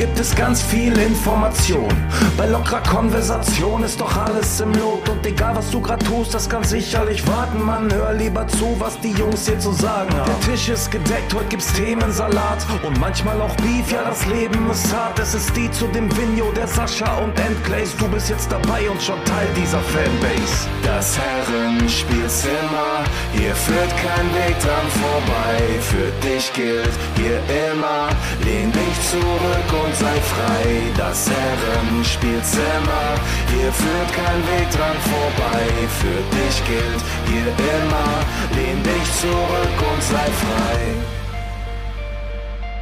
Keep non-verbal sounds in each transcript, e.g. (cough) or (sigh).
gibt es ganz viel Information. Bei lockerer Konversation ist doch alles im Lot. Und egal was du grad tust, das kann sicherlich warten. Man, hör lieber zu, was die Jungs hier zu sagen haben. Der Tisch ist gedeckt, heute gibt's Themensalat. Und manchmal auch Beef, ja, das Leben ist hart. Es ist die zu dem Vigno, der Sascha und Endglaze. Du bist jetzt dabei und schon Teil dieser Fanbase. Das Herrenspielzimmer, hier führt kein Weg dran vorbei. Für dich gilt hier immer, lehn dich zurück und sei frei. Das Herrenspielzimmer, hier führt kein Weg dran vorbei. Für dich gilt hier immer, lehn dich zurück und sei frei.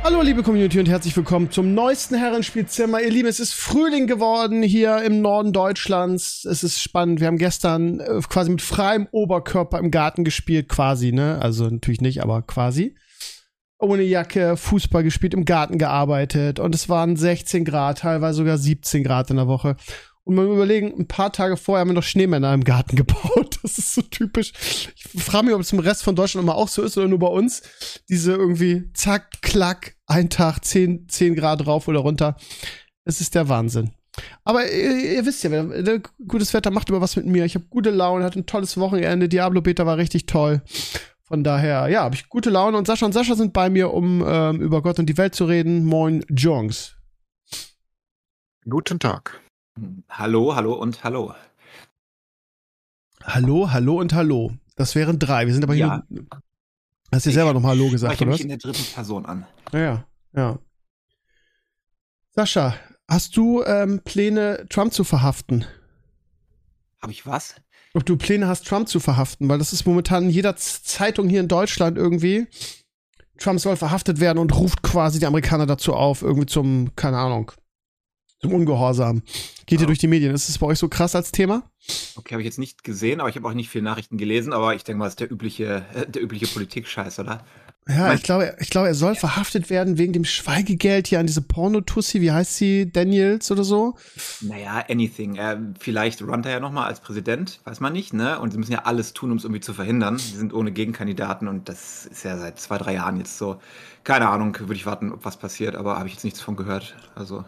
Hallo liebe Community und herzlich willkommen zum neuesten Herrenspielzimmer. Ihr Lieben, es ist Frühling geworden hier im Norden Deutschlands. Es ist spannend. Wir haben gestern äh, quasi mit freiem Oberkörper im Garten gespielt, quasi, ne? Also natürlich nicht, aber quasi. Ohne Jacke, Fußball gespielt, im Garten gearbeitet und es waren 16 Grad, teilweise sogar 17 Grad in der Woche. Und mal überlegen, ein paar Tage vorher haben wir noch Schneemänner im Garten (laughs) gebaut. Das ist so typisch. Ich frage mich, ob es im Rest von Deutschland immer auch so ist oder nur bei uns. Diese irgendwie zack, klack, ein Tag, 10, 10 Grad rauf oder runter. Es ist der Wahnsinn. Aber ihr, ihr wisst ja, gutes Wetter macht immer was mit mir. Ich habe gute Laune, hatte ein tolles Wochenende. Diablo Beta war richtig toll. Von daher, ja, habe ich gute Laune. Und Sascha und Sascha sind bei mir, um ähm, über Gott und die Welt zu reden. Moin, Jongs. Guten Tag. Hallo, hallo und hallo. Hallo, hallo und hallo. Das wären drei. Wir sind aber Ja. hier. Hast du selber noch mal Hallo gesagt, Spreche oder? mich was? in der dritten Person an. Ja, ja, ja. Sascha, hast du ähm, Pläne, Trump zu verhaften? Habe ich was? Ob du Pläne hast, Trump zu verhaften? Weil das ist momentan in jeder Zeitung hier in Deutschland irgendwie. Trump soll verhaftet werden und ruft quasi die Amerikaner dazu auf, irgendwie zum, keine Ahnung, zum Ungehorsam. Geht hier Ja. durch die Medien. Ist es bei euch so krass als Thema? Okay, habe ich jetzt nicht gesehen, aber ich habe auch nicht viele Nachrichten gelesen, aber ich denke mal, das ist der übliche, äh, der übliche Politik-Scheiß, oder? Ja, ich glaube, ich glaube, er soll verhaftet werden wegen dem Schweigegeld hier an diese Pornotussi, wie heißt sie, Daniels oder so? Naja, anything. Äh, vielleicht runnt er ja nochmal als Präsident, weiß man nicht, ne? Und sie müssen ja alles tun, um es irgendwie zu verhindern. Sie sind ohne Gegenkandidaten und das ist ja seit zwei, drei Jahren jetzt so. Keine Ahnung, würde ich warten, ob was passiert, aber habe ich jetzt nichts von gehört. Also,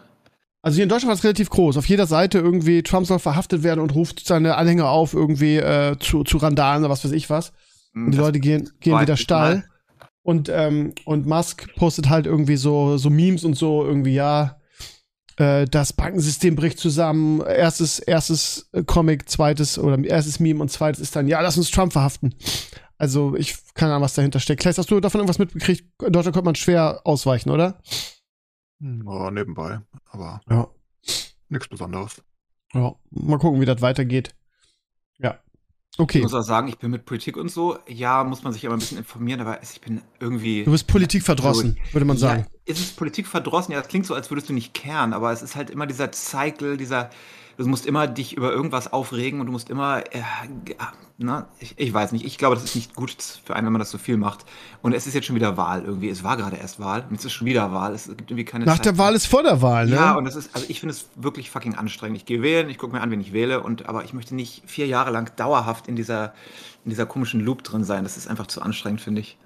Also hier in Deutschland war es relativ groß. Auf jeder Seite irgendwie, Trump soll verhaftet werden und ruft seine Anhänger auf, irgendwie äh, zu, zu Randalen oder was weiß ich was. Und die das Leute gehen, gehen wieder steil. Und, ähm, und Musk postet halt irgendwie so, so Memes und so, irgendwie, ja, äh, das Bankensystem bricht zusammen. Erstes, erstes Comic, zweites oder erstes Meme und zweites ist dann, ja, lass uns Trump verhaften. Also ich keine Ahnung, was dahinter steckt. Claes, hast du davon irgendwas mitbekriegt? In Deutschland konnte man schwer ausweichen, oder? Ja, nebenbei, aber Ja. nichts Besonderes. Ja, mal gucken, wie das weitergeht. Ja. Ich Okay. muss auch sagen, ich bin mit Politik und so, ja, muss man sich aber ein bisschen informieren, aber ich bin irgendwie. Du bist Politik verdrossen, würde man sagen. Ja, ist es Politik verdrossen? Ja, das klingt so, als würdest du nicht kehren, aber es ist halt immer dieser Cycle, dieser, du musst immer dich über irgendwas aufregen und du musst immer, äh, ja, na, ich, ich weiß nicht, ich glaube, das ist nicht gut für einen, wenn man das so viel macht. Und es ist jetzt schon wieder Wahl irgendwie, es war gerade erst Wahl und es ist schon wieder Wahl, es gibt irgendwie keine Nach Zeit der mehr. Wahl ist vor der Wahl, ne? Ja, und das ist, also ich finde es wirklich fucking anstrengend. Ich gehe wählen, ich gucke mir an, wen ich wähle, und aber ich möchte nicht vier Jahre lang dauerhaft in dieser, in dieser komischen Loop drin sein. Das ist einfach zu anstrengend, finde ich.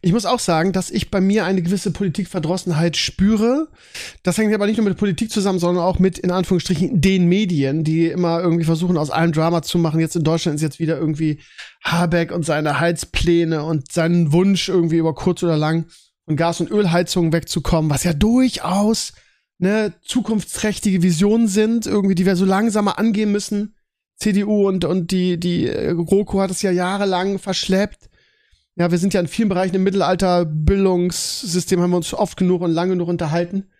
Ich muss auch sagen, dass ich bei mir eine gewisse Politikverdrossenheit spüre. Das hängt aber nicht nur mit Politik zusammen, sondern auch mit, in Anführungsstrichen, den Medien, die immer irgendwie versuchen, aus allem Drama zu machen. Jetzt in Deutschland ist jetzt wieder irgendwie Habeck und seine Heizpläne und seinen Wunsch, irgendwie über kurz oder lang von Gas- und Ölheizungen wegzukommen, was ja durchaus ne, zukunftsträchtige Visionen sind, irgendwie, die wir so langsamer angehen müssen. CDU und, und die, die äh, GroKo hat es ja jahrelang verschleppt. Ja, wir sind ja in vielen Bereichen im Mittelalter-Bildungssystem, haben wir uns oft genug und lange genug unterhalten.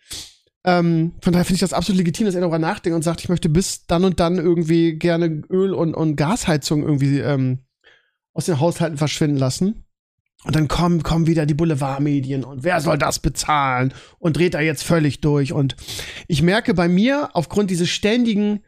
Ähm, von daher finde ich das absolut legitim, dass er darüber nachdenkt und sagt, ich möchte bis dann und dann irgendwie gerne Öl- und, und Gasheizung irgendwie ähm, aus den Haushalten verschwinden lassen. Und dann kommen, kommen wieder die Boulevardmedien und wer soll das bezahlen und dreht da jetzt völlig durch. Und ich merke bei mir aufgrund dieses ständigen,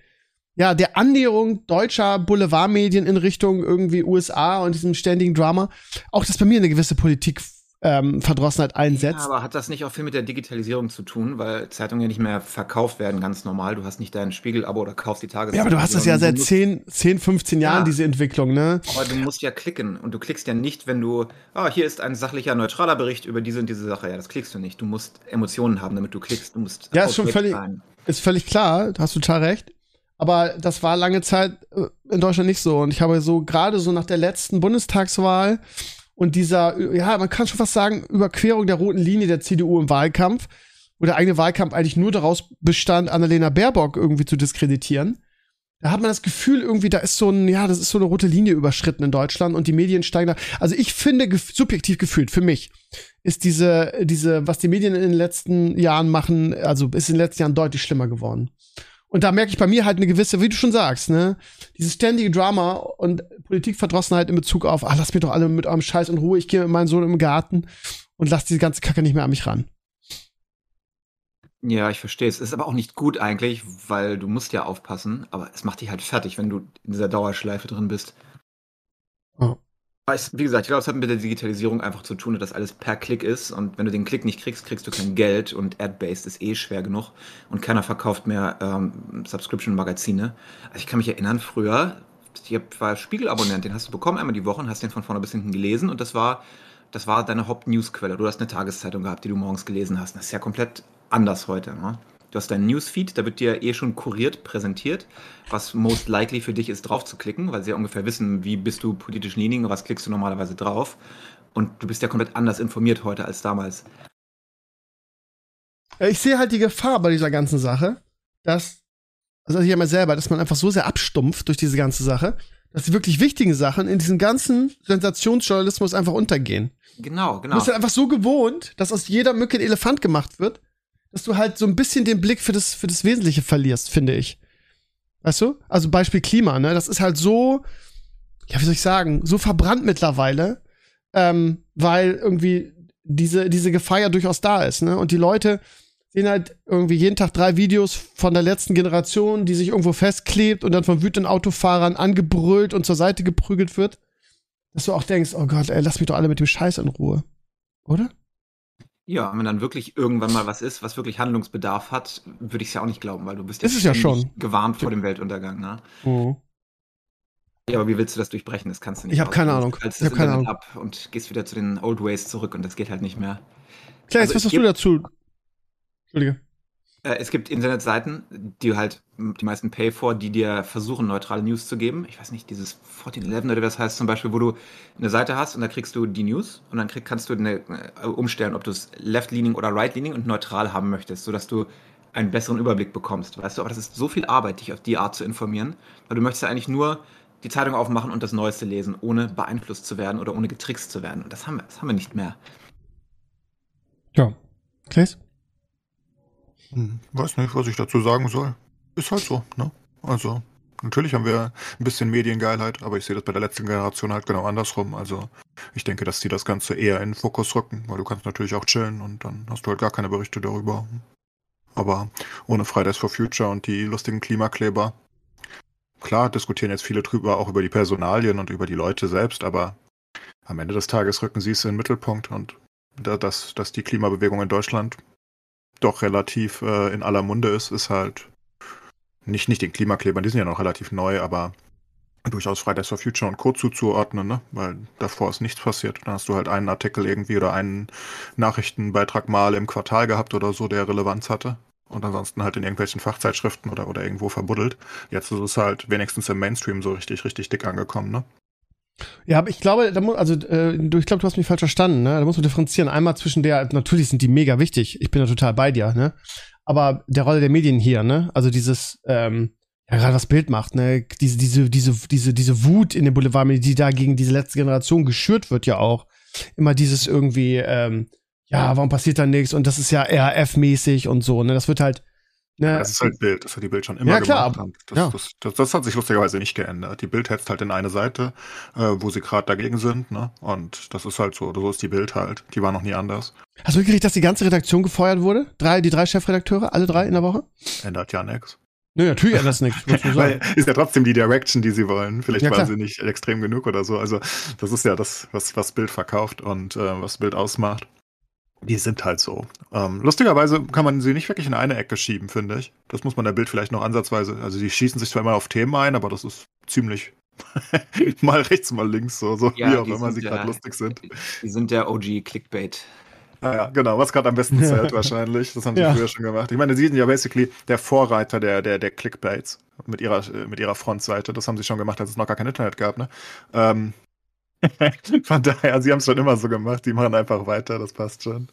ja, der Annäherung deutscher Boulevardmedien in Richtung irgendwie USA und diesem ständigen Drama, auch dass bei mir eine gewisse Politik ähm, Verdrossenheit einsetzt. Ja, aber hat das nicht auch viel mit der Digitalisierung zu tun, weil Zeitungen ja nicht mehr verkauft werden ganz normal. Du hast nicht dein Spiegel-Abo oder kaufst die Tageszeitung. Ja, aber du hast das ja seit 10, 10 15 Jahren, Ja. diese Entwicklung, ne? Aber du musst ja klicken und du klickst ja nicht, wenn du, ah, hier ist ein sachlicher, neutraler Bericht über diese und diese Sache. Ja, das klickst du nicht. Du musst Emotionen haben, damit du klickst. Du musst Ja, ist schon völlig- sein. Ist völlig klar, hast du total recht. Aber das war lange Zeit äh, in Deutschland nicht so. Und ich habe so gerade so nach der letzten Bundestagswahl und dieser, ja, man kann schon fast sagen, Überquerung der roten Linie der CDU im Wahlkampf, wo der eigene Wahlkampf eigentlich nur daraus bestand, Annalena Baerbock irgendwie zu diskreditieren. Da hat man das Gefühl, irgendwie, da ist so ein, ja, das ist so eine rote Linie überschritten in Deutschland und die Medien steigen da. Also ich finde, subjektiv gefühlt, für mich, ist diese, diese, was die Medien in den letzten Jahren machen, also ist in den letzten Jahren deutlich schlimmer geworden. Und da merke ich bei mir halt eine gewisse, wie du schon sagst, ne, dieses ständige Drama und Politikverdrossenheit in Bezug auf, ah, lass mich doch alle mit eurem Scheiß in Ruhe, ich gehe mit meinem Sohn im Garten und lass diese ganze Kacke nicht mehr an mich ran. Ja, ich verstehe es. Ist aber auch nicht gut eigentlich, weil du musst ja aufpassen, aber es macht dich halt fertig, wenn du in dieser Dauerschleife drin bist. Ja. Es- Wie gesagt, ich glaube, es hat mit der Digitalisierung einfach zu tun, dass alles per Klick ist und wenn du den Klick nicht kriegst, kriegst du kein Geld und Ad-Based ist eh schwer genug und keiner verkauft mehr ähm, Subscription-Magazine. Also ich kann mich erinnern, früher, ich war Spiegel-Abonnent, den hast du bekommen einmal die Woche und hast den von vorne bis hinten gelesen und das war, das war deine Haupt-Newsquelle. Du hast eine Tageszeitung gehabt, die du morgens gelesen hast. Das ist ja komplett anders heute. Ne? Du hast deinen Newsfeed, da wird dir eh schon kuriert präsentiert, was most likely für dich ist, drauf zu klicken, weil sie ja ungefähr wissen, wie bist du politisch leaning, was klickst du normalerweise drauf. Und du bist ja komplett anders informiert heute als damals. Ja, Ich sehe halt die Gefahr bei dieser ganzen Sache, dass, also ich mal selber, dass man einfach so sehr abstumpft durch diese ganze Sache, dass die wirklich wichtigen Sachen in diesem ganzen Sensationsjournalismus einfach untergehen. Genau, Du genau. bist halt einfach so gewohnt, dass aus jeder Mücke ein Elefant gemacht wird, dass du halt so ein bisschen den Blick für das, für das Wesentliche verlierst, finde ich. Weißt du? Also Beispiel Klima, ne? Das ist halt so, ja, wie soll ich sagen, so verbrannt mittlerweile, ähm, weil irgendwie diese, diese Gefahr ja durchaus da ist, ne? Und die Leute sehen halt irgendwie jeden Tag drei Videos von der letzten Generation, die sich irgendwo festklebt und dann von wütenden Autofahrern angebrüllt und zur Seite geprügelt wird. Dass du auch denkst, oh Gott, ey, lass mich doch alle mit dem Scheiß in Ruhe. Oder? Ja, wenn dann wirklich irgendwann mal was ist, was wirklich Handlungsbedarf hat, würde ich es ja auch nicht glauben, weil du bist ja ständig schon. gewarnt vor dem Weltuntergang. Ne? Ja, aber wie willst du das durchbrechen? Das kannst du nicht. Ich hab keine. Ahnung. Ich hab das keine Ahnung. ab und gehst wieder zu den Old Ways zurück und das geht halt nicht mehr. Klar, jetzt Also was hast du dazu? Entschuldige. Äh, es gibt Internetseiten, die halt die meisten Pay for, die dir versuchen, neutrale News zu geben. Ich weiß nicht, dieses 1411 oder wie das heißt zum Beispiel, wo du eine Seite hast und da kriegst du die News und dann krieg, kannst du eine, äh, umstellen, ob du es left-leaning oder right-leaning und neutral haben möchtest, sodass du einen besseren Überblick bekommst, weißt du? Aber das ist so viel Arbeit, dich auf die Art zu informieren, weil du möchtest ja eigentlich nur die Zeitung aufmachen und das Neueste lesen, ohne beeinflusst zu werden oder ohne getrickst zu werden. Und das haben wir, das haben wir nicht mehr. Ja. Claes? Hm, weiß nicht, was ich dazu sagen soll. Ist halt so, ne? Also, natürlich haben wir ein bisschen Mediengeilheit, aber ich sehe das bei der letzten Generation halt genau andersrum. Also, ich denke, dass die das Ganze eher in den Fokus rücken, weil du kannst natürlich auch chillen und dann hast du halt gar keine Berichte darüber. Aber ohne Fridays for Future und die lustigen Klimakleber. Klar diskutieren jetzt viele drüber, auch über die Personalien und über die Leute selbst, aber am Ende des Tages rücken sie es in den Mittelpunkt und da, dass, dass die Klimabewegung in Deutschland doch relativ äh, in aller Munde ist, ist halt nicht, nicht den Klimaklebern, die sind ja noch relativ neu, aber durchaus Fridays for Future und Co. zuzuordnen, ne? weil davor ist nichts passiert. Dann hast du halt einen Artikel irgendwie oder einen Nachrichtenbeitrag mal im Quartal gehabt oder so, der Relevanz hatte. Und ansonsten halt in irgendwelchen Fachzeitschriften oder, oder irgendwo verbuddelt. Jetzt ist es halt wenigstens im Mainstream so richtig, richtig dick angekommen, ne? Ja, aber ich glaube, da muss, also äh, du, ich glaube, du hast mich falsch verstanden, ne? Da muss man differenzieren. Einmal zwischen der, natürlich sind die mega wichtig, ich bin da total bei dir, ne? Aber der Rolle der Medien hier, ne? Also dieses, ähm, ja, gerade was Bild macht, ne? Diese, diese, diese, diese, diese Wut in den Boulevardmedien, die da gegen diese letzte Generation geschürt wird, ja auch. Immer dieses irgendwie, ähm, ja, warum passiert da nichts? Und das ist ja RAF-mäßig und so, ne? Das wird halt, ne? Das ist halt Bild, das hat die Bild schon immer Ja, klar, gemacht. das, ja. das, das, das hat sich lustigerweise nicht geändert. Die Bild hetzt halt in eine Seite, äh, wo sie gerade dagegen sind, ne? Und das ist halt so, so ist die Bild halt. Die war noch nie anders. Hast du mitgekriegt, dass die ganze Redaktion gefeuert wurde? Drei, die drei Chefredakteure, alle drei in der Woche? Ändert ja nichts. Nö, natürlich ändert das nichts. (laughs) Ist ja trotzdem die Direction, die sie wollen. Vielleicht Ja, waren sie nicht extrem genug oder so. Also das ist ja das, was, was Bild verkauft und äh, was Bild ausmacht. Die sind halt so. Ähm, lustigerweise kann man sie nicht wirklich in eine Ecke schieben, finde ich. Das muss man der Bild vielleicht noch ansatzweise. Also die schießen sich zwar immer auf Themen ein, aber das ist ziemlich (laughs) mal rechts, mal links, so, so Ja, wie auch immer sie gerade ja- lustig sind. Die sind der OG-Clickbait. Ah ja, genau, was gerade am besten (laughs) zählt wahrscheinlich. Das haben sie Ja. früher schon gemacht. Ich meine, sie sind ja basically der Vorreiter der, der, der Clickbaits mit ihrer, mit ihrer Frontseite. Das haben sie schon gemacht, als es noch gar kein Internet gab, ne? Ähm, (laughs) von daher, sie haben es schon immer so gemacht. Die machen einfach weiter, das passt schon.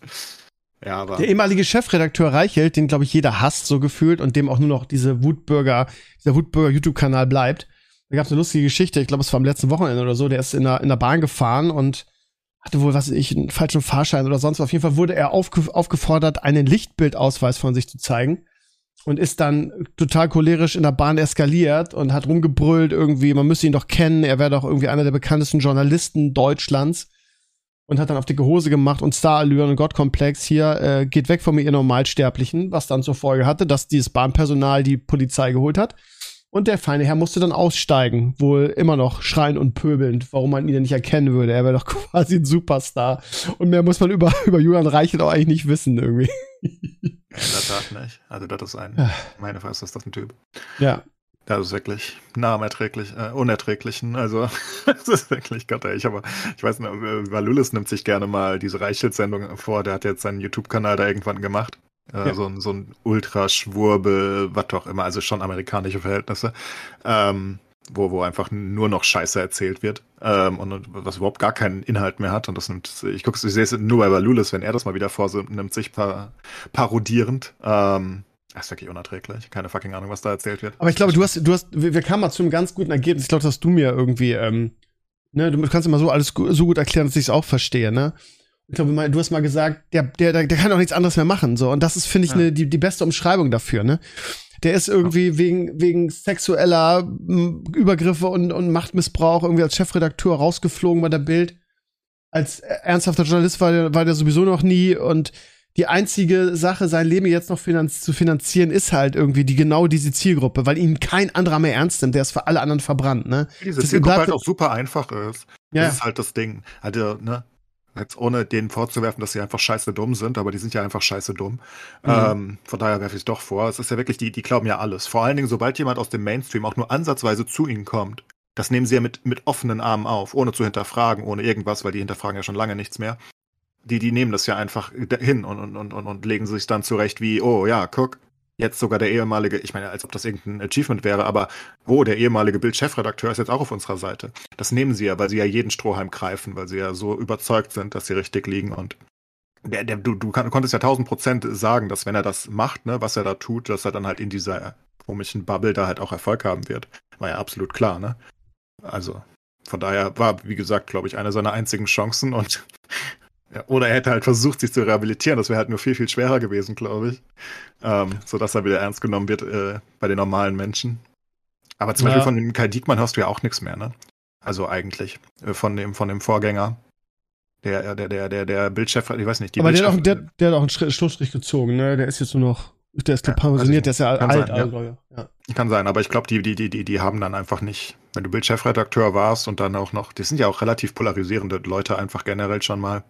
Ja, aber. Der ehemalige Chefredakteur Reichelt, den glaube ich jeder hasst so gefühlt und dem auch nur noch diese Wutbürger, dieser Wutbürger YouTube-Kanal bleibt. Da gab es eine lustige Geschichte, ich glaube, es war am letzten Wochenende oder so, der ist in der, in der Bahn gefahren und hatte wohl, was ich, einen falschen Fahrschein oder sonst was. Auf jeden Fall wurde er aufge aufgefordert, einen Lichtbildausweis von sich zu zeigen und ist dann total cholerisch in der Bahn eskaliert und hat rumgebrüllt irgendwie, man müsse ihn doch kennen, er wäre doch irgendwie einer der bekanntesten Journalisten Deutschlands und hat dann auf dicke Hose gemacht und Starallüren und Gottkomplex hier äh, geht weg von mir, ihr Normalsterblichen, was dann zur Folge hatte, dass dieses Bahnpersonal die Polizei geholt hat. Und der feine Herr musste dann aussteigen, wohl immer noch schreiend und pöbelnd, warum man ihn denn nicht erkennen würde. Er wäre doch (laughs) quasi ein Superstar. Und mehr muss man über, (laughs) über Julian Reichelt auch eigentlich nicht wissen, irgendwie. In der Tat nicht. Also, das ist ein. Ja. Meine Fresse ist das ein Typ. Ja. Das ist wirklich nahmerträglich, äh, unerträglichen. Also, (laughs) das ist wirklich Gott, ey. Ich, aber, ich weiß nicht, äh, Valulis nimmt sich gerne mal diese Reichelt-Sendung vor. Der hat jetzt seinen YouTube-Kanal da irgendwann gemacht. Äh, Ja. so, ein, so ein Ultraschwurbel, was auch immer, also schon amerikanische Verhältnisse. Ähm, wo, wo einfach nur noch Scheiße erzählt wird ähm, und was überhaupt gar keinen Inhalt mehr hat. Und das nimmt, ich gucke, ich sehe es nur bei Valulis, wenn er das mal wieder vornimmt, sich par parodierend. Ähm, das ist wirklich unerträglich. Keine fucking Ahnung, was da erzählt wird. Aber ich glaube, du hast, du hast, wir, kamen mal zu einem ganz guten Ergebnis. Ich glaube, dass du mir irgendwie, ähm, ne, du kannst immer so alles so gut erklären, dass ich es auch verstehe, ne? Ich glaube, mal- du hast mal gesagt, der, der, der, kann auch nichts anderes mehr machen, so. Und das ist, finde ich, Ja. ne, die, die beste Umschreibung dafür, ne? Der ist irgendwie wegen, wegen sexueller m, Übergriffe und, und Machtmissbrauch irgendwie als Chefredakteur rausgeflogen bei der Bild. Als ernsthafter Journalist war der, war der sowieso noch nie und die einzige Sache, sein Leben jetzt noch finanz zu finanzieren, ist halt irgendwie die genau diese Zielgruppe, weil ihn kein anderer mehr ernst nimmt. Der ist für alle anderen verbrannt, ne? Diese Das Zielgruppe halt auch super einfach ist. Ja, Das ist halt das Ding. Also, ne, jetzt ohne denen vorzuwerfen, dass sie einfach scheiße dumm sind, aber die sind ja einfach scheiße dumm. Mhm. Ähm, von daher werfe ich es doch vor. Es ist ja wirklich, die, die glauben ja alles. Vor allen Dingen, sobald jemand aus dem Mainstream auch nur ansatzweise zu ihnen kommt, das nehmen sie ja mit, mit offenen Armen auf, ohne zu hinterfragen, ohne irgendwas, weil die hinterfragen ja schon lange nichts mehr. Die, die nehmen das ja einfach hin und, und, und, und, und legen sich dann zurecht wie, oh ja, guck, jetzt sogar der ehemalige, ich meine, als ob das irgendein Achievement wäre, aber oh, der ehemalige Bild-Chefredakteur ist jetzt auch auf unserer Seite. Das nehmen sie ja, weil sie ja jeden Strohhalm greifen, weil sie ja so überzeugt sind, dass sie richtig liegen und der, der, du, du konntest ja tausend Prozent sagen, dass wenn er das macht, ne, was er da tut, dass er dann halt in dieser komischen Bubble da halt auch Erfolg haben wird. War ja absolut klar, ne? Also, von daher war, wie gesagt, glaube ich, eine seiner einzigen Chancen und ja, oder er hätte halt versucht, sich zu rehabilitieren. Das wäre halt nur viel, viel schwerer gewesen, glaube ich. Ähm, sodass er wieder ernst genommen wird äh, bei den normalen Menschen. Aber zum Ja. Beispiel von dem Kai Diekmann hast du ja auch nichts mehr, ne? Also eigentlich. Äh, von dem, von dem Vorgänger. Der, der, der, der, der Bildchef, ich weiß nicht, die aber der hat, auch, der, der hat auch einen Schlussstrich gezogen, ne? Der ist jetzt nur noch, der ist Ja, pensioniert, der ist ja alt, sein, ja. also, ja. Kann sein, aber ich glaube, die, die, die, die, die haben dann einfach nicht, wenn du Bildchefredakteur warst und dann auch noch, die sind ja auch relativ polarisierende Leute einfach generell schon mal.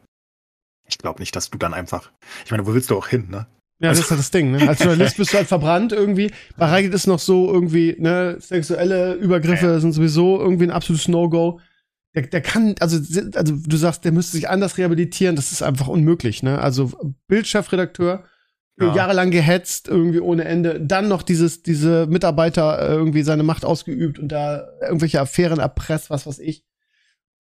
Ich glaube nicht, dass du dann einfach, ich meine, wo willst du auch hin, ne? Ja, das ist halt das Ding, ne? Als Journalist bist du halt verbrannt irgendwie. Bei Reichelt ist noch so irgendwie, ne, sexuelle Übergriffe sind sowieso irgendwie ein absolutes No-Go. Der, der kann, also, also du sagst, der müsste sich anders rehabilitieren, das ist einfach unmöglich, ne? Also Bildchefredakteur, Ja. jahrelang gehetzt, irgendwie ohne Ende, dann noch dieses, diese Mitarbeiter äh, irgendwie seine Macht ausgeübt und da irgendwelche Affären erpresst, was weiß ich.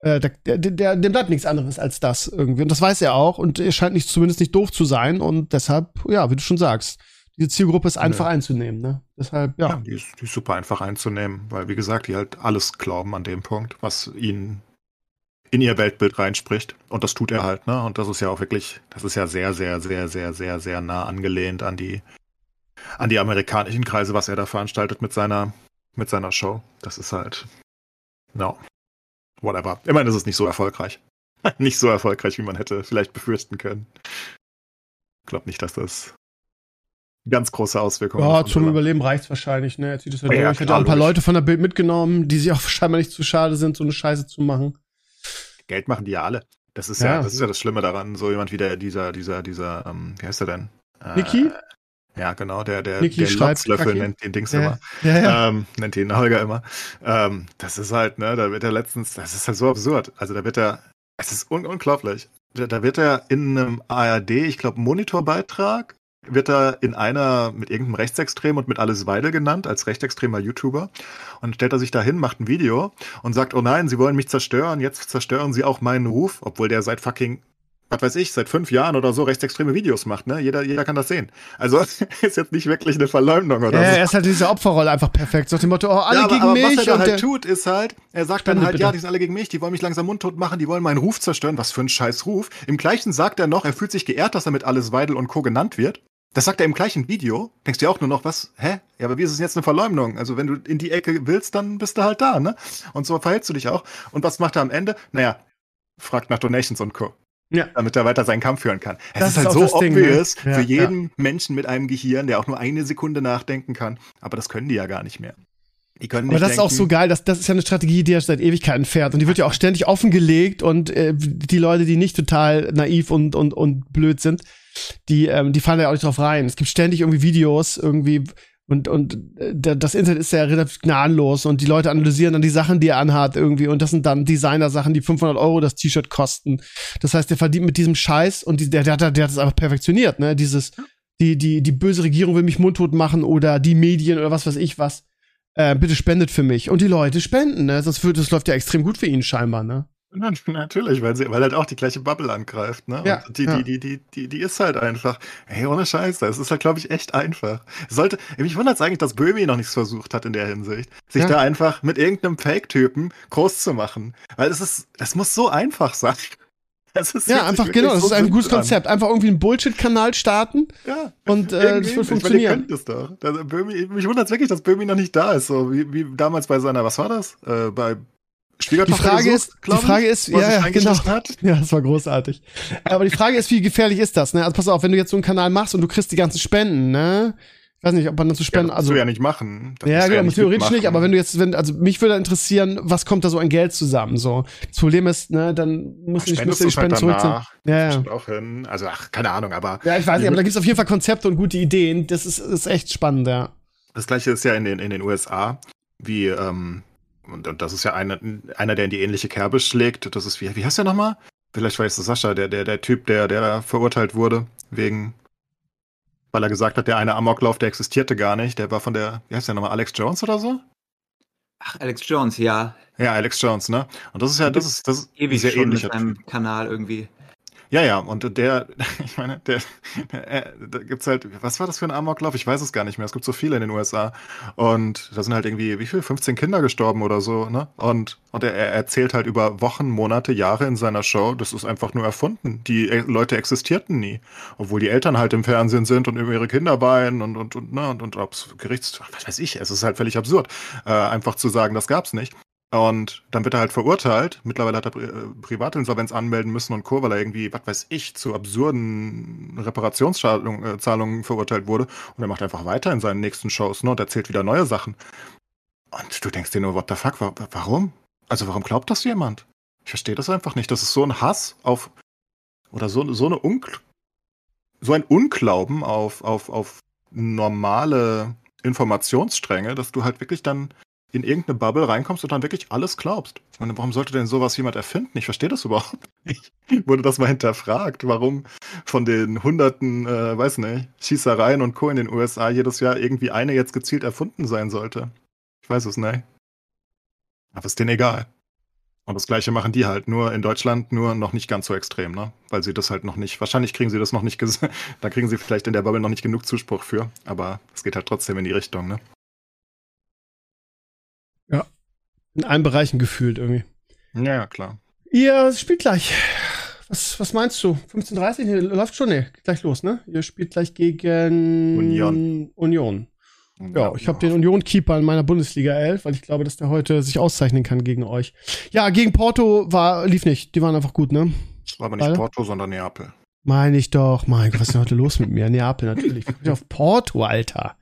Äh, der, der, dem bleibt nichts anderes als das irgendwie. Und das weiß er auch und er scheint nicht, zumindest nicht doof zu sein und deshalb, ja, wie du schon sagst, diese Zielgruppe ist einfach einzunehmen, ne? Deshalb, ja. Ja, die, ist, die ist super einfach einzunehmen, weil, wie gesagt, die halt alles glauben an dem Punkt, was ihnen in ihr Weltbild reinspricht. Und das tut er halt, ne? Und das ist ja auch wirklich, das ist ja sehr, sehr, sehr, sehr, sehr, sehr nah angelehnt an die, an die amerikanischen Kreise, was er da veranstaltet mit seiner, mit seiner Show. Das ist halt, no, whatever. Immerhin ist es nicht so erfolgreich. (laughs) nicht so erfolgreich, wie man hätte vielleicht befürchten können. Ich glaube nicht, dass das ganz große Auswirkungen. Ja, auf zum Land. Überleben reicht's wahrscheinlich, ne? Er zieht es Ja, durch. Hat klar, auch ein paar logisch. Leute von der Bild mitgenommen, die sich auch (laughs) scheinbar nicht zu schade sind, so eine Scheiße zu machen. Geld machen die ja alle. Das ist ja. Ja. das ist ja das Schlimme daran. So jemand wie der, dieser, dieser, dieser, ähm, wie heißt der denn? Äh, Niki? Ja, genau, der, der, Niki der schreibt nennt den Dings Ja, immer. ja, ja. Ähm, nennt ihn Holger immer. Ähm, das ist halt, ne, da wird er letztens, das ist halt so absurd. Also da wird er, es ist un unglaublich. Da, da wird er in einem ARD, ich glaube, Monitorbeitrag, wird er in einer mit irgendeinem Rechtsextrem und mit Alles Weidel genannt, als rechtsextremer YouTuber. Und dann stellt er sich dahin, macht ein Video und sagt, oh nein, sie wollen mich zerstören, jetzt zerstören sie auch meinen Ruf, obwohl der seit fucking was weiß ich, seit fünf Jahren oder so rechtsextreme Videos macht, ne? Jeder, jeder kann das sehen. Also (laughs) ist jetzt nicht wirklich eine Verleumdung oder Ja, so. er ist halt diese Opferrolle einfach perfekt. So dem Motto, oh, alle ja, aber, gegen aber mich. was er da halt tut, ist halt, er sagt dann Spende halt, bitte. ja, die sind alle gegen mich, die wollen mich langsam mundtot machen, die wollen meinen Ruf zerstören. Was für ein scheiß Ruf. Im gleichen sagt er noch, er fühlt sich geehrt, dass er mit Alles Weidel und Co. genannt wird. Das sagt er im gleichen Video. Denkst du dir auch nur noch, was, hä? Ja, aber wie ist es jetzt eine Verleumdung? Also wenn du in die Ecke willst, dann bist du halt da, ne? Und so verhältst du dich auch. Und was macht er am Ende? Naja, fragt nach Donations und Co ja. damit er weiter seinen Kampf führen kann. Es Das ist ist halt auch so das Ding, ne? obvious Ja, für jeden Menschen mit einem Gehirn, der auch nur eine Sekunde nachdenken kann. Aber das können die ja gar nicht mehr. Die können nicht Aber das ist auch denken, so geil, das, das ist ja eine Strategie, die er seit Ewigkeiten fährt. Und die wird ja auch ständig offengelegt und äh, die Leute, die nicht total naiv und, und, und blöd sind, die, ähm, die fallen ja auch nicht drauf rein. Es gibt ständig irgendwie Videos, irgendwie, und, und äh, da- das Internet ist ja relativ gnadenlos und die Leute analysieren dann die Sachen, die er anhat irgendwie und das sind dann Designer-Sachen, die 500 Euro das T-Shirt kosten. Das heißt, der verdient mit diesem Scheiß und die, der, der, hat- der hat es einfach perfektioniert, ne? Dieses, die, die, die böse Regierung will mich mundtot machen oder die Medien oder was weiß ich was. Äh, bitte spendet für mich. Und die Leute spenden, ne? Das, wird, das läuft ja extrem gut für ihn scheinbar, ne? Na, (laughs) Natürlich, weil sie, weil halt auch die gleiche Bubble angreift, ne? Ja, Und die, ja. die, die, die, die, die ist halt einfach, hey, ohne Scheiße, es ist halt, glaube ich, echt einfach. Sollte, mich wundert es eigentlich, dass Böhmi noch nichts versucht hat in der Hinsicht, sich Ja. da einfach mit irgendeinem Fake-Typen groß zu machen. Weil es ist, es muss so einfach sein. (laughs) Ja, einfach, genau, das so ist ein gutes simpel an. Konzept. Einfach irgendwie einen Bullshit-Kanal starten Ja. und äh, das wird ich meine, ihr funktionieren. könnt es doch. Böhmi, mich wundert es wirklich, dass Böhmi noch nicht da ist. So wie, wie damals bei seiner, was war das? Äh, bei Die Schwiegertochter Frage gesucht, ist, die Frage ist, ja, ja, genau. Hat. (laughs) Ja, das war großartig. Aber die Frage ist, wie gefährlich ist das, ne? Also pass auf, wenn du jetzt so einen Kanal machst und du kriegst die ganzen Spenden, ne? Ich weiß nicht, ob man dazu Ja, Spenden, das also. ja nicht machen. Das Ja, genau, nicht theoretisch nicht, aber wenn du jetzt, wenn, also mich würde interessieren, was kommt da so an Geld zusammen, so. Das Problem ist, ne, dann musst du nicht, musst die du's halt Spenden zurückziehen. Ja, ja. Auch hin. Also, ach, keine Ahnung, aber Ja, ich weiß nicht, Ich aber da würd- gibt's auf jeden Fall Konzepte und gute Ideen. Das ist, ist echt spannend, ja. das gleiche ist ja in den, in den USA, wie, ähm, und, und das ist ja einer, einer, der in die ähnliche Kerbe schlägt. Das ist, wie, wie heißt der nochmal? Vielleicht war es Sascha, der, der, der Typ, der, der verurteilt wurde, wegen, weil er gesagt hat, der eine Amoklauf, der existierte gar nicht. Der war von der, wie heißt der nochmal, Alex Jones oder so? Ach, Alex Jones, ja. Ja, Alex Jones, ne? Und das ist ja, das ist, das ist Ewig sehr schon ähnlicher mit Typ. seinem Kanal irgendwie. Ja, ja, und der, (laughs) ich meine, der, der äh, da gibt's halt, was war das für ein Amoklauf? Ich weiß es gar nicht mehr. Es gibt so viele in den USA. Und da sind halt irgendwie, wie viel? 15 Kinder gestorben oder so, ne? Und, und er, er erzählt halt über Wochen, Monate, Jahre in seiner Show, das ist einfach nur erfunden. Die äh, Leute existierten nie. Obwohl die Eltern halt im Fernsehen sind und über ihre Kinder weinen und, und, und, ne, und, und ob's Gerichts, was weiß ich, es ist halt völlig absurd, äh, einfach zu sagen, das gab's nicht. Und dann wird er halt verurteilt. Mittlerweile hat er Pri äh, Privatinsolvenz anmelden müssen und Co., weil er irgendwie, was weiß ich, zu absurden Reparationszahlungen äh, verurteilt wurde. Und er macht einfach weiter in seinen nächsten Shows ne, und erzählt wieder neue Sachen. Und du denkst dir nur, what the fuck, wa warum? Also warum glaubt das jemand? Ich verstehe das einfach nicht. Das ist so ein Hass auf, oder so, so eine Unk so ein Unglauben auf, auf, auf normale Informationsstränge, dass du halt wirklich dann in irgendeine Bubble reinkommst und dann wirklich alles glaubst. Ich warum sollte denn sowas jemand erfinden? Ich verstehe das (laughs) überhaupt nicht. Wurde das mal hinterfragt, warum von den hunderten, äh, weiß nicht, Schießereien und Co. in den USA jedes Jahr irgendwie eine jetzt gezielt erfunden sein sollte? Ich weiß es nicht. Aber ist denen egal. Und das gleiche machen die halt, nur in Deutschland nur noch nicht ganz so extrem, ne? Weil sie das halt noch nicht, wahrscheinlich kriegen sie das noch nicht, (laughs) da kriegen sie vielleicht in der Bubble noch nicht genug Zuspruch für, aber es geht halt trotzdem in die Richtung, ne? In allen Bereichen gefühlt irgendwie. Ja, ja, klar. Ihr spielt gleich. Was, was meinst du? 15.30 Nee, läuft schon? Geht gleich los, ne? Ihr spielt gleich gegen Union. Union. Ja, ich habe den Union-Keeper in meiner Bundesliga 11, weil ich glaube, dass der heute sich auszeichnen kann gegen euch. Ja, gegen Porto war, lief nicht. Die waren einfach gut, ne? Das war aber nicht Beide? Porto, sondern Neapel. Meine ich doch. Mein Gott, was ist denn heute los mit mir? Neapel, natürlich. Ich bin auf Porto, Alter.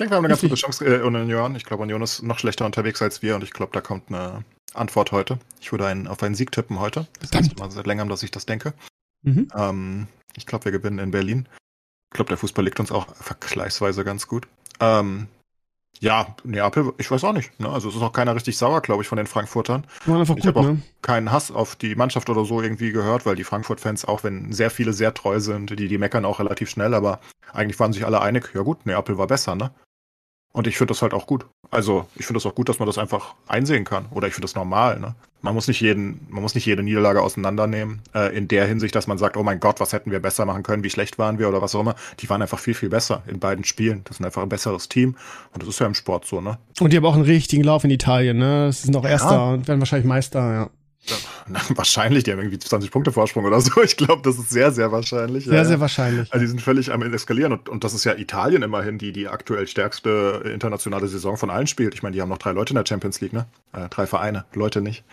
Ich denke, wir haben eine ganz gute Chance äh, Union. Ich glaube, Union ist noch schlechter unterwegs als wir und ich glaube, da kommt eine Antwort heute. Ich würde einen, auf einen Sieg tippen heute. Das ist mal seit längerem, dass ich das denke. Mhm. Ähm, ich glaube, wir gewinnen in Berlin. Ich glaube, der Fußball liegt uns auch vergleichsweise ganz gut. Ähm, ja, Neapel, ich weiß auch nicht. Ne? Also es ist auch keiner richtig sauer, glaube ich, von den Frankfurtern. War einfach ich habe auch ne? keinen Hass auf die Mannschaft oder so irgendwie gehört, weil die Frankfurt-Fans, auch wenn sehr viele sehr treu sind, die, die meckern auch relativ schnell, aber eigentlich waren sich alle einig, ja gut, Neapel war besser, ne? Und ich finde das halt auch gut. Also, ich finde das auch gut, dass man das einfach einsehen kann. Oder ich finde das normal, ne? Man muss nicht jeden, man muss nicht jede Niederlage auseinandernehmen, äh, in der Hinsicht, dass man sagt, oh mein Gott, was hätten wir besser machen können, wie schlecht waren wir oder was auch immer. Die waren einfach viel, viel besser in beiden Spielen. Das ist einfach ein besseres Team. Und das ist ja im Sport so, ne? Und die haben auch einen richtigen Lauf in Italien, ne? Sie sind Erster Ja. und werden wahrscheinlich Meister, ja. Na, (laughs) wahrscheinlich, die haben irgendwie 20 Punkte Vorsprung oder so. Ich glaube, das ist sehr, sehr wahrscheinlich. Sehr, ja, sehr wahrscheinlich. Also die sind völlig am Eskalieren und, und das ist ja Italien immerhin, die die aktuell stärkste internationale Saison von allen spielt. Ich meine, die haben noch drei Leute in der Champions League, ne? Äh, drei Vereine, Leute nicht.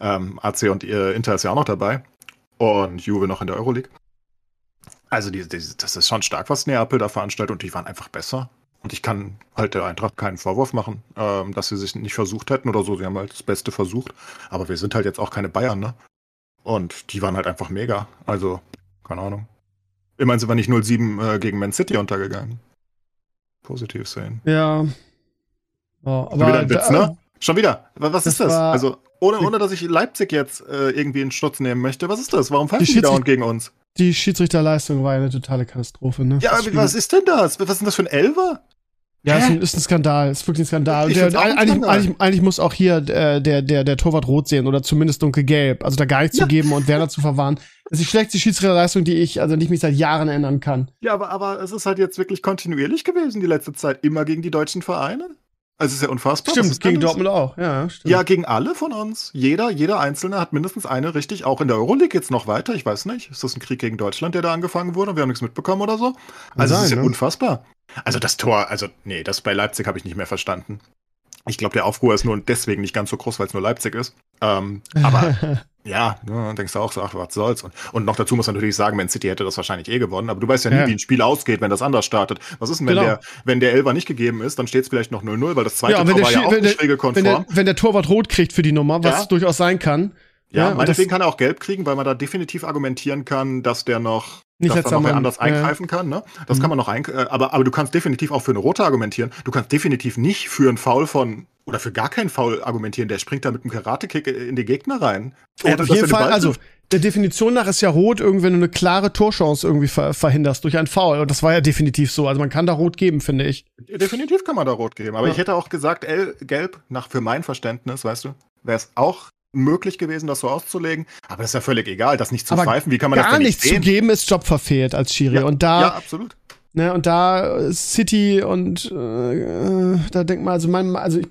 Ähm, AC und äh, Inter ist ja auch noch dabei und Juve noch in der Euroleague. Also die, die, das ist schon stark, was Neapel da veranstaltet und die waren einfach besser. Und ich kann halt der Eintracht keinen Vorwurf machen, ähm, dass sie sich nicht versucht hätten oder so. Sie haben halt das Beste versucht. Aber wir sind halt jetzt auch keine Bayern, ne? Und die waren halt einfach mega. Also, keine Ahnung. Immerhin sind wir nicht 0-7 äh, gegen Man City untergegangen. Positiv sehen. Ja. Oh, Schon wieder ein Witz, da- ne? Schon wieder. Wa- Was das ist das? Also, ohne, ohne dass ich Leipzig jetzt äh, irgendwie in Schutz nehmen möchte. Was ist das? Warum pfeifen die Schiedsrichter- dauernd gegen uns? Die Schiedsrichterleistung war eine totale Katastrophe, ne? Ja, aber was ist denn das? Was ist denn das für ein Elfer? Ja, ist ein, ist ein Skandal, ist wirklich ein Skandal. Und der, ein eigentlich, Skandal. eigentlich, eigentlich muss auch hier äh, der, der, der Torwart rot sehen oder zumindest dunkelgelb. Also da gar nichts Ja. zu geben und Werner zu verwahren. Das ist die schlechteste Schiedsrichterleistung, die ich, also nicht mich seit Jahren erinnern kann. Ja, aber, aber es ist halt jetzt wirklich kontinuierlich gewesen die letzte Zeit. Immer gegen die deutschen Vereine. Also, es ist ja unfassbar. Stimmt, gegen? Dortmund auch, ja, stimmt. Ja, gegen alle von uns. Jeder, jeder Einzelne hat mindestens eine richtig, auch in der Euroleague geht's noch weiter. Ich weiß nicht. Ist das ein Krieg gegen Deutschland, der da angefangen wurde? Wir haben nichts mitbekommen oder so? Also, es ist ja ne? unfassbar. Also, das Tor, also, nee, das bei Leipzig habe ich nicht mehr verstanden. Ich glaube, der Aufruhr ist nur deswegen nicht ganz so groß, weil es nur Leipzig ist. Ähm, aber (laughs) ja, ne, denkst du auch so, ach, was soll's. Und, und noch dazu muss man natürlich sagen, Man City hätte das wahrscheinlich eh gewonnen, aber du weißt ja nie, Ja. wie ein Spiel ausgeht, wenn das anders startet. Was ist denn, wenn, Genau. der, wenn der Elfer nicht gegeben ist, dann steht es vielleicht noch 0-0, weil das zweite Ja, Tor wenn der war ja auch nicht regelkonform. wenn, der, wenn der Torwart rot kriegt für die Nummer, was Ja. durchaus sein kann. Ja, und meinetwegen kann er auch gelb kriegen, weil man da definitiv argumentieren kann, dass der noch, Nicht dass da noch wer anders Ja, ja. eingreifen kann. Ne? Das Mhm. kann man noch ein, äh, aber, aber du kannst definitiv auch für eine rote argumentieren. Du kannst definitiv nicht für einen Foul von oder für gar keinen Foul argumentieren. Der springt da mit einem Karate-Kick in die Gegner rein. Ohne, auf jeden den Fall, also der Definition nach ist ja rot, irgendwie, wenn du eine klare Torchance irgendwie ver verhinderst durch einen Foul. Und das war ja definitiv so. Also man kann da rot geben, finde ich. Definitiv kann man da rot geben. Aber Ja. ich hätte auch gesagt, El, gelb, nach für mein Verständnis, weißt du, wäre es auch möglich gewesen, das so auszulegen. Aber das ist ja völlig egal, das nicht zu Aber pfeifen. Wie kann man das Gar denn nichts nicht zu sehen? geben ist Job verfehlt als Schiri. Ja, und da, ja, absolut. ne, und da City und äh, da denkt man, also mein, also ich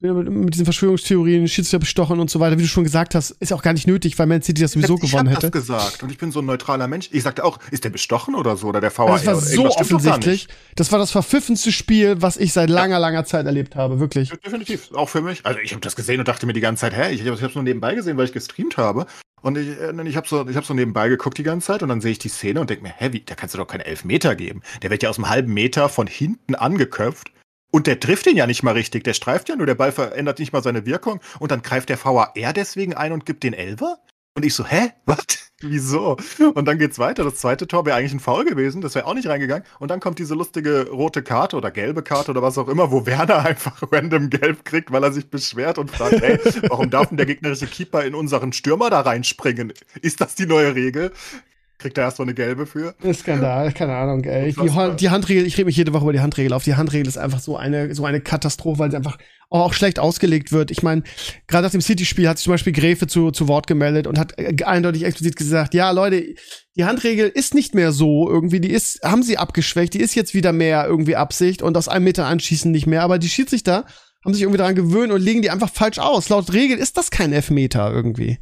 mit, mit diesen Verschwörungstheorien, Schiedsrichter bestochen und so weiter, wie du schon gesagt hast, ist auch gar nicht nötig, weil Man City das sowieso ich gewonnen hab hätte. das gesagt und ich bin so ein neutraler Mensch. Ich sagte auch, ist der bestochen oder so oder der VAR? Das war so offensichtlich. Das war das verpfiffenste Spiel, was ich seit langer, langer Zeit erlebt habe, wirklich. Definitiv, auch für mich. Also ich habe das gesehen und dachte mir die ganze Zeit, hä, ich, ich habe es nur nebenbei gesehen, weil ich gestreamt habe. Und ich, äh, ich habe so, ich hab so nebenbei geguckt die ganze Zeit und dann sehe ich die Szene und denke mir, hä, wie, da kannst du doch keine Elfmeter geben. Der wird ja aus einem halben Meter von hinten angeköpft. Und der trifft ihn ja nicht mal richtig. Der streift ja nur, der Ball verändert nicht mal seine Wirkung. Und dann greift der VAR deswegen ein und gibt den Elfer? Und ich so, hä? (laughs) Was? Wieso? Und dann geht's weiter. Das zweite Tor wäre eigentlich ein Foul gewesen. Das wäre auch nicht reingegangen. Und dann kommt diese lustige rote Karte oder gelbe Karte oder was auch immer, wo Werner (laughs) einfach random gelb kriegt, weil er sich beschwert und fragt, hey, warum darf denn der gegnerische Keeper in unseren Stürmer da reinspringen? Ist das die neue Regel? Kriegt er erstmal eine gelbe für? Skandal, keine Ahnung, ey. Die, die Handregel, ich rede mich jede Woche über die Handregel auf. Die Handregel ist einfach so eine, so eine Katastrophe, weil sie einfach auch schlecht ausgelegt wird. Ich meine, gerade nach dem City-Spiel hat sich zum Beispiel Gräfe zu, zu Wort gemeldet und hat äh, eindeutig explizit gesagt, ja, Leute, die Handregel ist nicht mehr so irgendwie, die ist, haben sie abgeschwächt, die ist jetzt wieder mehr irgendwie Absicht und aus einem Meter anschießen nicht mehr, aber die Schiedsrichter haben sich irgendwie daran gewöhnt und legen die einfach falsch aus. Laut Regel ist das kein Elfmeter irgendwie.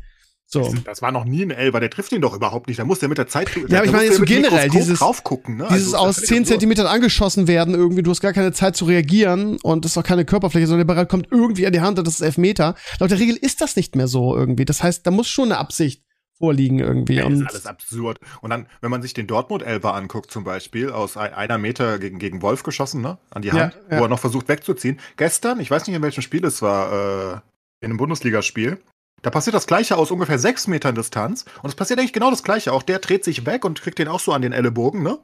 So. Das war noch nie ein Elfer, der trifft ihn doch überhaupt nicht. Da muss der mit der Zeit. Ja, aber ich meine jetzt so generell, dieses- drauf gucken, ne? Dieses Also, aus das ist 10 völlig absurd. Zentimetern angeschossen werden, irgendwie, du hast gar keine Zeit zu reagieren und das ist auch keine Körperfläche, sondern der Ball kommt irgendwie an die Hand und das ist Elfmeter. Laut der Regel ist das nicht mehr so irgendwie. Das heißt, da muss schon eine Absicht vorliegen irgendwie. Ja, ist alles absurd. Und dann, wenn man sich den Dortmund-Elfer anguckt, zum Beispiel, aus ein- einer Meter gegen, gegen Wolf geschossen, ne? An die Ja, Hand, ja. wo er noch versucht wegzuziehen. Gestern, ich weiß nicht, in welchem Spiel es war, äh, in einem Bundesligaspiel, da passiert das Gleiche aus ungefähr sechs Metern Distanz. Und es passiert eigentlich genau das Gleiche. Auch der dreht sich weg und kriegt den auch so an den Ellenbogen, ne?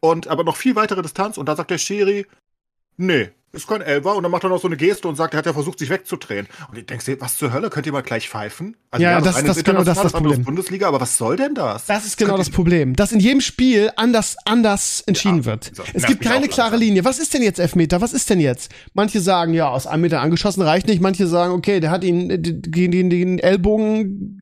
Und aber noch viel weitere Distanz. Und da sagt der Schiri, nee, ist kein Elfer. Und dann macht er noch so eine Geste und sagt, er hat ja versucht, sich wegzudrehen. Und ich denke, was zur Hölle, könnt ihr mal gleich pfeifen? Also Ja, das- eine das- ist genau, das das Problem. Bundesliga, aber was soll denn das? Das ist genau das Problem, dass in jedem Spiel anders, anders entschieden Ja, wird. es gibt keine klare. Linie. Was ist denn jetzt Elfmeter? Was ist denn jetzt? Manche sagen, ja, aus einem Meter angeschossen reicht nicht. Manche sagen, okay, der hat ihn äh, gegen den, den Ellbogen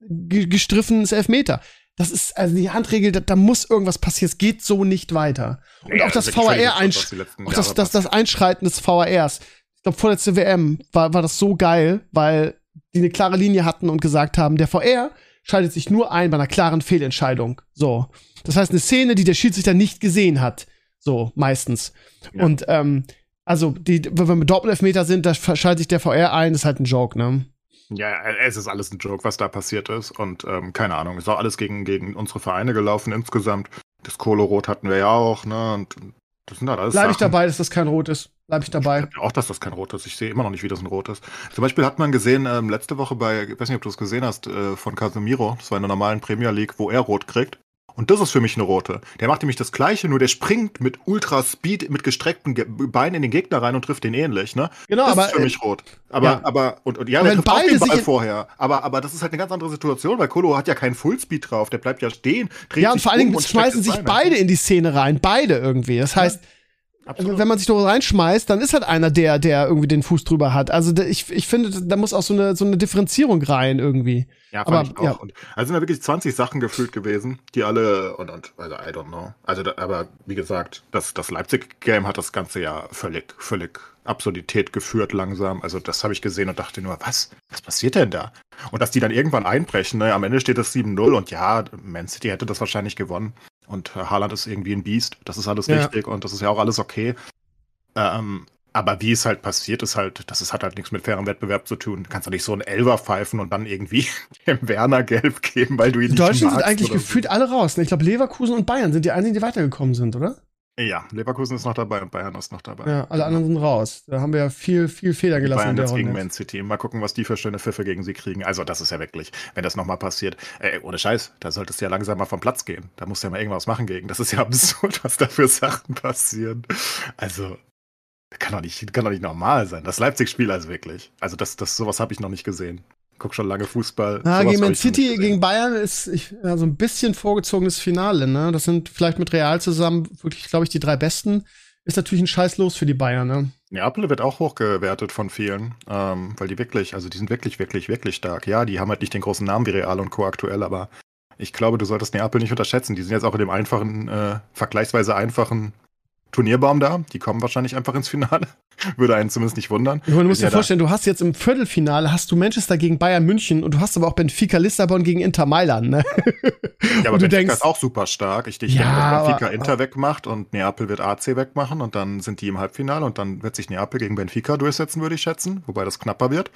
ge- gestriffen, ist Elfmeter. Das ist, also die Handregel, da, da muss irgendwas passieren. Es geht so nicht weiter. Und Ja, auch das völlig VAR, letzten auch das, das, das Einschreiten des VARs. Ich glaube, vorletzte WM war, war das so geil, weil die eine klare Linie hatten und gesagt haben, der VR schaltet sich nur ein bei einer klaren Fehlentscheidung. So. Das heißt, eine Szene, die der Schiedsrichter nicht gesehen hat. So, meistens. Ja. Und, ähm, also, die, wenn wir mit Doppelelfmeter sind, da schaltet sich der VR ein, ist halt ein Joke, ne? Ja, es ist alles ein Joke, was da passiert ist. Und ähm, keine Ahnung, ist auch alles gegen, gegen unsere Vereine gelaufen insgesamt. Das Kohle-Rot hatten wir ja auch, ne? Und das sind halt alles Bleib ich Sachen. dabei, dass das kein Rot ist. Bleib ich dabei. Ich auch, dass das kein Rot ist. Ich sehe immer noch nicht, wie das ein Rot ist. Zum Beispiel hat man gesehen, ähm, letzte Woche bei, ich weiß nicht, ob du es gesehen hast, äh, von Casemiro, das war in der normalen Premier League, wo er Rot kriegt. Und das ist für mich eine rote. Der macht nämlich das Gleiche, nur der springt mit Ultra Speed, mit gestreckten Ge Beinen in den Gegner rein und trifft den ähnlich, ne? Genau, das aber. ist für mich rot. Aber, ja. aber, und, und ja, Aber der trifft auch den Ball vorher. Aber, aber das ist halt eine ganz andere Situation, weil Kolo hat ja keinen Fullspeed drauf, der bleibt ja stehen, dreht ja, und sich vor allen Dingen um schmeißen sich beide in die Szene rein. Beide irgendwie. Das heißt, Absolut. wenn man sich da reinschmeißt, dann ist halt einer, der, der irgendwie den Fuß drüber hat. Also ich, ich finde, da muss auch so eine, so eine Differenzierung rein irgendwie. Ja, Aber, ich auch. ja. Und, also sind da wirklich 20 Sachen gefühlt gewesen, die alle, und, und also I don't know. Also, da, aber wie gesagt, das, das Leipzig-Game hat das Ganze ja völlig, völlig Absurdität geführt langsam. Also das habe ich gesehen und dachte nur, was? Was passiert denn da? Und dass die dann irgendwann einbrechen, ne? am Ende steht es 7-0 und ja, Man City hätte das wahrscheinlich gewonnen. Und äh, Haaland ist irgendwie ein Biest, das ist alles Ja. richtig und das ist ja auch alles okay. Ähm, aber wie es halt passiert, ist halt, das ist, hat halt nichts mit fairem Wettbewerb zu tun. Du kannst doch nicht so einen Elver pfeifen und dann irgendwie (laughs) dem Werner gelb geben, weil du ihn Die nicht Deutschen magst sind eigentlich oder so. gefühlt alle raus. Ne? Ich glaube, Leverkusen und Bayern sind die einzigen, die weitergekommen sind, oder? Ja, Leverkusen ist noch dabei und Bayern ist noch dabei. Ja, alle anderen sind raus. Da haben wir ja viel, viel Fehler gelassen in Bayern der jetzt gegen Runde. Man City. Mal gucken, was die für schöne Pfiffe gegen sie kriegen. Also, das ist ja wirklich, wenn das nochmal passiert. Ey, ohne Scheiß, da solltest du ja langsam mal vom Platz gehen. Da musst du ja mal irgendwas machen gegen. Das ist ja (laughs) absurd, was da für Sachen passieren. Also, kann doch nicht, kann doch nicht normal sein. Das Leipzig-Spiel also wirklich. Also, das, das, sowas habe ich noch nicht gesehen. Guck schon lange Fußball. Sowas gegen Man City, gegen Bayern ist ich, ja, so ein bisschen vorgezogenes Finale, ne? Das sind vielleicht mit Real zusammen wirklich, glaube ich, die drei besten. Ist natürlich ein Scheiß los für die Bayern, ne? Neapel wird auch hochgewertet von vielen, ähm, weil die wirklich, also die sind wirklich, wirklich, wirklich stark. Ja, die haben halt nicht den großen Namen wie Real und Co. aktuell, aber ich glaube, du solltest Neapel nicht unterschätzen. Die sind jetzt auch in dem einfachen, äh, vergleichsweise einfachen Turnierbaum da. Die kommen wahrscheinlich einfach ins Finale. (laughs) Würde einen zumindest nicht wundern. Du musst dir vorstellen, du hast jetzt im Viertelfinale hast du Manchester gegen Bayern München und du hast aber auch Benfica Lissabon gegen Inter Mailand, ne? Ja, aber Benfica denkst, ist auch super stark. Ich, ich Ja, denke, dass Benfica aber- Inter wegmacht und Neapel wird AC wegmachen und dann sind die im Halbfinale und dann wird sich Neapel gegen Benfica durchsetzen, würde ich schätzen, wobei das knapper wird.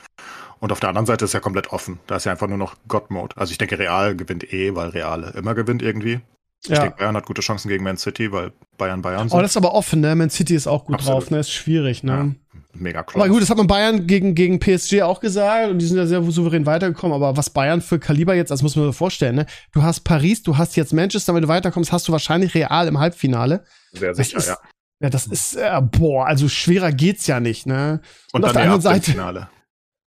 Und auf der anderen Seite ist ja komplett offen. Da ist ja einfach nur noch God-Mode. Also ich denke, Real gewinnt eh, weil Real immer gewinnt irgendwie. Ich ja. denke, Bayern hat gute Chancen gegen Man City, weil Bayern Bayern Oh, sind. das ist aber offen, ne? Man City ist auch gut Absolut. drauf, ne? Ist schwierig, ne? Mega close. Aber gut, das hat man Bayern gegen, gegen PSG auch gesagt und die sind ja sehr souverän weitergekommen. Aber was Bayern für Kaliber jetzt, das muss man sich vorstellen, ne? Du hast Paris, du hast jetzt Manchester, wenn du weiterkommst, hast du wahrscheinlich Real im Halbfinale. Sehr Das sicher, ist, ja. ja, das ist, äh, boah, also schwerer geht's ja nicht, ne? Und, auf dann der anderen Seite-.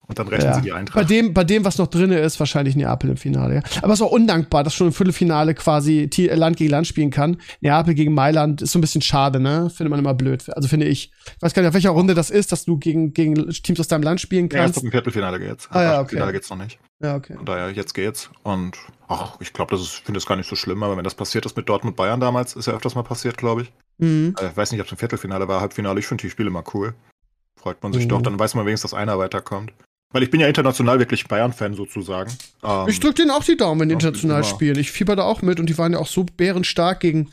Und dann retten Ja. sie die Bei Eintracht. dem, bei dem, was noch drin ist, wahrscheinlich Neapel im Finale. Ja. Aber es ist auch undankbar, dass schon im Viertelfinale quasi Land gegen Land spielen kann. Neapel gegen Mailand ist so ein bisschen schade, ne? Findet man immer blöd. Also finde ich. Ich weiß gar nicht, auf welcher Runde das ist, dass du gegen, gegen Teams aus deinem Land spielen Ja, erst kannst. dem Viertelfinale geht's. Ah, ja, Ab okay. Finale geht's noch nicht. Ja, okay. Von daher, jetzt geht's. Und ach, ich glaube, das ist, finde es gar nicht so schlimm, aber wenn das passiert ist mit Dortmund Bayern damals, ist ja öfters mal passiert, glaube ich. Mhm. Äh, Ich weiß nicht, ob es im Viertelfinale war, Halbfinale. Ich finde die Spiele immer cool. Freut man sich Mhm. doch, dann weiß man wenigstens, dass einer weiterkommt. Weil ich bin ja international wirklich Bayern-Fan sozusagen. Ähm, Ich drück denen auch die Daumen, wenn die international spielen. Ich fieber da auch mit und die waren ja auch so bärenstark gegen,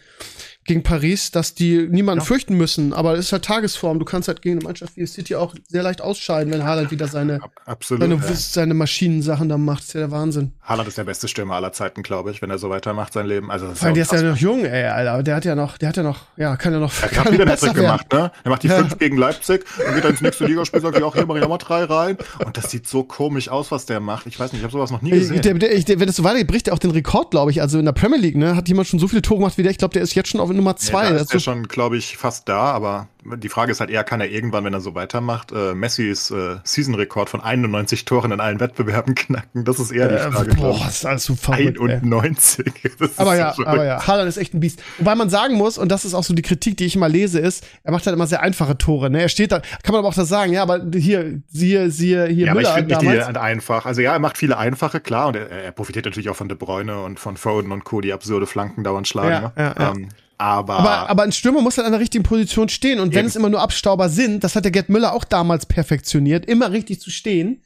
gegen Paris, dass die niemanden ja. fürchten müssen. Aber es ist halt Tagesform. Du kannst halt gegen eine Mannschaft wie City auch sehr leicht ausscheiden, wenn Haaland wieder seine, Absolut, seine, ja. seine Maschinensachen da macht. Das ist ja der Wahnsinn. Haaland ist der beste Stürmer aller Zeiten, glaube ich, wenn er so weitermacht sein Leben. Also Vor allem, der ist ja noch jung, ey, Alter. Der hat ja noch, der hat ja noch, ja, kann ja noch. Er hat wieder einen Trick gemacht, ne? Er macht die ja. fünf gegen Leipzig und geht dann ins nächste Ligaspiel, sagt, ja, hier mach ich nochmal drei rein. Und das sieht so komisch aus, was der macht. Ich weiß nicht, ich habe sowas noch nie gesehen. Der, der, der, wenn das so weitergeht, bricht er auch den Rekord, glaube ich. Also in der Premier League, ne, hat jemand schon so viele Tore gemacht wie der. Ich glaube, der ist jetzt schon auf Nummer zwei. Ja, da ist der schon, glaube ich, fast da, aber die Frage ist halt eher, kann er irgendwann, wenn er so weitermacht, äh, Messis äh, Season-Rekord von 91 Toren in allen Wettbewerben (laughs) knacken? Das ist eher die Äh, Frage. boah, das ist alles so verrückt, ey. 91. (laughs) Das ist Aber so ja, verrückt. aber ja, Haaland ist echt ein Biest. Wobei man sagen muss, und das ist auch so die Kritik, die ich immer lese, ist, er macht halt immer sehr einfache Tore. Ne? Er steht da, kann man aber auch das sagen, ja, aber hier, siehe, siehe, hier Ja, aber ich Müller finde nicht die einfach. Also ja, er macht viele einfache, klar, und er, er profitiert natürlich auch von De Bruyne und von Foden und Co., die absurde Flanken dauernd schlagen. Ja, ne? ja, ja. Ähm, aber, Aber, aber ein Stürmer muss halt an der richtigen Position stehen. Und wenn Eben. es immer nur Abstauber sind, das hat der Gerd Müller auch damals perfektioniert, immer richtig zu stehen.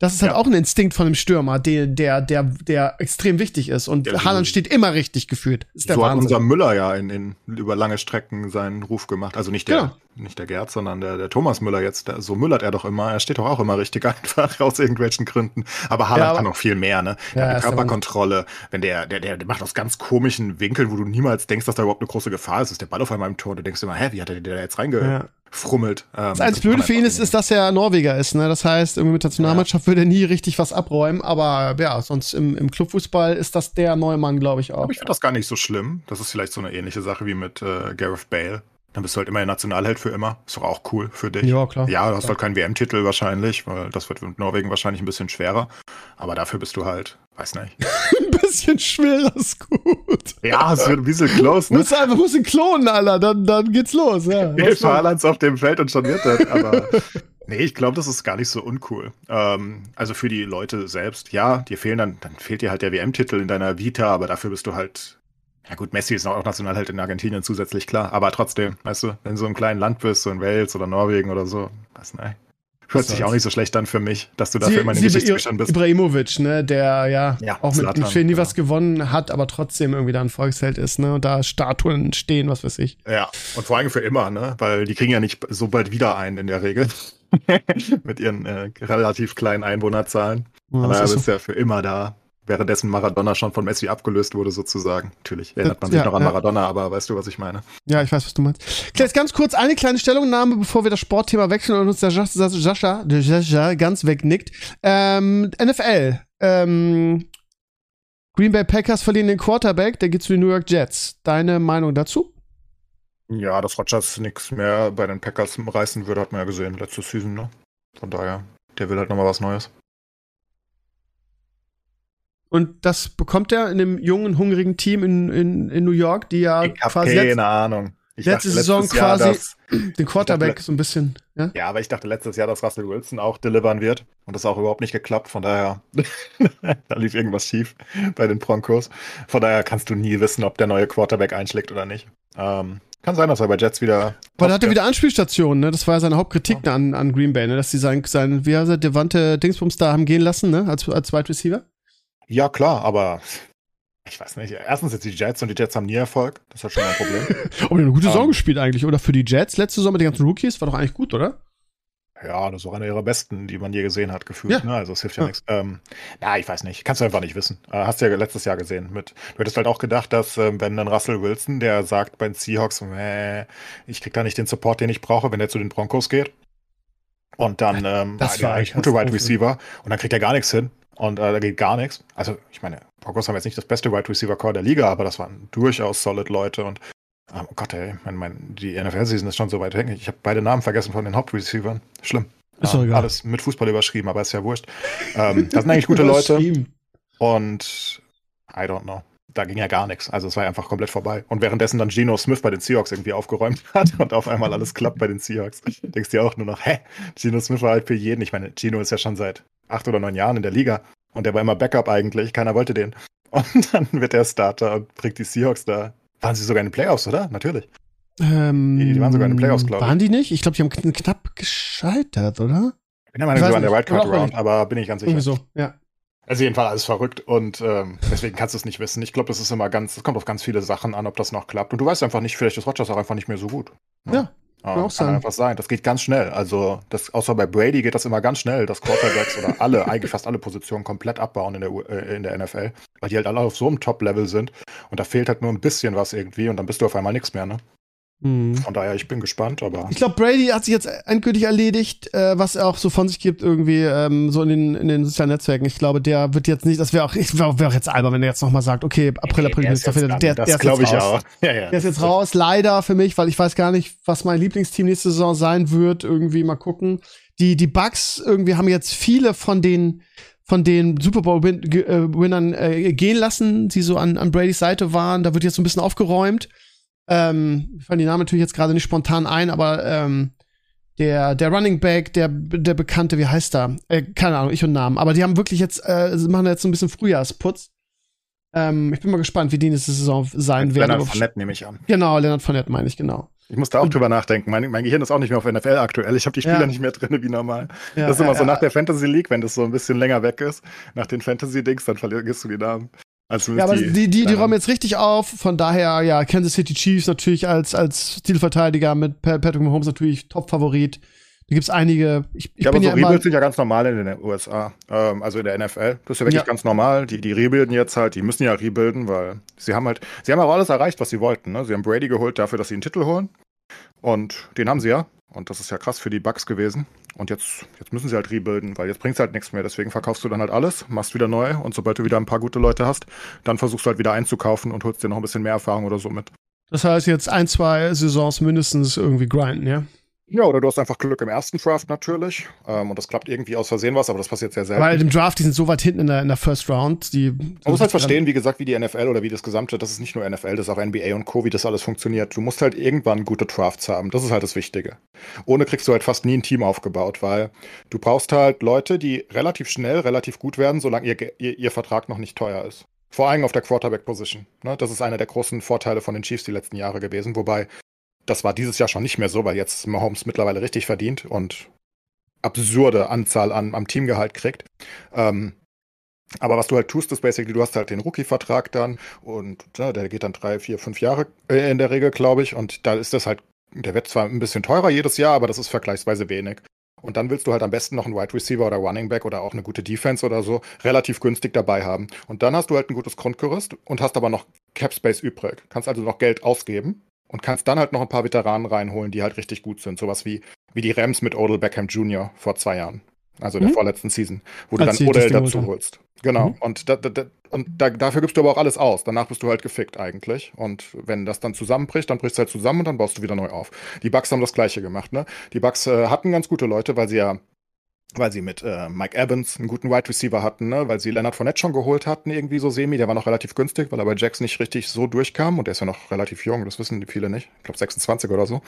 Das ist halt Ja. auch ein Instinkt von einem Stürmer, der, der, der, der extrem wichtig ist. Und Ja, Haaland steht immer richtig gefühlt. Ist der so hat Wahnsinn. unser Müller ja in, in, über lange Strecken seinen Ruf gemacht. Also nicht der, Genau. nicht der Gerd, sondern der, der Thomas Müller jetzt. Der, so müllert er doch immer. Er steht doch auch immer richtig (laughs) einfach aus irgendwelchen Gründen. Aber Haaland Ja, aber- kann noch viel mehr, ne? Ja, hat der Körperkontrolle. Wenn der, der, der, der macht aus ganz komischen Winkeln, wo du niemals denkst, dass da überhaupt eine große Gefahr ist. Ist der Ball auf einmal im Tor. Du denkst immer, hä, wie hat er den da jetzt Ja. Reingefrummelt? Ähm, Das einzige Blöde für ihn ist, ist, dass er Norweger ist. Ne? Das heißt, irgendwie mit der Nationalmannschaft würde er nie richtig was abräumen. Aber ja, sonst im, im Clubfußball ist das der Neumann, glaube ich auch. Aber ich finde das gar nicht so schlimm. Das ist vielleicht so eine ähnliche Sache wie mit äh, Gareth Bale. Dann bist du halt immer Nationalheld für immer. Ist doch auch cool für dich. Ja, klar. Ja, du hast halt keinen WM-Titel wahrscheinlich, weil das wird mit Norwegen wahrscheinlich ein bisschen schwerer. Aber dafür bist du halt, weiß nicht. (laughs) ein bisschen schwerer ist gut. Ja, es wird ein bisschen close, ne? Muss einfach muss ihn klonen, Alter. Dann, dann geht's los. Ja. Hilfe Haalands auf dem Feld und schon wird das, aber (laughs) nee, ich glaube, das ist gar nicht so uncool. Ähm, also für die Leute selbst, ja, dir fehlen dann, dann fehlt dir halt der WM-Titel in deiner Vita, aber dafür bist du halt, ja gut, Messi ist auch Nationalheld in Argentinien zusätzlich, klar, aber trotzdem, weißt du, wenn du so im kleinen Land bist, so in Wales oder Norwegen oder so, weiß nicht. Hört sich auch nicht so schlecht an für mich, dass du dafür immer in den Geschichtsbüchern bist. Ibrahimovic, ne, der ja, Ja, auch mit Zlatan, dem Spiel nie genau. was gewonnen hat, aber trotzdem irgendwie da ein Volksheld ist, ne, und da Statuen stehen, was weiß ich. Ja, und vor allem für immer, ne? Weil die kriegen ja nicht so bald wieder ein in der Regel. (laughs) Mit ihren äh, relativ kleinen Einwohnerzahlen. Ja, Aber das er ist ist so. ja für immer da. Währenddessen Maradona schon von Messi abgelöst wurde, sozusagen. Natürlich erinnert man sich Ja, noch an ja. Maradona, aber weißt du, was ich meine? Ja, ich weiß, was du meinst. Jetzt ganz kurz eine kleine Stellungnahme, bevor wir das Sportthema wechseln und uns Sascha, der Sascha ganz wegnickt. Ähm, NFL. Ähm, Green Bay Packers verlieren den Quarterback, der geht zu den New York Jets. Deine Meinung dazu? Ja, dass Rodgers nichts mehr bei den Packers reißen würde, hat man ja gesehen, letzte Season, ne? Von daher, der will halt nochmal was Neues. Und das bekommt er in dem jungen, hungrigen Team in, in, in New York, die ja ich habe quasi keine Ahnung. Ich letzte dachte Saison Jahr, quasi dass- den Quarterback dachte- so ein bisschen, ja? Ja, aber ich dachte letztes Jahr, dass Russell Wilson auch delivern wird. Und das ist auch überhaupt nicht geklappt. Von daher, (laughs) da lief irgendwas schief bei den Broncos. Von daher kannst du nie wissen, ob der neue Quarterback einschlägt oder nicht. Ähm, kann sein, dass er bei Jets wieder. Weil da hat er wieder Anspielstationen, ne? Das war ja seine Hauptkritik an, an Green Bay, ne? Dass sie sein, sein wie heißt er, Devante Dingsbums da haben gehen lassen, ne? Als, als Wide Receiver. Ja, klar, aber ich weiß nicht. Erstens jetzt die Jets und die Jets haben nie Erfolg. Das ist halt schon mal ein Problem. (laughs) Aber eine gute Saison Ähm. gespielt eigentlich, oder? Für die Jets letzte Saison mit den ganzen Rookies war doch eigentlich gut, oder? ja, das ist auch einer ihrer besten, die man je gesehen hat, gefühlt. Ja. Ne? Also es hilft ja, Ja. nichts. Ähm, ja, ich weiß nicht. Kannst du einfach nicht wissen. Äh, hast du ja letztes Jahr gesehen. Mit, du hättest halt auch gedacht, dass ähm, wenn dann Russell Wilson, der sagt bei den Seahawks, ich krieg da nicht den Support, den ich brauche, wenn der zu den Broncos geht. Und dann ähm, Das war eigentlich gute Wide. Receiver und dann kriegt er gar nichts hin. Und äh, da geht gar nichts. Also, ich meine, Broncos haben jetzt nicht das beste Wide Receiver Core der Liga, aber das waren durchaus solid Leute und ähm, oh Gott, ey, mein, mein, die NFL-Season ist schon so weit weg. Ich habe beide Namen vergessen von den Hauptreceivern. Schlimm. Ist doch Ähm, egal. Alles mit Fußball überschrieben, aber ist ja wurscht. Ähm, das sind eigentlich (laughs) gute Leute und I don't know. Da ging ja gar nichts. Also es war einfach komplett vorbei. Und währenddessen dann Geno Smith bei den Seahawks irgendwie aufgeräumt (laughs) hat und auf einmal alles klappt bei den Seahawks, denkst du dir auch nur noch, hä? Geno Smith war halt für jeden. Ich meine, Geno ist ja schon seit acht oder neun Jahren in der Liga und der war immer Backup eigentlich. Keiner wollte den. (laughs) Und dann wird er Starter und bringt die Seahawks da. Waren sie sogar in den Playoffs, oder? Natürlich. Ähm, Die- die waren sogar in den Playoffs, glaub ich. Waren die nicht? Ich glaube, die haben kn knapp gescheitert, oder? Ich bin der Meinung, sie waren der nicht. Wildcard Oder auch Round, nicht. aber bin ich ganz sicher. So, ja. Also jedenfalls alles verrückt und ähm, deswegen kannst du es nicht wissen. Ich glaube, das ist immer ganz, es kommt auf ganz viele Sachen an, ob das noch klappt. Und du weißt einfach nicht, vielleicht ist Rogers auch einfach nicht mehr so gut. Ja, ja kann auch sein. einfach sein. Das geht ganz schnell. Also das, außer bei Brady geht das immer ganz schnell, dass Quarterbacks oder alle, (laughs) eigentlich fast alle Positionen komplett abbauen in der, äh, in der NFL, weil die halt alle auf so einem Top-Level sind und da fehlt halt nur ein bisschen was irgendwie und dann bist du auf einmal nichts mehr, ne? Mhm. Von daher, ich bin gespannt, aber. Ich glaube, Brady hat sich jetzt endgültig erledigt, äh, was er auch so von sich gibt, irgendwie ähm, so in den, in den sozialen Netzwerken. Ich glaube, der wird jetzt nicht, das wäre auch, ich wäre wär auch jetzt albern, wenn er jetzt nochmal sagt, okay, April, April, der, ist der, der, der ist jetzt raus. Ja, ja. Der ist jetzt raus, leider für mich, weil ich weiß gar nicht, was mein Lieblingsteam nächste Saison sein wird. Irgendwie mal gucken. Die, die Bugs irgendwie haben jetzt viele von den, von den Super Bowl-Winnern äh, gehen lassen, die so an, an Bradys Seite waren. Da wird jetzt so ein bisschen aufgeräumt. Ähm, mir fallen die Namen natürlich jetzt gerade nicht spontan ein, aber ähm, der, der Running Back, der, der Bekannte, wie heißt er? Äh, keine Ahnung, ich und Namen. Aber die haben wirklich jetzt, äh, machen jetzt so ein bisschen Frühjahrsputz. Ähm, ich bin mal gespannt, wie die nächste Saison sein werden. Leonard Fournette nehme ich an. Genau, Leonard Fournette meine ich, genau. Ich muss da auch drüber nachdenken. Mein, mein, Gehirn ist auch nicht mehr auf NFL aktuell. Ich habe die Spieler ja. nicht mehr drin wie normal. Ja, das ist immer ja, so nach der Fantasy League, wenn das so ein bisschen länger weg ist, nach den Fantasy-Dings, dann vergisst du die Namen. Also ja, aber die, die, die, die räumen jetzt richtig auf. Von daher, ja, Kansas City Chiefs natürlich als, als Zielverteidiger mit Patrick Mahomes natürlich Top-Favorit. Da gibt's einige. Ich, ich ja, aber so ja Rebuilds sind ja ganz normal in den USA, ähm, also in der NFL. Das ist ja wirklich ja. ganz normal. Die, die rebuilden jetzt halt, die müssen ja rebuilden, weil sie haben halt, sie haben auch alles erreicht, was sie wollten. Ne? Sie haben Brady geholt dafür, dass sie einen Titel holen. Und den haben sie ja. Und das ist ja krass für die Bucks gewesen. Und jetzt, jetzt müssen sie halt rebuilden, weil jetzt bringt es halt nichts mehr. Deswegen verkaufst du dann halt alles, machst wieder neu und sobald du wieder ein paar gute Leute hast, dann versuchst du halt wieder einzukaufen und holst dir noch ein bisschen mehr Erfahrung oder so mit. Das heißt jetzt ein, zwei Saisons mindestens irgendwie grinden, ja? Ja, oder du hast einfach Glück im ersten Draft natürlich. Ähm, und das klappt irgendwie aus Versehen was, aber das passiert sehr selten. Weil im Draft, die sind so weit hinten in der, in der First Round. Die Man muss halt verstehen, wie gesagt, wie die NFL oder wie das Gesamte, das ist nicht nur NFL, das ist auch NBA und Co., wie das alles funktioniert. Du musst halt irgendwann gute Drafts haben. Das ist halt das Wichtige. Ohne kriegst du halt fast nie ein Team aufgebaut, weil du brauchst halt Leute, die relativ schnell, relativ gut werden, solange ihr, ihr, ihr Vertrag noch nicht teuer ist. Vor allem auf der Quarterback-Position. Ne? Das ist einer der großen Vorteile von den Chiefs die letzten Jahre gewesen, wobei das war dieses Jahr schon nicht mehr so, weil jetzt Mahomes mittlerweile richtig verdient und absurde Anzahl an, am Teamgehalt kriegt. Ähm, aber was du halt tust, ist basically, du hast halt den Rookie-Vertrag dann und ja, der geht dann drei, vier, fünf Jahre äh, in der Regel, glaube ich. Und da ist das halt, der wird zwar ein bisschen teurer jedes Jahr, aber das ist vergleichsweise wenig. Und dann willst du halt am besten noch einen Wide Receiver oder Running Back oder auch eine gute Defense oder so relativ günstig dabei haben. Und dann hast du halt ein gutes Grundgerüst und hast aber noch Cap Space übrig. Kannst also noch Geld ausgeben und kannst dann halt noch ein paar Veteranen reinholen, die halt richtig gut sind. Sowas wie, wie die Rams mit Odell Beckham Jr. vor zwei Jahren. Also mhm. der vorletzten Season, wo du Als dann Odell dazu holst. Genau. Mhm. Und, da, da, und da, dafür gibst du aber auch alles aus. Danach bist du halt gefickt eigentlich. Und wenn das dann zusammenbricht, dann bricht es halt zusammen und dann baust du wieder neu auf. Die Bucks haben das gleiche gemacht, ne? Die Bucks äh, hatten ganz gute Leute, weil sie ja weil sie mit äh, Mike Evans einen guten Wide Receiver hatten, ne? weil sie Leonard Fournette schon geholt hatten, irgendwie so semi. Der war noch relativ günstig, weil er bei Jacks nicht richtig so durchkam und der ist ja noch relativ jung, das wissen die viele nicht. Ich glaube 26 oder so.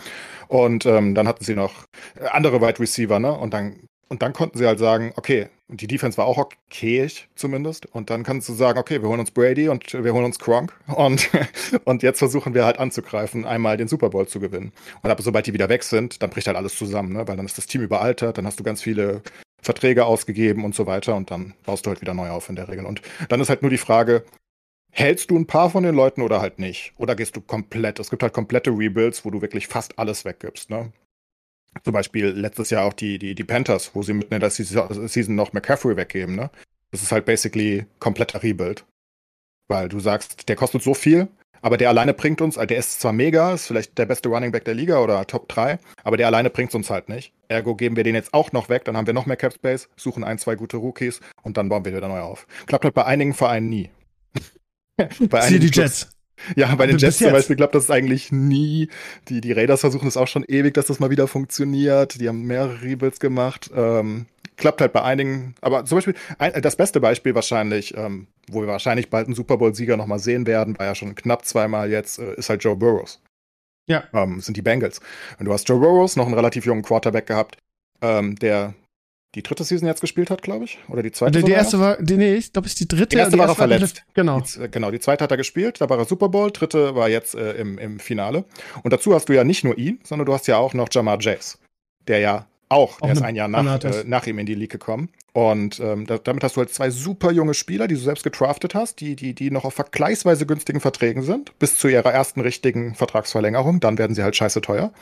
Und ähm, dann hatten sie noch äh, andere Wide Receiver, ne? Und dann, und dann konnten sie halt sagen, okay, die Defense war auch okay zumindest. Und dann kannst du sagen, okay, wir holen uns Brady und wir holen uns Kronk und, (laughs) und jetzt versuchen wir halt anzugreifen, einmal den Super Bowl zu gewinnen. Und aber sobald die wieder weg sind, dann bricht halt alles zusammen, ne? weil dann ist das Team überaltert, dann hast du ganz viele Verträge ausgegeben und so weiter und dann baust du halt wieder neu auf in der Regel. Und dann ist halt nur die Frage, hältst du ein paar von den Leuten oder halt nicht? Oder gehst du komplett? Es gibt halt komplette Rebuilds, wo du wirklich fast alles weggibst, ne? Zum Beispiel letztes Jahr auch die, die, die Panthers, wo sie mitten in der Season noch McCaffrey weggeben, ne? Das ist halt basically kompletter Rebuild. Weil du sagst, der kostet so viel, aber der alleine bringt uns, der ist zwar mega, ist vielleicht der beste Running Back der Liga oder Top 3, aber der alleine bringt uns halt nicht. Ergo geben wir den jetzt auch noch weg, dann haben wir noch mehr Cap Space, suchen ein, zwei gute Rookies und dann bauen wir wieder neu auf. Klappt halt bei einigen Vereinen nie. (laughs) bei einigen die Jets. Ja, bei den Jets zum Beispiel klappt das eigentlich nie. Die, die Raiders versuchen es auch schon ewig, dass das mal wieder funktioniert. Die haben mehrere Rebuilds gemacht. Ähm, klappt halt bei einigen. Aber zum Beispiel, ein, das beste Beispiel wahrscheinlich, ähm, wo wir wahrscheinlich bald einen Super Bowl-Sieger nochmal sehen werden, war ja schon knapp zweimal jetzt, äh, ist halt Joe Burrows. Ja. Ähm, sind die Bengals. Und du hast Joe Burrows, noch einen relativ jungen Quarterback gehabt, ähm, der die dritte Season jetzt gespielt hat, glaube ich. Oder die zweite. Die, die erste war, die, nee, ich glaube, es ist die dritte. Die erste, die war er verletzt. genau. Die, genau, die zweite hat er gespielt, da war er Super Bowl, dritte war jetzt äh, im, im Finale. Und dazu hast du ja nicht nur ihn, sondern du hast ja auch noch Jamar Chase, der ja Auch, Auch er ist ein Jahr nach, äh, nach ihm in die League gekommen. Und ähm, da, damit hast du halt zwei super junge Spieler, die du selbst getraftet hast, die, die, die noch auf vergleichsweise günstigen Verträgen sind, bis zu ihrer ersten richtigen Vertragsverlängerung. Dann werden sie halt scheiße teuer.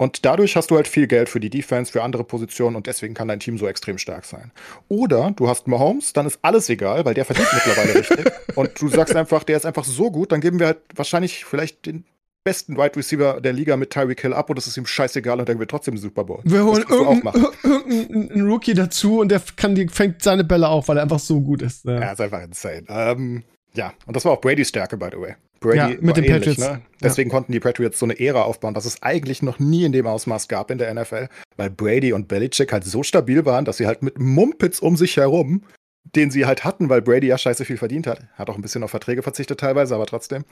Und dadurch hast du halt viel Geld für die Defense, für andere Positionen und deswegen kann dein Team so extrem stark sein. Oder du hast Mahomes, dann ist alles egal, weil der verdient mittlerweile (laughs) richtig. Und du sagst einfach, der ist einfach so gut, dann geben wir halt wahrscheinlich vielleicht den besten Wide Receiver der Liga mit Tyreek Hill ab und das ist ihm scheißegal und der gewinnt trotzdem den Super Bowl. Wir holen irgendeinen Rookie dazu und der kann die, fängt seine Bälle auf, weil er einfach so gut ist. Ja. Ja, ist einfach insane. Ähm, ja, und das war auch Bradys Stärke, by the way. Brady Ja, mit den ähnlich, Patriots. Ne? Deswegen konnten die Patriots so eine Ära aufbauen, was es eigentlich noch nie in dem Ausmaß gab in der NFL, weil Brady und Belichick halt so stabil waren, dass sie halt mit Mumpitz um sich herum, den sie halt hatten, weil Brady ja scheiße viel verdient hat, hat auch ein bisschen auf Verträge verzichtet teilweise, aber trotzdem,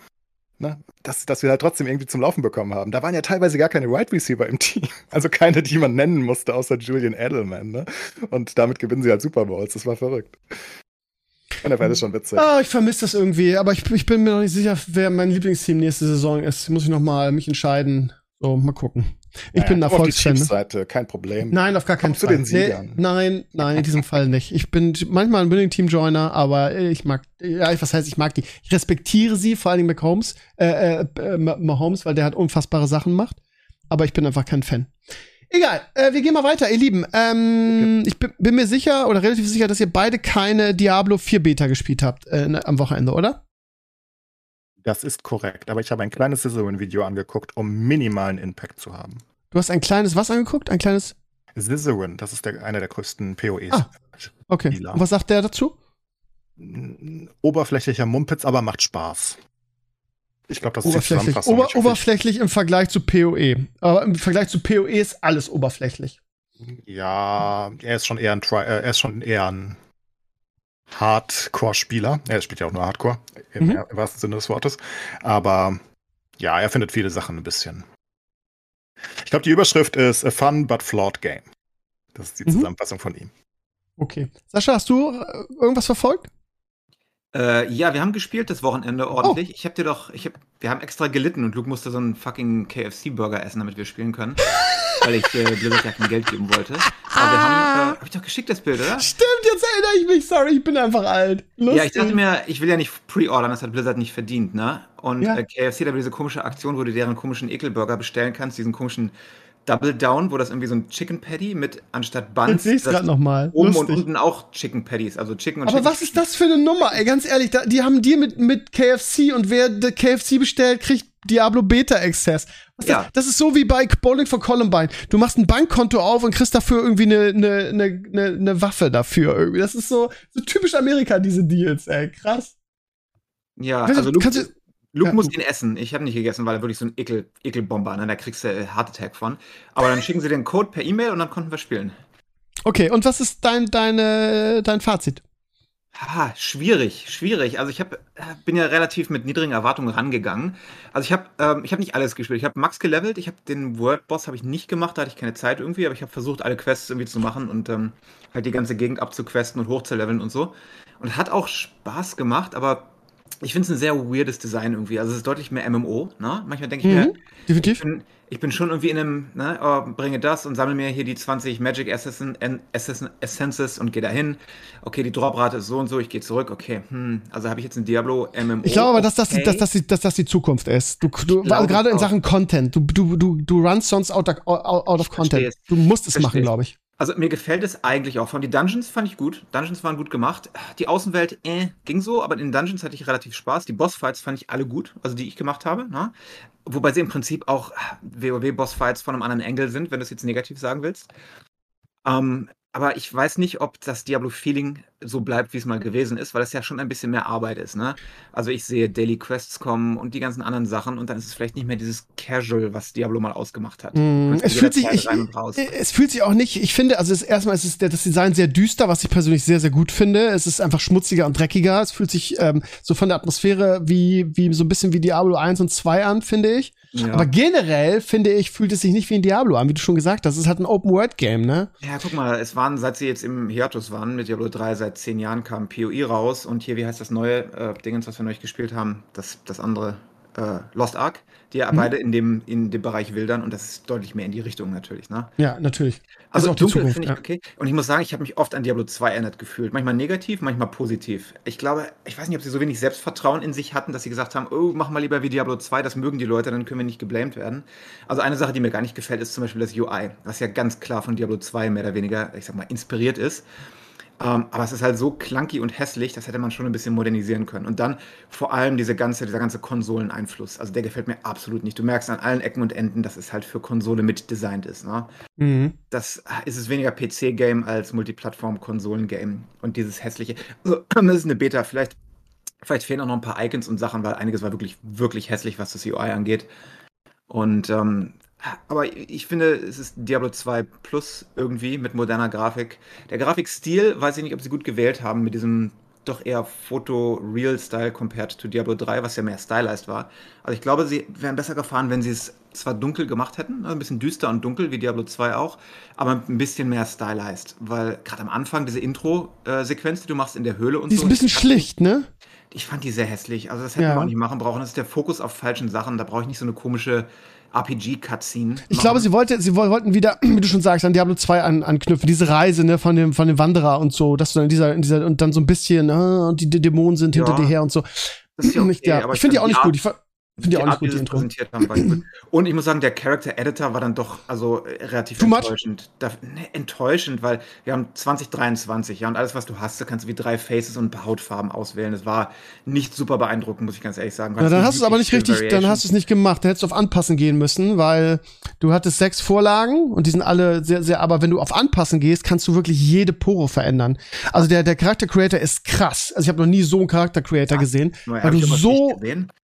ne? dass, dass wir halt trotzdem irgendwie zum Laufen bekommen haben. Da waren ja teilweise gar keine Wide Receiver im Team, (laughs) also keine, die man nennen musste, außer Julian Edelman. Ne? Und damit gewinnen sie halt Super Bowls, das war verrückt. NFL ist schon witzig. Ah, ich vermisse das irgendwie, aber ich, ich bin mir noch nicht sicher, wer mein Lieblingsteam nächste Saison ist. Muss ich noch mal mich entscheiden. So, mal gucken. Ich bin ein Naja, auf die Erfolgsfan. Ne? Chiefs-Seite, kein Problem. Nein, auf gar keinen Komm zu Fall. den Siegern. Nee, nein, nein, in diesem Fall nicht. Ich bin manchmal ein Winning Team Joiner, aber ich mag, ja, was heißt, ich mag die. Ich respektiere sie, vor allen Dingen McHolmes, äh, äh, äh, Mahomes, weil der hat unfassbare Sachen macht. Aber ich bin einfach kein Fan. Egal, äh, wir gehen mal weiter, ihr Lieben. Ähm, ich bin, bin mir sicher oder relativ sicher, dass ihr beide keine Diablo 4 Beta gespielt habt äh, am Wochenende, oder? Das ist korrekt, aber ich habe ein kleines Scissorin-Video angeguckt, um minimalen Impact zu haben. Du hast ein kleines was angeguckt? Ein kleines. Scissorin, das ist der, einer der größten PoEs. Ah. Okay. Und was sagt der dazu? Oberflächlicher Mumpitz, aber macht Spaß. Ich glaube, das ist die Oberflächlich. Zusammenfassung. Ober oberflächlich im Vergleich zu PoE. Aber im Vergleich zu PoE ist alles oberflächlich. Ja, er ist schon eher ein, Tri äh, er ist schon eher ein Hardcore-Spieler. Er spielt ja auch nur Hardcore, im, Mhm. im wahrsten Sinne des Wortes. Aber ja, er findet viele Sachen ein bisschen. Ich glaube, die Überschrift ist A Fun but Flawed Game. Das ist die Mhm. Zusammenfassung von ihm. Okay. Sascha, hast du äh, irgendwas verfolgt? Äh, ja, wir haben gespielt das Oh. Wochenende ordentlich. Ich hab dir doch, ich hab, wir haben extra gelitten und Luke musste so einen fucking KFC-Burger essen, damit wir spielen können. (laughs) weil ich äh, Blizzard ja kein Geld geben wollte. Aber wir haben, äh, hab ich doch geschickt das Bild, oder? Stimmt, jetzt erinnere ich mich. Sorry, ich bin einfach alt. Lustig. Ja, ich dachte mir, ich will ja nicht pre-ordern, das hat Blizzard nicht verdient, ne? Und Ja. äh, KFC hat aber diese komische Aktion, wo du deren komischen Ekelburger bestellen kannst, diesen komischen Double Down, wo das irgendwie so ein Chicken Patty mit anstatt Buns. Sehe ich das gerade noch mal. Oben Lustig. und unten auch Chicken Patties, also Chicken und Aber Chicken. was ist das für eine Nummer, ey? Ganz ehrlich, da, die haben dir mit, mit KFC und wer der KFC bestellt, kriegt Diablo Beta Access. Ja. das? das ist so wie bei Bowling for Columbine. Du machst ein Bankkonto auf und kriegst dafür irgendwie eine, eine, eine, eine, eine Waffe dafür. Irgendwie. Das ist so, so typisch Amerika, diese Deals, ey. Krass. Ja, du- also Luke, kannst du- Luke ja, muss ihn essen. Ich habe nicht gegessen, weil er wirklich so ein Ekel, Ekelbomber, ne? Da kriegst du äh, Heart Attack von. Aber dann schicken sie den Code per E-Mail und dann konnten wir spielen. Okay, und was ist dein, deine, dein Fazit? Ha, schwierig, schwierig. Also ich hab, äh, bin ja relativ mit niedrigen Erwartungen rangegangen. Also ich habe ähm, ich hab nicht alles gespielt. Ich habe Max gelevelt. Ich habe den World Boss habe ich nicht gemacht, da hatte ich keine Zeit irgendwie. Aber ich habe versucht, alle Quests irgendwie zu machen und ähm, halt die ganze Gegend abzuquesten und hochzuleveln und so. Und hat auch Spaß gemacht, aber ich finde es ein sehr weirdes Design irgendwie. Also es ist deutlich mehr MMO. Ne? Manchmal denke ich mir, Mhm, ich definitiv. bin, ich bin schon irgendwie in einem, ne, oh, bringe das und sammle mir hier die 20 Magic Assassin, Assassin, Essences und gehe dahin. Okay, die Droprate ist so und so, ich gehe zurück. Okay, hm, also habe ich jetzt ein Diablo MMO. Ich glaube aber, dass das, die, okay. dass, das die, dass das die Zukunft ist. Du, du, also gerade in. Sachen Content. Du, du, du, du runnst sonst out, of- out of Content. Du musst es Verstehe machen, glaube ich. Also mir gefällt es eigentlich auch. Von die Dungeons fand ich gut. Dungeons waren gut gemacht. Die Außenwelt, äh, ging so, aber in den Dungeons hatte ich relativ Spaß. Die Bossfights fand ich alle gut, also die ich gemacht habe. Ne? Wobei sie im Prinzip auch WoW-Bossfights von einem anderen Engel sind, wenn du es jetzt negativ sagen willst. Ähm, aber ich weiß nicht, ob das Diablo-Feeling so bleibt, wie es mal gewesen ist, weil es ja schon ein bisschen mehr Arbeit ist. Ne? Also ich sehe Daily Quests kommen und die ganzen anderen Sachen und dann ist es vielleicht nicht mehr dieses Casual, was Diablo mal ausgemacht hat. Mm, Es fühlt sich, ich, raus. es fühlt sich auch nicht, ich finde, also es, erstmal ist es das Design sehr düster, was ich persönlich sehr, sehr gut finde. Es ist einfach schmutziger und dreckiger. Es fühlt sich ähm, so von der Atmosphäre wie, wie so ein bisschen wie Diablo 1 und 2 an, finde ich. Ja. Aber generell, finde ich, fühlt es sich nicht wie ein Diablo an, wie du schon gesagt hast. Es ist halt ein Open-World-Game, ne? Ja, guck mal, es waren, seit sie jetzt im Hiatus waren, mit Diablo 3 seit zehn Jahren kam PoE raus und hier, wie heißt das neue äh, Dingens, was wir neulich gespielt haben? Das, das andere, äh, Lost Ark, die ja Mhm. beide in dem, in dem Bereich wildern und das ist deutlich mehr in die Richtung natürlich. Ne? Ja, natürlich. Also ist auch dunkel finde ich ja. okay. Und ich muss sagen, ich habe mich oft an Diablo 2 erinnert gefühlt. Manchmal negativ, manchmal positiv. Ich glaube, ich weiß nicht, ob sie so wenig Selbstvertrauen in sich hatten, dass sie gesagt haben, oh, mach mal lieber wie Diablo 2, das mögen die Leute, dann können wir nicht geblamed werden. Also eine Sache, die mir gar nicht gefällt, ist zum Beispiel das UI, was ja ganz klar von Diablo 2 mehr oder weniger, ich sag mal, inspiriert ist. Ähm, aber es ist halt so clunky und hässlich, das hätte man schon ein bisschen modernisieren können. Und dann vor allem diese ganze, dieser ganze Konsoleneinfluss. Also der gefällt mir absolut nicht. Du merkst an allen Ecken und Enden, dass es halt für Konsole mit designt ist. Ne? Mhm. das ist es weniger PC-Game als Multiplattform-Konsolen-Game. Und dieses hässliche, das (clears throat) ist eine Beta, vielleicht, vielleicht fehlen auch noch ein paar Icons und Sachen, weil einiges war wirklich, wirklich hässlich, was das UI angeht. Und, ähm, aber ich finde, es ist Diablo 2 Plus irgendwie mit moderner Grafik. Der Grafikstil, weiß ich nicht, ob sie gut gewählt haben mit diesem doch eher Foto-Real-Style compared to Diablo 3, was ja mehr stylized war. Also ich glaube, sie wären besser gefahren, wenn sie es zwar dunkel gemacht hätten, also ein bisschen düster und dunkel, wie Diablo 2 auch, aber ein bisschen mehr stylized. Weil gerade am Anfang diese Intro-Sequenz, die du machst in der Höhle und Die ist so. ein bisschen schlicht, ne? Ich fand die sehr hässlich. Also das hätten Ja. wir auch nicht machen brauchen. Das ist der Fokus auf falschen Sachen. Da brauche ich nicht so eine komische RPG-Cutscene. Ich glaube, sie wollte, sie woll- wollten wieder, (clears throat) wie du schon sagst, an Diablo 2 an, anknüpfen, diese Reise, ne, von dem, von dem Wanderer und so, dass du dann in dieser, in dieser, und dann so ein bisschen, und die, die Dämonen sind hinter Ja. dir her und so. Das ist ja Nicht, okay, ja. aber Ich finde die auch nicht gut. Ich finde die auch nicht gut, die Intro. präsentiert haben. Und ich muss sagen, der Character Editor war dann doch also relativ Too enttäuschend. Da, ne, enttäuschend, weil wir haben 2023, ja, und alles, was du hast, da kannst du wie drei Faces und ein paar Hautfarben auswählen. Das war nicht super beeindruckend, muss ich ganz ehrlich sagen. Ja, dann hast du es aber nicht richtig, dann hast du es nicht gemacht. Da hättest du auf Anpassen gehen müssen, weil du hattest sechs Vorlagen und die sind alle sehr, sehr, aber wenn du auf Anpassen gehst, kannst du wirklich jede Pore verändern. Also der, der Charakter Creator ist krass. Also ich habe noch nie so einen Charakter Creator gesehen, Nur, weil du so,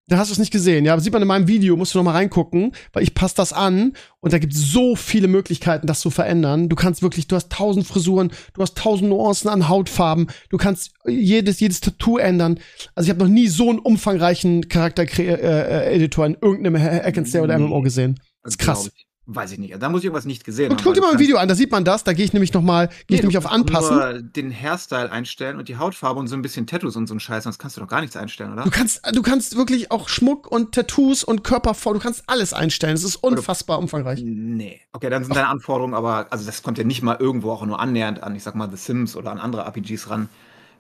da hast du es nicht gesehen. Ja, aber sieht man in meinem Video, musst du noch mal reingucken, weil ich passe das an und da gibt es so viele Möglichkeiten, das zu verändern. Du kannst wirklich, du hast tausend Frisuren, du hast tausend Nuancen an Hautfarben, du kannst jedes, jedes Tattoo ändern. Also ich habe noch nie so einen umfangreichen Charakter-Editor in irgendeinem Hack and Slay oder. MMO gesehen. Das ist krass. Weiß ich nicht. Da muss ich irgendwas nicht gesehen Und guck dir mal ein Video an, da sieht man das, da gehe ich nämlich noch mal, gehe ich nämlich auf Anpassen. Nur den Hairstyle einstellen und die Hautfarbe und so ein bisschen Tattoos und so ein Scheiß, sonst kannst du doch gar nichts einstellen, oder? Du kannst, du kannst wirklich auch Schmuck und Tattoos und Körperform, du kannst alles einstellen. Es ist unfassbar umfangreich. Nee. Okay, dann sind deine Anforderungen aber, also das kommt ja nicht mal irgendwo auch nur annähernd an, ich sag mal, The Sims oder an andere RPGs ran,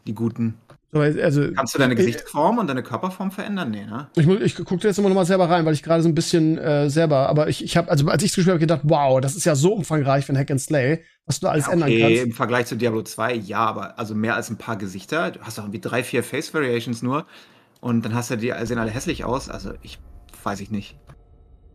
die guten. So, Also, Kannst du deine Gesichtsform und deine Körperform verändern? Nee, ne? Ich, ich gucke jetzt immer noch mal selber rein, weil ich gerade so ein bisschen äh, selber, aber ich, ich habe, also als ich es gespielt habe, gedacht, wow, das ist ja so umfangreich für ein Hack and Slay, was du da alles ändern Okay, kannst. im Vergleich zu Diablo 2, ja, aber also mehr als ein paar Gesichter. Du hast doch irgendwie drei, vier Face Variations nur und dann hast du die sehen alle hässlich aus. Also ich weiß ich nicht.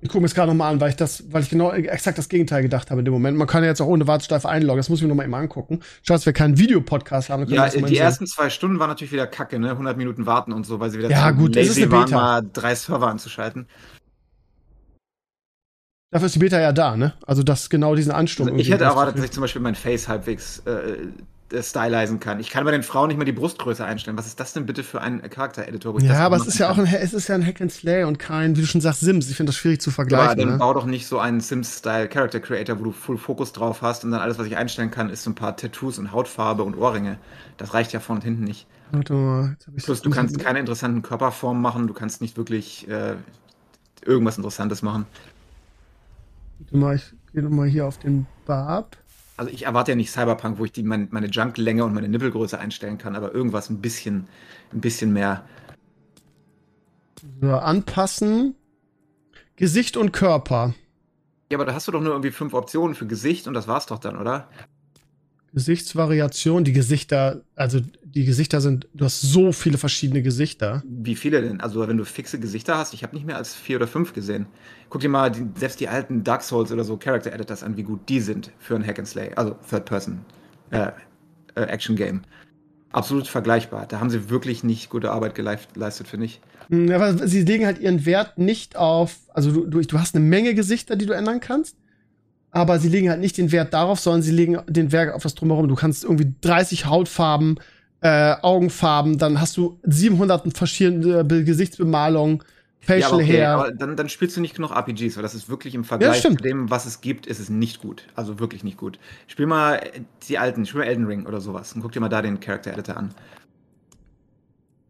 Ich gucke mir es gerade noch mal an, weil ich das, weil ich genau exakt das Gegenteil gedacht habe in dem Moment. Man kann ja jetzt auch ohne Warteschleife einloggen, das muss ich mir noch mal eben angucken. Schade, dass wir keinen Videopodcast haben. Ja, die ersten zwei Stunden waren natürlich wieder kacke, ne? 100 Minuten warten und so, weil sie wieder Ja, gut, das ist eine waren, Beta. mal drei Server anzuschalten. Dafür ist die Beta ja da, ne? Also das genau diesen Ansturm. Also ich hätte erwartet, dass ich zum Beispiel mein Face halbwegs äh, stylisen kann. Ich kann bei den Frauen nicht mal die Brustgröße einstellen. Was ist das denn bitte für ein Charakter-Editor? ich Ja, aber es ist ja auch ein, es ist ja ein Hack and Slay und kein, wie du schon sagst, Sims. Ich finde das schwierig zu Ja, vergleichen. dann ne? bau doch nicht so einen Sims-Style Character Creator, wo du Full Fokus drauf hast und dann alles, was ich einstellen kann, ist so ein paar Tattoos und Hautfarbe und Ohrringe. Das reicht ja vorne und hinten nicht. Warte mal, jetzt hab ich's- Plus, du kannst keine interessanten Körperformen machen, du kannst nicht wirklich äh, irgendwas Interessantes machen. Warte mal, ich gehe noch mal hier auf den Barb. Also ich erwarte ja nicht Cyberpunk, wo ich die, mein, meine Junk-Länge und meine Nippelgröße einstellen kann, aber irgendwas ein bisschen, ein bisschen mehr. So, anpassen. Gesicht und Körper. Ja, aber da hast du doch nur irgendwie fünf Optionen für Gesicht und das war's doch dann, oder? Gesichtsvariation, die Gesichter, also die Gesichter sind, du hast so viele verschiedene Gesichter. Wie viele denn? Also wenn du fixe Gesichter hast, ich habe nicht mehr als vier oder fünf gesehen. Guck dir mal die, selbst die alten Dark Souls oder so Character Editors an, wie gut die sind für ein Hack and Slay, also Third Person äh, äh, Action Game. Absolut vergleichbar. Da haben sie wirklich nicht gute Arbeit geleistet, finde ich. Hm, Aber sie legen halt ihren Wert nicht auf, also du, du, du hast eine Menge Gesichter, die du ändern kannst, aber sie legen halt nicht den Wert darauf, sondern sie legen den Wert auf das Drumherum. Du kannst irgendwie 30 Hautfarben, äh, Augenfarben, dann hast du 700 verschiedene Be- Gesichtsbemalungen, Facial aber okay, Hair. aber dann, dann spielst du nicht genug RPGs, weil das ist wirklich im Vergleich zu stimmt. dem, was es gibt, ist es nicht gut. Also wirklich nicht gut. Spiel mal äh, die alten, spiel mal Elden Ring oder sowas und guck dir mal da den Character Editor an.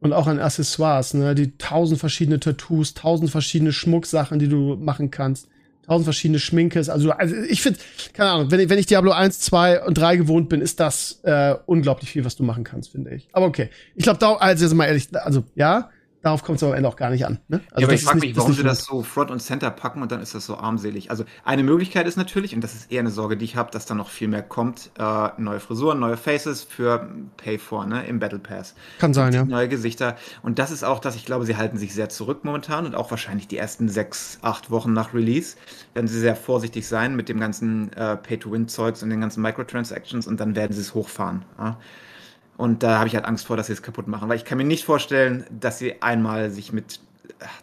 Und auch an Accessoires, ne? Die tausend verschiedene Tattoos, tausend verschiedene Schmucksachen, die du machen kannst. Tausend verschiedene Schminkes. Also, also ich finde, keine Ahnung, wenn ich, wenn ich Diablo 1, 2 und 3 gewohnt bin, ist das äh, unglaublich viel, was du machen kannst, finde ich. Aber okay. Ich glaube, da, also jetzt mal ehrlich, also ja, darauf kommt es am Ende auch gar nicht an. Ne? Also ja, aber ich frage mich, warum sie das so Front und Center packen und dann ist das so armselig. Also eine Möglichkeit ist natürlich, und das ist eher eine Sorge, die ich habe, dass da noch viel mehr kommt, äh, neue Frisuren, neue Faces für Pay for, ne, im Battle Pass. Kann sein, ja. Neue Gesichter. Und das ist auch, dass ich glaube, sie halten sich sehr zurück momentan und auch wahrscheinlich die ersten sechs, acht Wochen nach Release werden sie sehr vorsichtig sein mit dem ganzen äh, Pay-to-Win-Zeugs und den ganzen Microtransactions und dann werden sie es hochfahren. Ja? Und da habe ich halt Angst vor, dass sie es kaputt machen, weil ich kann mir nicht vorstellen, dass sie einmal sich mit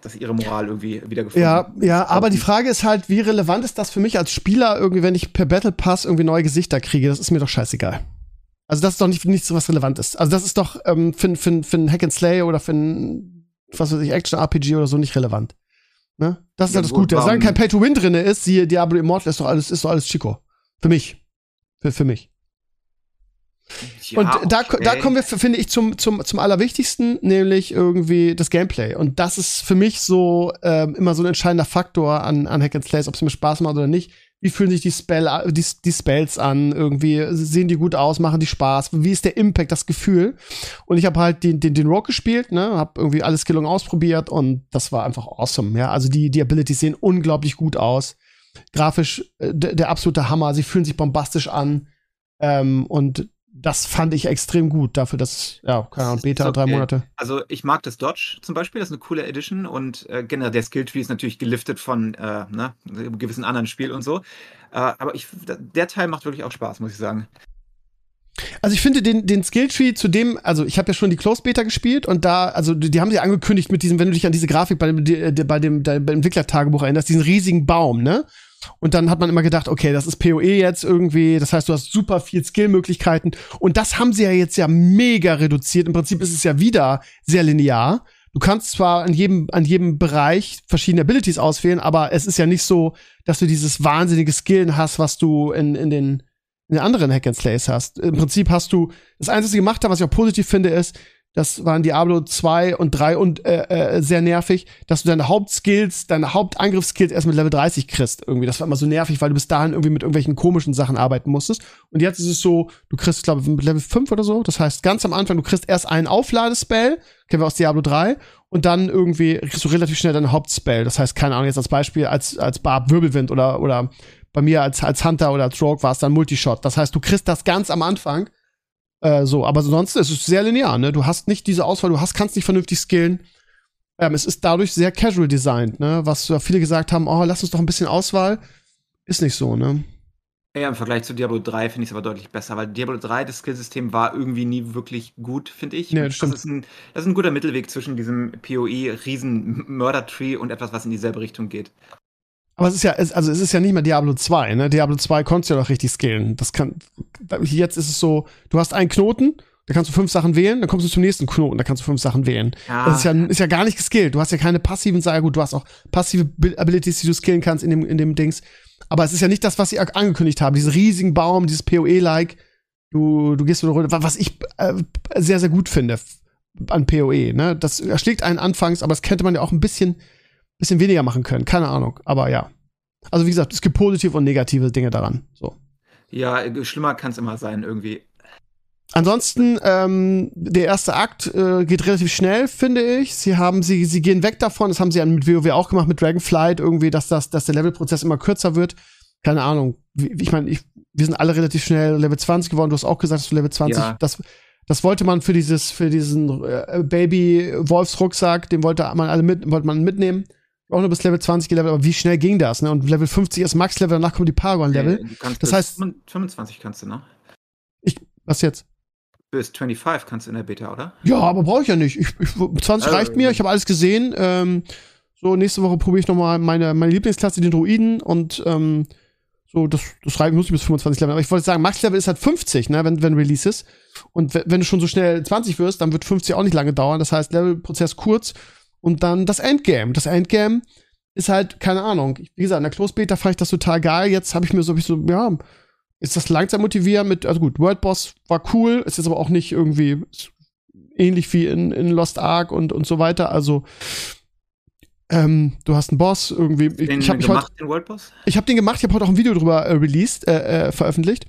dass ihre Moral irgendwie wieder gefunden Ja, ja, aber die Frage ist halt, wie relevant ist das für mich als Spieler irgendwie, wenn ich per Battle Pass irgendwie neue Gesichter kriege? Das ist mir doch scheißegal. Also das ist doch nicht, nicht so was Relevantes. Also das ist doch ähm, für, für, für ein Hack and Slay oder für ein, was weiß ich, Action-RPG oder so nicht relevant. Ne? Das ist ja, halt das Gute. Solange kein Pay-to-Win drin ist, siehe Diablo Immortal, ist doch alles, ist doch alles Chico. Für mich. Für, für mich. Ja, und da, okay. da kommen wir, finde ich, zum, zum, zum Allerwichtigsten, nämlich irgendwie das Gameplay. Und das ist für mich so ähm, immer so ein entscheidender Faktor an, an Hack and Slays, ob es mir Spaß macht oder nicht. Wie fühlen sich die, Spell, die, die Spells an? Irgendwie sehen die gut aus, machen die Spaß? Wie ist der Impact, das Gefühl? Und ich habe halt den, den, den Rogue gespielt, ne, habe irgendwie alle Skillungen ausprobiert und das war einfach awesome. Ja, also die, die Abilities sehen unglaublich gut aus. Grafisch äh, der absolute Hammer. Sie fühlen sich bombastisch an. Ähm, und das fand ich extrem gut dafür, dass, ja, keine Ahnung, Beta, drei Monate. Also ich mag das Dodge zum Beispiel, das ist eine coole Edition und äh, generell der Skilltree ist natürlich geliftet von äh, ne, einem gewissen anderen Spiel und so. Äh, aber ich, der Teil macht wirklich auch Spaß, muss ich sagen. Also ich finde den, den Skilltree zu dem, also ich habe ja schon die Closed Beta gespielt und da, also die, die haben sie angekündigt mit diesem, wenn du dich an diese Grafik bei dem, die, bei dem, dem Entwicklertagebuch erinnerst, diesen riesigen Baum, ne? Und dann hat man immer gedacht, okay, das ist PoE jetzt irgendwie, das heißt, du hast super viel Skillmöglichkeiten. Und das haben sie ja jetzt ja mega reduziert. Im Prinzip ist es ja wieder sehr linear. Du kannst zwar an jedem, an jedem Bereich verschiedene Abilities auswählen, aber es ist ja nicht so, dass du dieses wahnsinnige Skillen hast, was du in, in den, in den anderen Hack and Slays hast. Im Prinzip hast du, das Einzige, was sie gemacht haben, was ich auch positiv finde, ist, das waren Diablo 2 und 3 und äh, äh, sehr nervig, dass du deine Hauptskills, deine Hauptangriffsskills erst mit Level 30 kriegst. Irgendwie, das war immer so nervig, weil du bis dahin irgendwie mit irgendwelchen komischen Sachen arbeiten musstest. Und jetzt ist es so, du kriegst, glaube ich, mit Level 5 oder so. Das heißt, ganz am Anfang, du kriegst erst einen Aufladespell, kennen wir aus Diablo 3, und dann irgendwie kriegst du relativ schnell deinen Hauptspell. Das heißt, keine Ahnung, jetzt als Beispiel, als, als Barb Wirbelwind oder, oder bei mir als, als Hunter oder als Rogue war es dann Multishot. Das heißt, du kriegst das ganz am Anfang äh, so, aber sonst ist es sehr linear, ne? Du hast nicht diese Auswahl, du hast, kannst nicht vernünftig skillen. Ähm, es ist dadurch sehr casual designed, ne? Was ja viele gesagt haben, oh, lass uns doch ein bisschen Auswahl. Ist nicht so, ne? Ja, im Vergleich zu Diablo 3 finde ich es aber deutlich besser, weil Diablo 3, das Skillsystem war irgendwie nie wirklich gut, finde ich. Nee, das, das, ist ein, das ist ein guter Mittelweg zwischen diesem PoE-Riesen-Murder-Tree und etwas, was in dieselbe Richtung geht. Aber es ist ja, also es ist ja nicht mehr Diablo 2, ne? Diablo 2 konntest du ja doch richtig skillen. Das kann, jetzt ist es so, du hast einen Knoten, da kannst du fünf Sachen wählen, dann kommst du zum nächsten Knoten, da kannst du fünf Sachen wählen. Ja. Das ist ja, ist ja gar nicht geskillt. Du hast ja keine passiven Sachen, gut, du hast auch passive Abilities, die du skillen kannst in dem, in dem Dings. Aber es ist ja nicht das, was sie angekündigt haben, diesen riesigen Baum, dieses PoE-like. Du, du gehst so eine Runde, was ich äh, sehr, sehr gut finde an PoE, ne? Das erschlägt einen anfangs, aber das könnte man ja auch ein bisschen, bisschen weniger machen können. Keine Ahnung. Aber ja. Also wie gesagt, es gibt positive und negative Dinge daran. So. Ja, schlimmer kann es immer sein, irgendwie. Ansonsten, ähm, der erste Akt äh, geht relativ schnell, finde ich. Sie haben, sie, sie gehen weg davon, das haben sie ja mit WoW auch gemacht, mit Dragonflight, irgendwie, dass das, dass der Levelprozess immer kürzer wird. Keine Ahnung. Ich meine, ich, wir sind alle relativ schnell Level 20 geworden. Du hast auch gesagt, dass du Level 20, ja. das, das wollte man für dieses, für diesen äh, Baby-Wolfsrucksack, den wollte man alle mit, wollte man mitnehmen auch nur bis Level 20 gelevelt, aber wie schnell ging das? Ne? Und Level 50 ist Max-Level, danach kommen die Paragon-Level. Okay, das heißt. 25 kannst du, ne? Ich, was jetzt? Bis 25 kannst du in der Beta, oder? Ja, aber brauche ich ja nicht. Ich, ich 20 äh, reicht mir, ich habe alles gesehen. Ähm, so, nächste Woche probiere ich nochmal meine, meine Lieblingsklasse, den Druiden, und ähm, so, das, das reicht, muss ich bis 25 Level. Aber ich wollte sagen, Max-Level ist halt 50, ne, wenn, wenn Release ist. Und wenn du schon so schnell 20 wirst, dann wird 50 auch nicht lange dauern. Das heißt, Levelprozess kurz und dann das Endgame. Das Endgame ist halt, keine Ahnung. Wie gesagt, in der Close Beta fand ich das total geil. Jetzt habe ich mir so, hab ich so, ja, ist das langsam motivieren mit, also gut, World Boss war cool, ist jetzt aber auch nicht irgendwie, ähnlich wie in, in Lost Ark und, und so weiter. Also ähm, du hast einen Boss irgendwie. Den ich habe gemacht, den World Boss? Ich habe den gemacht, ich habe heute auch ein Video drüber äh, released, äh, äh, veröffentlicht.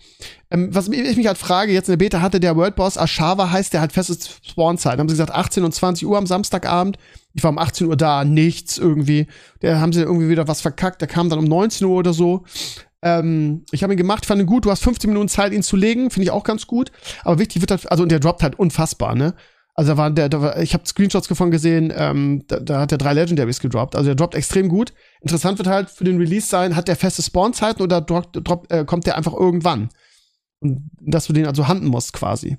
Ähm, was ich mich halt frage, jetzt in der Beta hatte der World Boss Ashava heißt, der hat feste Spawnzeit. Haben sie gesagt 18 und 20 Uhr am Samstagabend. Ich war um 18 Uhr da, nichts irgendwie. Da haben sie irgendwie wieder was verkackt. Der kam dann um 19 Uhr oder so. Ähm, ich habe ihn gemacht, fand ihn gut. Du hast 15 Minuten Zeit, ihn zu legen, finde ich auch ganz gut. Aber wichtig wird halt, also und der droppt halt unfassbar, ne? Also da war der, da war, ich habe Screenshots davon gesehen, ähm, da, da hat er drei Legendaries gedroppt. Also der droppt extrem gut. Interessant wird halt für den Release sein, hat der feste Spawnzeiten oder drop, drop, äh, kommt der einfach irgendwann? Und dass du den also handen musst quasi.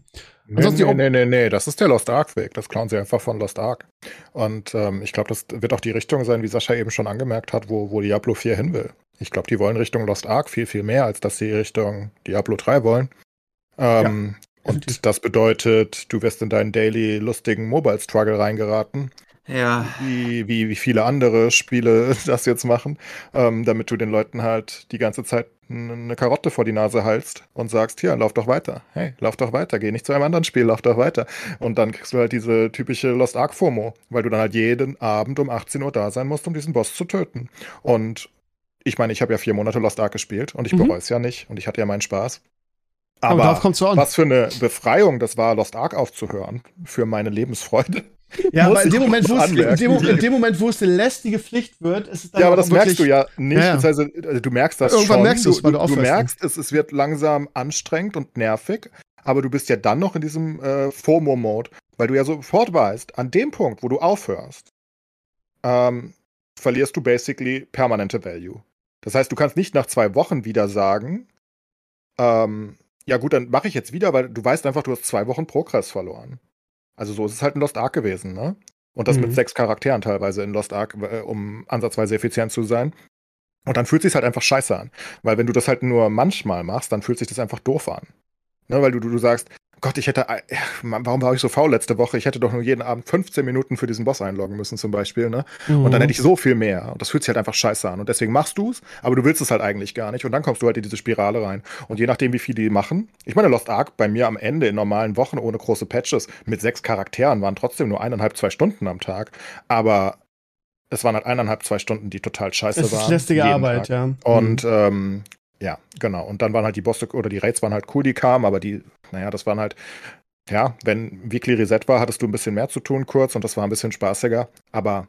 Nee, nee, nee, nee, nee, das ist der Lost Ark Weg. Das klauen sie einfach von Lost Ark. Und ähm, ich glaube, das wird auch die Richtung sein, wie Sascha eben schon angemerkt hat, wo, wo Diablo 4 hin will. Ich glaube, die wollen Richtung Lost Ark viel, viel mehr, als dass sie Richtung Diablo 3 wollen. Ähm, ja. Und das bedeutet, du wirst in deinen daily lustigen Mobile Struggle reingeraten. Ja. Wie, wie, wie viele andere Spiele (laughs) das jetzt machen, ähm, damit du den Leuten halt die ganze Zeit eine Karotte vor die Nase halst und sagst, hier, lauf doch weiter. Hey, lauf doch weiter, geh nicht zu einem anderen Spiel, lauf doch weiter. Und dann kriegst du halt diese typische Lost Ark FOMO, weil du dann halt jeden Abend um 18 Uhr da sein musst, um diesen Boss zu töten. Und ich meine, ich habe ja vier Monate Lost Ark gespielt und ich mhm. bereue es ja nicht und ich hatte ja meinen Spaß. Aber, Aber was für eine Befreiung das war, Lost Ark aufzuhören für meine Lebensfreude. Ja, aber in dem, Moment, wo es, in, dem, in dem Moment, wo es eine lästige Pflicht wird, ist es dann Ja, aber das merkst du ja nicht. Ja. Also, du merkst das Irgendwann schon. merkst du, weil du, du merkst, es, es wird langsam anstrengend und nervig, aber du bist ja dann noch in diesem äh, FOMO-Mode, weil du ja sofort weißt, an dem Punkt, wo du aufhörst, ähm, verlierst du basically permanente Value. Das heißt, du kannst nicht nach zwei Wochen wieder sagen, ähm, ja gut, dann mache ich jetzt wieder, weil du weißt einfach, du hast zwei Wochen Progress verloren. Also so ist es halt in Lost Ark gewesen, ne? Und das mhm. mit sechs Charakteren teilweise in Lost Ark, äh, um ansatzweise effizient zu sein. Und dann fühlt sich halt einfach scheiße an. Weil wenn du das halt nur manchmal machst, dann fühlt sich das einfach doof an. Ne, weil du, du, du sagst, Gott, ich hätte, äh, warum war ich so faul letzte Woche? Ich hätte doch nur jeden Abend 15 Minuten für diesen Boss einloggen müssen, zum Beispiel, ne? Mhm. Und dann hätte ich so viel mehr. Und das fühlt sich halt einfach scheiße an. Und deswegen machst du es, aber du willst es halt eigentlich gar nicht. Und dann kommst du halt in diese Spirale rein. Und je nachdem, wie viel die machen, ich meine, Lost Ark bei mir am Ende in normalen Wochen ohne große Patches mit sechs Charakteren waren trotzdem nur eineinhalb, zwei Stunden am Tag. Aber es waren halt eineinhalb, zwei Stunden, die total scheiße es waren. Das ist lästige Arbeit, Tag. ja. Und mhm. ähm, ja, genau. Und dann waren halt die Bosse oder die Raids waren halt cool, die kamen, aber die, naja, das waren halt ja, wenn Weekly Reset war, hattest du ein bisschen mehr zu tun kurz und das war ein bisschen spaßiger. Aber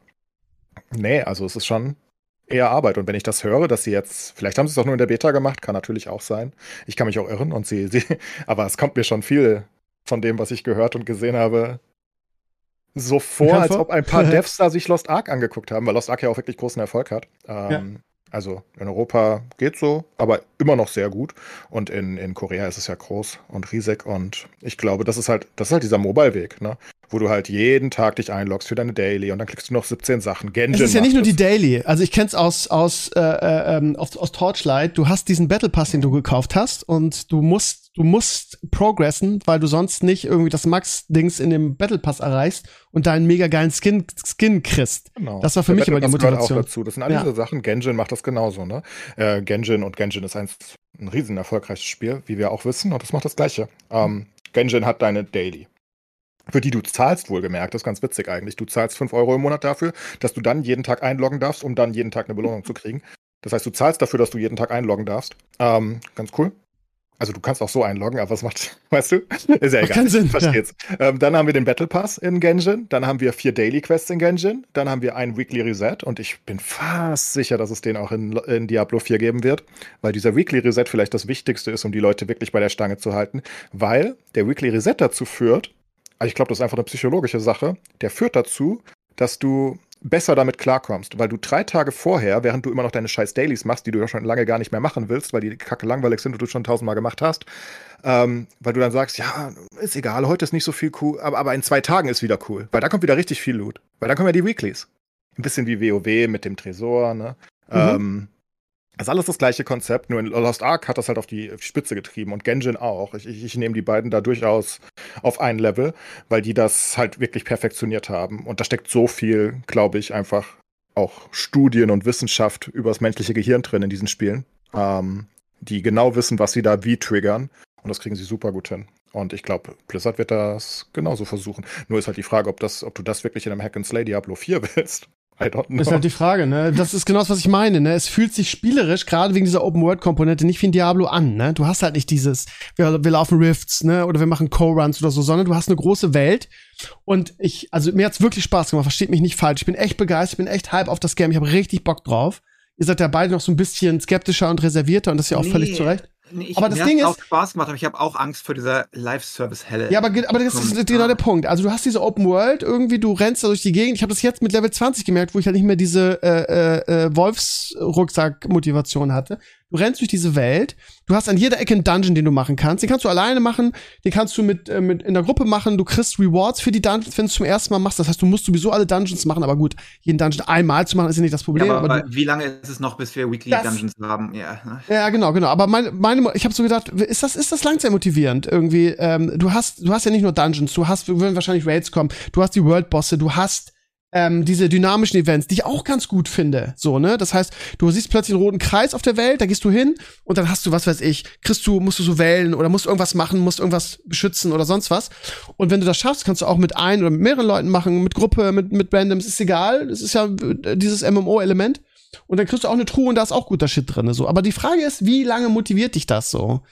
nee, also es ist schon eher Arbeit. Und wenn ich das höre, dass sie jetzt, vielleicht haben sie es auch nur in der Beta gemacht, kann natürlich auch sein. Ich kann mich auch irren und sie, (laughs) sie aber es kommt mir schon viel von dem, was ich gehört und gesehen habe, so vor, als ob ein paar (laughs) Devs da sich Lost Ark angeguckt haben, weil Lost Ark ja auch wirklich großen Erfolg hat. Ähm, ja. Also in Europa geht so, aber immer noch sehr gut. Und in, in Korea ist es ja groß und riesig. Und ich glaube, das ist halt, das ist halt dieser Mobile-Weg, ne? Wo du halt jeden Tag dich einloggst für deine Daily und dann klickst du noch 17 Sachen. Genshin es ist ja nicht nur die Daily. Also ich kenn's aus, aus, äh, äh, ähm, aus, aus Torchlight. Du hast diesen Battle Pass, den du gekauft hast und du musst du musst progressen, weil du sonst nicht irgendwie das Max-Dings in dem Battle Pass erreichst und deinen mega geilen Skin, Skin kriegst. Genau. Das war für Der mich immer die Motivation. Auch dazu. Das sind all ja. diese Sachen. Genshin macht das genauso, ne? Äh, Genshin und Genshin ist ein, ein riesen erfolgreiches Spiel, wie wir auch wissen, und das macht das Gleiche. Ähm, Genshin hat deine Daily für die du zahlst, wohlgemerkt. Das ist ganz witzig eigentlich. Du zahlst 5 Euro im Monat dafür, dass du dann jeden Tag einloggen darfst, um dann jeden Tag eine Belohnung zu kriegen. Das heißt, du zahlst dafür, dass du jeden Tag einloggen darfst. Ähm, ganz cool. Also du kannst auch so einloggen, aber was macht, (laughs) weißt du? Ist ja egal. Keinen Sinn. Versteh's. Ja. Ähm, dann haben wir den Battle Pass in Genshin, dann haben wir vier Daily Quests in Genshin, dann haben wir ein Weekly Reset und ich bin fast sicher, dass es den auch in, in Diablo 4 geben wird, weil dieser Weekly Reset vielleicht das Wichtigste ist, um die Leute wirklich bei der Stange zu halten, weil der Weekly Reset dazu führt, also ich glaube, das ist einfach eine psychologische Sache, der führt dazu, dass du besser damit klarkommst, weil du drei Tage vorher, während du immer noch deine scheiß Dailies machst, die du ja schon lange gar nicht mehr machen willst, weil die kacke langweilig sind und du schon tausendmal gemacht hast, ähm, weil du dann sagst, ja, ist egal, heute ist nicht so viel cool, aber, aber in zwei Tagen ist wieder cool, weil da kommt wieder richtig viel Loot, weil dann kommen ja die Weeklies. Ein bisschen wie WoW mit dem Tresor, ne? Mhm. Ähm, ist alles das gleiche Konzept, nur in Lost Ark hat das halt auf die Spitze getrieben und Genshin auch. Ich, ich, ich nehme die beiden da durchaus auf ein Level, weil die das halt wirklich perfektioniert haben. Und da steckt so viel, glaube ich, einfach auch Studien und Wissenschaft über das menschliche Gehirn drin in diesen Spielen, ähm, die genau wissen, was sie da wie triggern. Und das kriegen sie super gut hin. Und ich glaube, Blizzard wird das genauso versuchen. Nur ist halt die Frage, ob, das, ob du das wirklich in einem Hack and Slay Diablo 4 willst. I don't know. Ist halt die Frage, ne? Das ist genau das, was ich meine, ne? Es fühlt sich spielerisch, gerade wegen dieser Open-World-Komponente, nicht wie ein Diablo an, ne? Du hast halt nicht dieses, wir, wir laufen Rifts, ne? Oder wir machen Co-Runs oder so, sondern du hast eine große Welt. Und ich, also mir hat's wirklich Spaß gemacht, versteht mich nicht falsch. Ich bin echt begeistert, ich bin echt hype auf das Game, ich habe richtig Bock drauf. Ihr seid ja beide noch so ein bisschen skeptischer und reservierter und das ist ja auch nee. völlig zurecht. Ich, aber das Ding ist, auch Spaß gemacht, aber ich habe auch Angst vor dieser Live-Service-Helle. Ja, aber, aber das ist genau der Punkt. Also du hast diese Open World, irgendwie du rennst da durch die Gegend. Ich habe das jetzt mit Level 20 gemerkt, wo ich halt nicht mehr diese äh, äh, äh Wolfsrucksack-Motivation hatte. Du rennst durch diese Welt. Du hast an jeder Ecke einen Dungeon, den du machen kannst. Den kannst du alleine machen. Den kannst du mit, äh, mit in der Gruppe machen. Du kriegst Rewards für die Dungeons, wenn du es zum ersten Mal machst. Das heißt, du musst sowieso alle Dungeons machen. Aber gut, jeden Dungeon einmal zu machen, ist ja nicht das Problem. Ja, aber, aber wie lange ist es noch, bis wir Weekly Dungeons haben? Ja, ne? ja genau, genau. Aber meine, meine ich habe so gedacht, ist das, ist das langzeitmotivierend irgendwie? Ähm, du hast, du hast ja nicht nur Dungeons. Du hast, würden wahrscheinlich Raids kommen. Du hast die World Bosse. Du hast ähm, diese dynamischen Events, die ich auch ganz gut finde. So, ne? Das heißt, du siehst plötzlich einen roten Kreis auf der Welt, da gehst du hin und dann hast du, was weiß ich, kriegst du, musst du so wählen oder musst irgendwas machen, musst irgendwas beschützen oder sonst was. Und wenn du das schaffst, kannst du auch mit ein oder mit mehreren Leuten machen, mit Gruppe, mit, mit Randoms, ist egal. Es ist ja äh, dieses MMO-Element. Und dann kriegst du auch eine Truhe und da ist auch guter Shit drin. So. Aber die Frage ist, wie lange motiviert dich das so?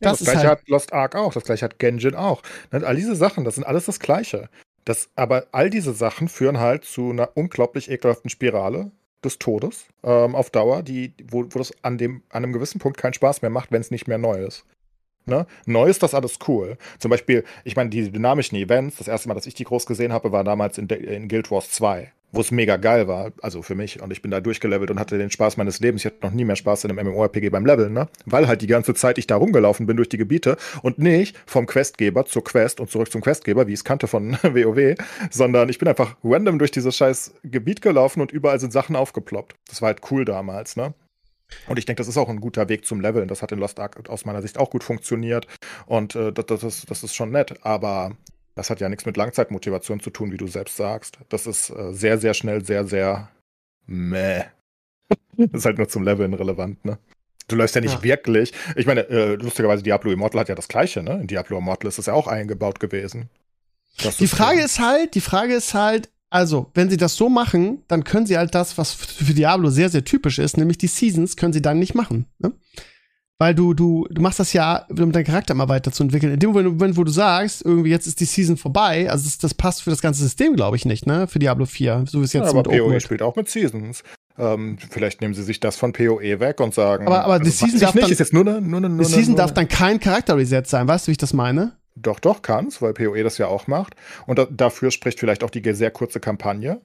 Das, ja, das gleiche halt hat Lost Ark auch, das gleiche hat Genjin auch. Ne, all diese Sachen, das sind alles das Gleiche. Das, aber all diese Sachen führen halt zu einer unglaublich ekelhaften Spirale des Todes ähm, auf Dauer, die, wo, wo das an, dem, an einem gewissen Punkt keinen Spaß mehr macht, wenn es nicht mehr neu ist. Ne? Neu ist das alles cool. Zum Beispiel, ich meine, die dynamischen Events, das erste Mal, dass ich die groß gesehen habe, war damals in, in Guild Wars 2 wo es mega geil war, also für mich. Und ich bin da durchgelevelt und hatte den Spaß meines Lebens. Ich hatte noch nie mehr Spaß in einem MMORPG beim Leveln, ne? Weil halt die ganze Zeit ich da rumgelaufen bin durch die Gebiete und nicht vom Questgeber zur Quest und zurück zum Questgeber, wie ich es kannte von (laughs) WoW, sondern ich bin einfach random durch dieses scheiß Gebiet gelaufen und überall sind Sachen aufgeploppt. Das war halt cool damals, ne? Und ich denke, das ist auch ein guter Weg zum Leveln. Das hat in Lost Ark aus meiner Sicht auch gut funktioniert. Und äh, das, das, ist, das ist schon nett. Aber das hat ja nichts mit Langzeitmotivation zu tun, wie du selbst sagst. Das ist äh, sehr, sehr schnell, sehr, sehr meh. das (laughs) ist halt nur zum Leveln relevant, ne? Du läufst ja nicht ja. wirklich. Ich meine, äh, lustigerweise, Diablo Immortal hat ja das Gleiche, ne? In Diablo Immortal ist das ja auch eingebaut gewesen. die Frage ist halt, die Frage ist halt, also, wenn sie das so machen, dann können sie halt das, was für Diablo sehr, sehr typisch ist, nämlich die Seasons, können sie dann nicht machen. Ne? Weil du, du, du machst das ja, um deinen Charakter mal weiterzuentwickeln. In dem Moment, wo du sagst, irgendwie jetzt ist die Season vorbei, also das, das passt für das ganze System, glaube ich, nicht, ne? Für Diablo 4, so wie es jetzt ja, aber PoE spielt auch mit Seasons. Ähm, vielleicht nehmen sie sich das von PoE weg und sagen. Aber, aber also die Season darf nicht, dann, ist jetzt nur eine, nur eine, nur die Season darf dann kein Charakter-Reset sein, weißt du, wie ich das meine? Doch, doch, kann's, weil PoE das ja auch macht. Und da, dafür spricht vielleicht auch die sehr kurze Kampagne,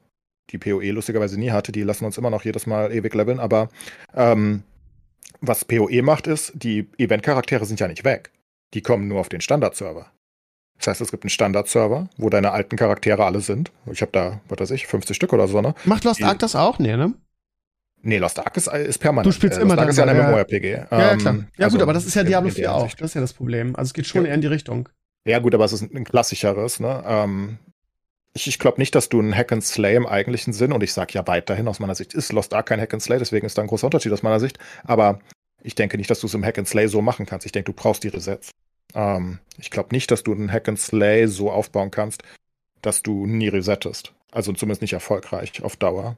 die PoE lustigerweise nie hatte. Die lassen uns immer noch jedes Mal ewig leveln, aber ähm, was PoE macht, ist, die Event-Charaktere sind ja nicht weg. Die kommen nur auf den Standard-Server. Das heißt, es gibt einen Standard-Server, wo deine alten Charaktere alle sind. Ich habe da, was weiß ich, 50 Stück oder so, ne? Macht Lost Ark das auch? Nee, ne? Nee, Lost Ark ist, ist permanent. Du spielst äh, immer Lost Ark ist ja ein MMORPG. Ja, ja, klar. Ja, also, gut, aber das ist ja Diablo 4 auch. Das ist ja das Problem. Also es geht schon ja. eher in die Richtung. Ja, gut, aber es ist ein klassischeres, ne? Ähm, ich, ich glaube nicht, dass du ein Hack and Slay im eigentlichen Sinn, und ich sage ja weiterhin aus meiner Sicht, ist Lost Ark kein Hack and Slay, deswegen ist da ein großer Unterschied aus meiner Sicht. Aber ich denke nicht, dass du es im Hack and Slay so machen kannst. Ich denke, du brauchst die Resets. Ähm, ich glaube nicht, dass du einen Hack and Slay so aufbauen kannst, dass du nie resettest. Also zumindest nicht erfolgreich auf Dauer.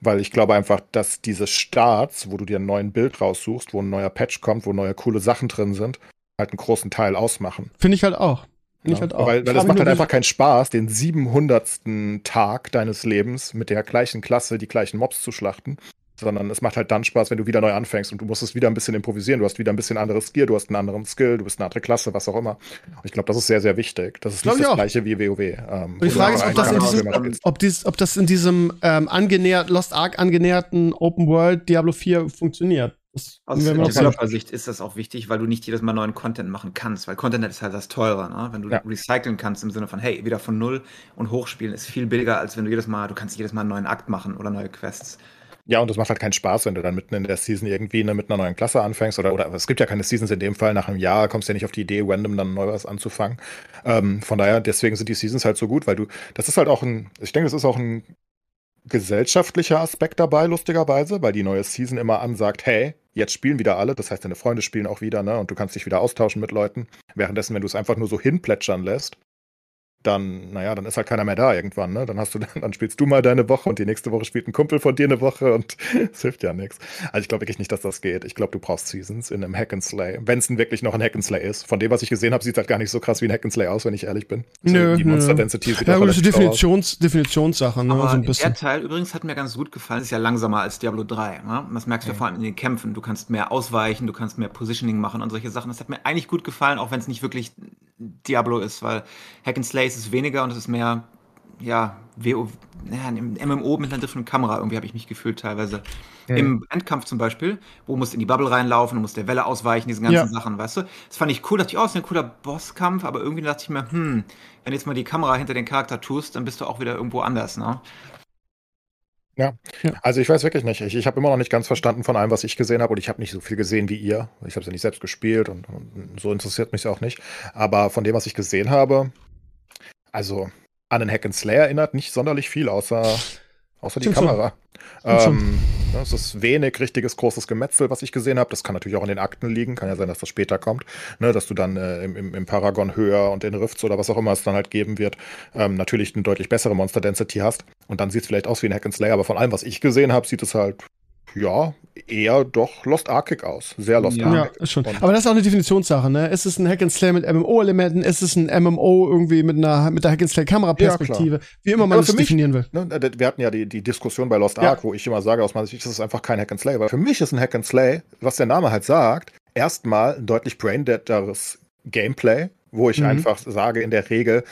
Weil ich glaube einfach, dass diese Starts, wo du dir einen neuen Bild raussuchst, wo ein neuer Patch kommt, wo neue coole Sachen drin sind, halt einen großen Teil ausmachen. Finde ich halt auch. Ja, halt weil, weil das macht halt einfach keinen Spaß, den 700. Tag deines Lebens mit der gleichen Klasse die gleichen Mobs zu schlachten. Sondern es macht halt dann Spaß, wenn du wieder neu anfängst und du musst es wieder ein bisschen improvisieren. Du hast wieder ein bisschen anderes Gear, du hast einen anderen Skill, du bist eine andere Klasse, was auch immer. Und ich glaube, das ist sehr, sehr wichtig. Das ist nicht das auch. gleiche wie WoW. Ähm, die Frage ist, ob das, in diesem, ob, dies, ob das in diesem ähm, angenähert, Lost Ark angenäherten Open World Diablo 4 funktioniert. Aus Developer-Sicht ist das auch wichtig, weil du nicht jedes Mal neuen Content machen kannst, weil Content ist halt das Teure, ne? Wenn du ja. recyceln kannst im Sinne von, hey, wieder von null und hochspielen ist viel billiger, als wenn du jedes Mal, du kannst jedes Mal einen neuen Akt machen oder neue Quests. Ja, und das macht halt keinen Spaß, wenn du dann mitten in der Season irgendwie ne, mit einer neuen Klasse anfängst oder, oder es gibt ja keine Seasons in dem Fall. Nach einem Jahr kommst du ja nicht auf die Idee, random dann neu was anzufangen. Ähm, von daher, deswegen sind die Seasons halt so gut, weil du, das ist halt auch ein, ich denke, das ist auch ein gesellschaftlicher Aspekt dabei, lustigerweise, weil die neue Season immer ansagt, hey, jetzt spielen wieder alle, das heißt, deine Freunde spielen auch wieder, ne? Und du kannst dich wieder austauschen mit Leuten. Währenddessen, wenn du es einfach nur so hinplätschern lässt, dann, naja, dann ist halt keiner mehr da irgendwann, ne? Dann hast du, (laughs) dann spielst du mal deine Woche und die nächste Woche spielt ein Kumpel von dir eine Woche und (laughs) es hilft ja nichts. Also ich glaube wirklich nicht, dass das geht. Ich glaube, du brauchst Seasons in einem Hack and Slay. Wenn es wirklich noch ein Hack and Slay ist. Von dem, was ich gesehen habe, sieht es halt gar nicht so krass wie ein Hack and Slay aus, wenn ich ehrlich bin. Nö, die nö. Monster Density sieht Ja, auch gut, Definitions, Definitionssache, ne? Aber so ein der bisschen. Teil übrigens hat mir ganz gut gefallen, ist ja langsamer als Diablo 3. Ne? Und Das merkst du ja vor allem in den Kämpfen. Du kannst mehr ausweichen, du kannst mehr Positioning machen und solche Sachen. Das hat mir eigentlich gut gefallen, auch wenn es nicht wirklich Diablo ist, weil Hack and Slay ist es weniger und es ist mehr, ja, WO, ja, im MMO mit einer dritten Kamera, irgendwie habe ich mich gefühlt teilweise. Im Endkampf zum Beispiel, wo du musst in die Bubble reinlaufen, du musst der Welle ausweichen, diese ganzen Ja. Sachen, weißt du? Das fand ich cool, dachte ich, oh, das ist ein cooler Bosskampf, aber irgendwie dachte ich mir, hm, wenn du jetzt mal die Kamera hinter den Charakter tust, dann bist du auch wieder irgendwo anders, ne? Also ich weiß wirklich nicht. Ich, ich habe immer noch nicht ganz verstanden von allem, was ich gesehen habe. Und ich habe nicht so viel gesehen wie ihr. Ich habe es ja nicht selbst gespielt und, und so interessiert mich auch nicht. Aber von dem, was ich gesehen habe, also an den Hack and Slay erinnert nicht sonderlich viel, außer, außer die Stimmt. Kamera. Schon. Ähm, ne, es ist wenig richtiges großes Gemetzel, was ich gesehen habe. Das kann natürlich auch in den Akten liegen. Kann ja sein, dass das später kommt. Ne, dass du dann äh, im, im, im Paragon höher und in Rifts oder was auch immer es dann halt geben wird, ähm, natürlich eine deutlich bessere Monster Density hast. Und dann sieht es vielleicht aus wie ein Hack and Slay. Aber von allem, was ich gesehen habe, sieht es halt, ja, eher doch Lost Arctic aus. Sehr Lost Ja. Ja, Arctic. ist schon. Und- Aber das ist auch eine Definitionssache, ne? Ist es ein Hack and Slay mit MMO-Elementen? Ist es ein MMO irgendwie mit einer mit der Hack and Slay Kameraperspektive? Wie immer man Aber mich- definieren will. Ne, wir hatten ja die, die Diskussion bei Lost Ja. Ark, wo ich immer sage, aus meiner Sicht ist es einfach kein Hack and Slay. Weil für mich ist ein Hack and Slay, was der Name halt sagt, erstmal ein deutlich braindeaderes Gameplay, wo ich Mhm. einfach sage, in der Regel,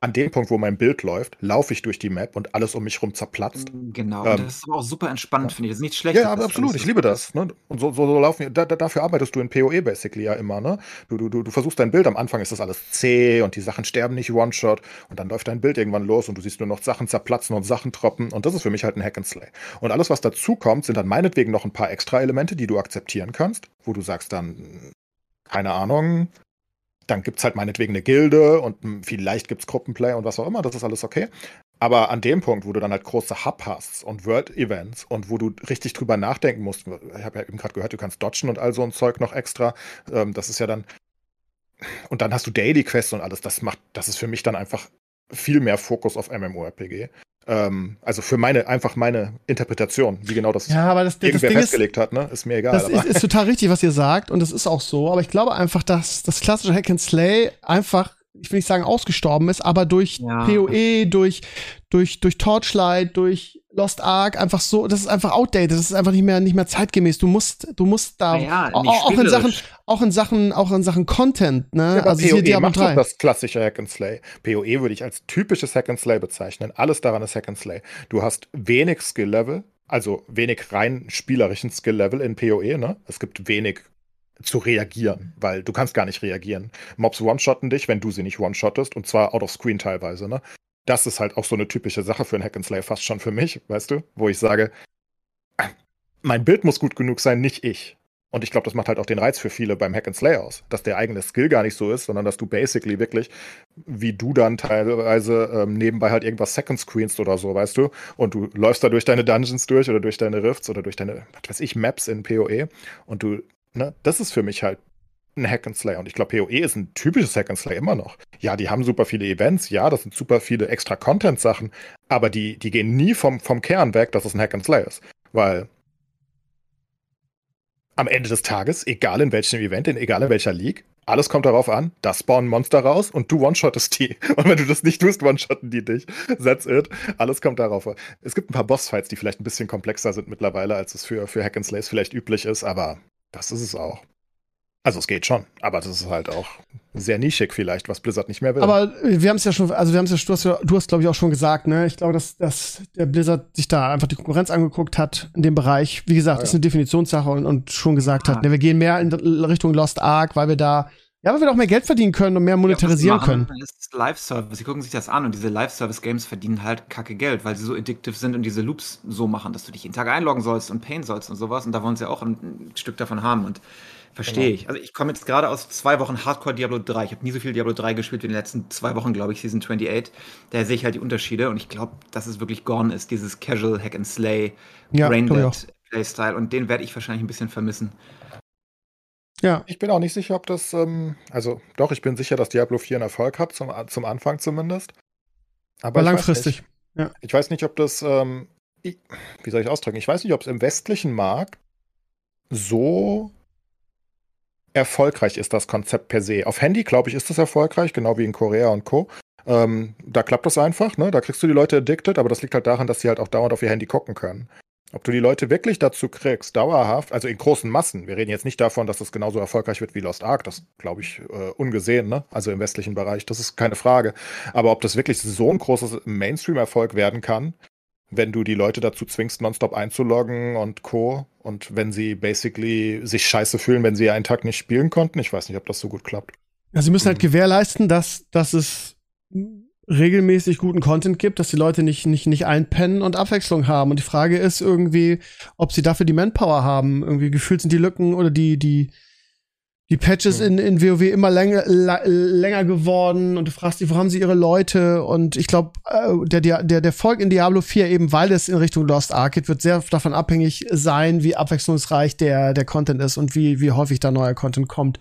an dem Punkt, wo mein Bild läuft, laufe ich durch die Map und alles um mich rum zerplatzt. Genau. Ähm, das ist aber auch super entspannt, finde ich. Das ist nichts Schlechtes. Ja, aber absolut. Ich liebe das. Ne? Und so, so, so laufen wir. Da, da, dafür arbeitest du in PoE basically ja immer. Ne? Du, du, du, du versuchst dein Bild. Am Anfang ist das alles zäh und die Sachen sterben nicht One-Shot. Und dann läuft dein Bild irgendwann los und du siehst nur noch Sachen zerplatzen und Sachen troppen. Und das ist für mich halt ein Hack and Slay. Und alles, was dazu kommt, sind dann meinetwegen noch ein paar extra Elemente, die du akzeptieren kannst, wo du sagst dann, keine Ahnung, dann gibt's halt meinetwegen eine Gilde und vielleicht gibt's Gruppenplay und was auch immer, das ist alles okay. Aber an dem Punkt, wo du dann halt große Hub hast und World-Events und wo du richtig drüber nachdenken musst, ich habe ja eben gerade gehört, du kannst dodgen und all so ein Zeug noch extra, ähm, das ist ja dann, und dann hast du Daily-Quests und alles, das macht, das ist für mich dann einfach viel mehr Fokus auf MMORPG. Ähm, also für meine, einfach meine Interpretation, wie genau das Ja, aber das, das irgendwer Ding ist, festgelegt hat, ne, ist mir egal. das aber ist, ist total richtig, was ihr sagt, und das ist auch so. Aber ich glaube einfach, dass das klassische Hack and Slay einfach, ich will nicht sagen ausgestorben ist, aber durch Ja. PoE, durch, durch, durch Torchlight, durch Lost Ark einfach so, das ist einfach outdated, das ist einfach nicht mehr, nicht mehr zeitgemäß. Du musst, du musst da, Naja, auch, auch in Sachen, auch in Sachen, auch in Sachen Content, ne? Ja, also hier PoE Diablo macht doch 3. das klassische Hack and Slay. PoE würde ich als typisches Hack and Slay bezeichnen. Alles daran ist Hack and Slay. Du hast wenig Skill-Level, also wenig rein spielerischen Skill-Level in PoE, ne? Es gibt wenig zu reagieren, weil du kannst gar nicht reagieren. Mobs one-shotten dich, wenn du sie nicht one-shottest, und zwar out of screen teilweise, ne? Das ist halt auch so eine typische Sache für ein Hack and Slay, fast schon für mich, weißt du? Wo ich sage, mein Bild muss gut genug sein, nicht ich. Und ich glaube, das macht halt auch den Reiz für viele beim Hack and Slay aus, dass der eigene Skill gar nicht so ist, sondern dass du basically wirklich, wie du dann teilweise ähm, nebenbei halt irgendwas Second Screenst oder so, weißt du? Und du läufst da durch deine Dungeons durch oder durch deine Rifts oder durch deine, was weiß ich, Maps in PoE und du, ne, das ist für mich halt ein Hack and Slay. Und ich glaube, PoE ist ein typisches Hack and Slay immer noch. Ja, die haben super viele Events, ja, das sind super viele extra Content-Sachen, aber die, die gehen nie vom, vom Kern weg, dass es ein Hack and Slay ist. Weil am Ende des Tages, egal in welchem Event, in egal in welcher League, alles kommt darauf an, da spawnen Monster raus und du one-shottest die. (laughs) Und wenn du das nicht tust, one-shotten die dich. That's it. Alles kommt darauf an. Es gibt ein paar Bossfights, die vielleicht ein bisschen komplexer sind mittlerweile, als es für, für Hack and Slays vielleicht üblich ist, aber das ist es auch. Also es geht schon, aber das ist halt auch sehr nischig vielleicht, was Blizzard nicht mehr will. Aber äh, wir haben es ja schon, also wir haben es ja, du hast, ja- du hast glaube ich auch schon gesagt, ne? Ich glaube, dass, dass der Blizzard sich da einfach die Konkurrenz angeguckt hat in dem Bereich. Wie gesagt, Ah, das ist ja. eine Definitionssache und, und schon gesagt Ah. hat, ne, wir gehen mehr in Richtung Lost Ark, weil wir da, ja, weil wir da auch mehr Geld verdienen können und mehr monetarisieren Ja, können. machen, ist Live-Service. Sie gucken sich das an und diese Live-Service-Games verdienen halt kacke Geld, weil sie so addictive sind und diese Loops so machen, dass du dich jeden Tag einloggen sollst und payen sollst und sowas. Und da wollen sie auch ein, ein Stück davon haben. Und verstehe Genau. ich. Also ich komme jetzt gerade aus zwei Wochen Hardcore Diablo 3. Ich habe nie so viel Diablo 3 gespielt wie in den letzten zwei Wochen, glaube ich, Season 28. Da sehe ich halt die Unterschiede und ich glaube, dass es wirklich gone ist, dieses Casual Hack and Slay, Ja, ich Braindead. Playstyle und den werde ich wahrscheinlich ein bisschen vermissen. Ja. Ich bin auch nicht sicher, ob das, ähm, also doch, ich bin sicher, dass Diablo 4 einen Erfolg hat, zum, zum Anfang zumindest. Aber, Aber langfristig. ja. Ich weiß nicht, ob das, ähm, wie soll ich ausdrücken? Ich weiß nicht, ob es im westlichen Markt so erfolgreich ist, das Konzept per se. Auf Handy, glaube ich, ist das erfolgreich, genau wie in Korea und Co. Ähm, da klappt das einfach, ne? Da kriegst du die Leute addicted, aber das liegt halt daran, dass sie halt auch dauernd auf ihr Handy gucken können. Ob du die Leute wirklich dazu kriegst, dauerhaft, also in großen Massen, wir reden jetzt nicht davon, dass das genauso erfolgreich wird wie Lost Ark, das glaube ich äh, ungesehen, ne? Also im westlichen Bereich, das ist keine Frage. Aber ob das wirklich so ein großes Mainstream-Erfolg werden kann, wenn du die Leute dazu zwingst, nonstop einzuloggen und Co. Und wenn sie basically sich scheiße fühlen, wenn sie einen Tag nicht spielen konnten, ich weiß nicht, ob das so gut klappt. Ja, sie müssen halt mhm. gewährleisten, dass, dass es regelmäßig guten Content gibt, dass die Leute nicht, nicht, nicht einpennen und Abwechslung haben. Und die Frage ist irgendwie, ob sie dafür die Manpower haben. Irgendwie gefühlt sind die Lücken oder die, die, die Patches in, in WoW immer länger, länger geworden und du fragst dich, wo haben sie ihre Leute? Und ich glaube, äh, der, der, der Erfolg in Diablo 4, eben weil es in Richtung Lost Ark geht, wird sehr davon abhängig sein, wie abwechslungsreich der, der Content ist und wie, wie häufig da neuer Content kommt.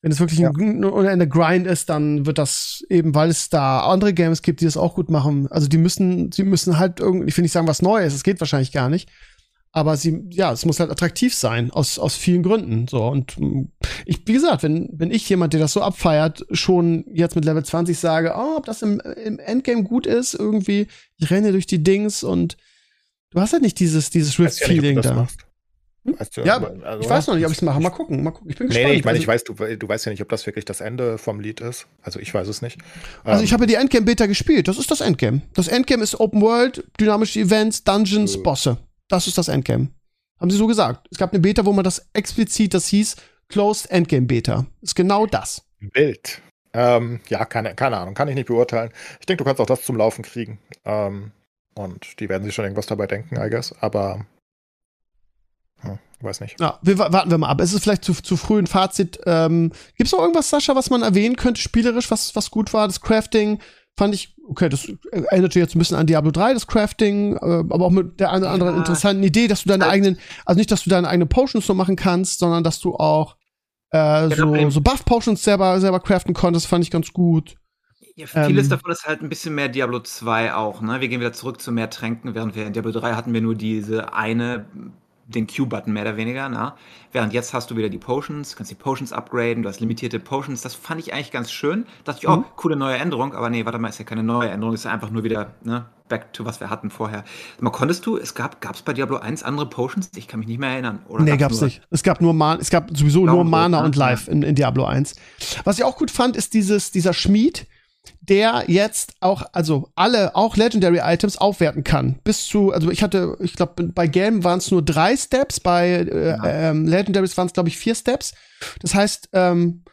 Wenn es wirklich ja. ein, ein Grind ist, dann wird das eben, weil es da andere Games gibt, die das auch gut machen. Also die müssen, sie müssen halt irgendwie, ich will nicht sagen, was Neues, es geht wahrscheinlich gar nicht aber sie, ja, es muss halt attraktiv sein, aus, aus vielen Gründen. So, und mm, ich, wie gesagt, wenn, wenn ich jemand, der das so abfeiert, schon jetzt mit Level 20 sage, oh, ob das im, im Endgame gut ist, irgendwie, ich renne durch die Dings und du hast halt nicht dieses, dieses Rift-Feeling ja da. Hm? Weißt du, ja, also, ich weiß noch nicht, ob ich es mache. Mal gucken, mal gucken. Ich bin gespannt. Nee, nee ich meine, ich also weiß, du, du weißt ja nicht, ob das wirklich das Ende vom Lied ist. Also ich weiß es nicht. Also ich ähm, habe ja die Endgame-Beta gespielt. Das ist das Endgame. Das Endgame ist Open World, dynamische Events, Dungeons, äh. Bosse. Das ist das Endgame. Haben sie so gesagt. Es gab eine Beta, wo man das explizit, das hieß Closed Endgame Beta. Ist genau das. Wild. Ähm, ja, keine, keine Ahnung, kann ich nicht beurteilen. Ich denke, du kannst auch das zum Laufen kriegen. Ähm, und die werden sich schon irgendwas dabei denken, I guess. Aber hm, weiß nicht. Ja, wir, warten wir mal ab. Es ist vielleicht zu, zu früh ein Fazit. Ähm, Gibt es noch irgendwas, Sascha, was man erwähnen könnte, spielerisch, was, was gut war? Das Crafting, fand ich, okay, das erinnerte jetzt ein bisschen an Diablo 3, das Crafting, äh, aber auch mit der einen oder anderen ja. interessanten Idee, dass du deine halt. eigenen, also nicht, dass du deine eigenen Potions so machen kannst, sondern dass du auch äh, so, so Buff-Potions selber, selber craften konntest, fand ich ganz gut. Ja, vieles ähm, davon ist halt ein bisschen mehr Diablo 2 auch, ne? Wir gehen wieder zurück zu mehr Tränken, während wir in Diablo 3 hatten wir nur diese eine den Q-Button mehr oder weniger. Na? Während jetzt hast du wieder die Potions, kannst die Potions upgraden, du hast limitierte Potions. Das fand ich eigentlich ganz schön. Da dachte ich, oh, mhm. coole neue Änderung. Aber nee, warte mal, ist ja keine neue Änderung, ist ja einfach nur wieder ne, back to was wir hatten vorher. Mal konntest du, es gab es bei Diablo 1 andere Potions? Ich kann mich nicht mehr erinnern. Oder nee, gab's, gab's nicht. Es gab nur Mana, es gab sowieso nur Mana und Life in, in Diablo 1. Was ich auch gut fand, ist dieses, dieser Schmied, der jetzt auch, also alle, auch Legendary Items aufwerten kann. Bis zu, also ich hatte, ich glaube, bei Game waren es nur drei Steps, bei äh, ja. ähm, Legendaries waren es, glaube ich, vier Steps. Das heißt, ähm,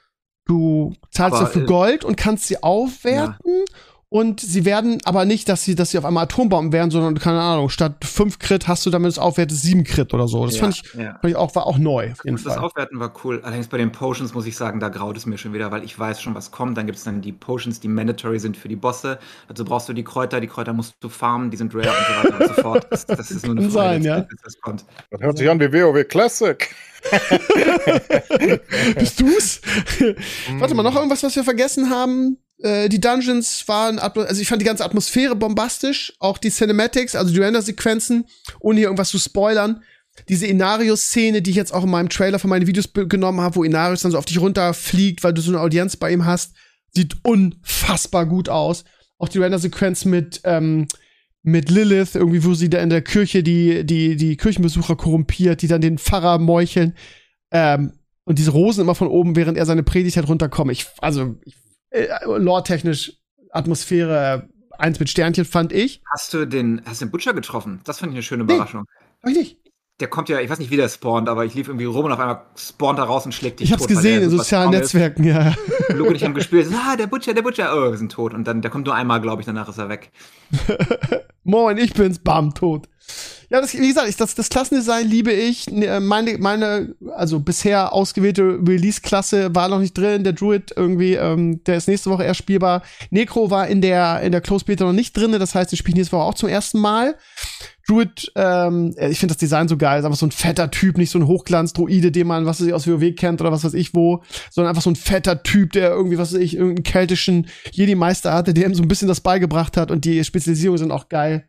du zahlst Aber, dafür äh, Gold und kannst sie aufwerten. Ja. Und sie werden aber nicht, dass sie, dass sie auf einmal Atombomben werden, sondern, keine Ahnung, statt fünf Crit hast du, damit es aufwertet, sieben Crit oder so. Das ja, fand, ich, ja. fand ich auch, war auch neu. Auf jeden das. Aufwerten war cool. Allerdings bei den Potions muss ich sagen, da graut es mir schon wieder, weil ich weiß schon, was kommt. Dann gibt es dann die Potions, die mandatory sind für die Bosse. Also brauchst du die Kräuter, die Kräuter musst du farmen, die sind rare und so weiter und so fort. Das, das ist nur eine Frage, sein, ja. das kommt. Das hört sich an wie WoW Classic. (laughs) Bist du's? (laughs) Warte mal, noch irgendwas, was wir vergessen haben? Äh, die Dungeons waren, also ich fand die ganze Atmosphäre bombastisch, auch die Cinematics, also die Render-Sequenzen, ohne hier irgendwas zu spoilern. Diese Inario-Szene, die ich jetzt auch in meinem Trailer von meinen Videos genommen habe, wo Inarius dann so auf dich runterfliegt, weil du so eine Audienz bei ihm hast, sieht unfassbar gut aus. Auch die Render-Sequenz mit, ähm, mit Lilith, irgendwie, wo sie da in der Kirche die, die, die Kirchenbesucher korrumpiert, die dann den Pfarrer meucheln. Ähm, und diese Rosen immer von oben, während er seine Predigt halt runterkommt. Ich, also, ich äh, lore-technisch Atmosphäre eins mit Sternchen, fand ich. Hast du den, hast den Butcher getroffen? Das fand ich eine schöne Überraschung. Nee, ich nicht. Der kommt ja, ich weiß nicht, wie der spawnt, aber ich lief irgendwie rum und auf einmal spawnt er raus und schlägt dich Ich hab's tot, gesehen in sozialen Netzwerken, ist. ja. Luke und ich haben gespielt, ah, der Butcher, der Butcher, oh, wir sind tot. Und dann, der kommt nur einmal, glaube ich, danach ist er weg. (laughs) Moin, ich bin's, bam, tot. Ja, das, wie gesagt, ich, das, das Klassendesign liebe ich. Äh, meine, meine, also bisher ausgewählte Release-Klasse war noch nicht drin. Der Druid irgendwie, ähm, der ist nächste Woche erst spielbar. Necro war in der, in der Close Beta noch nicht drin. Das heißt, ich spiele nächste Woche auch zum ersten Mal. Druid, ähm, ich finde das Design so geil, ist einfach so ein fetter Typ, nicht so ein Hochglanz-Droide, den man, was weiß ich, aus WoW kennt oder was weiß ich wo, sondern einfach so ein fetter Typ, der irgendwie, was weiß ich, irgendeinen keltischen Jedi-Meister hatte, der ihm so ein bisschen das beigebracht hat und die Spezialisierungen sind auch geil.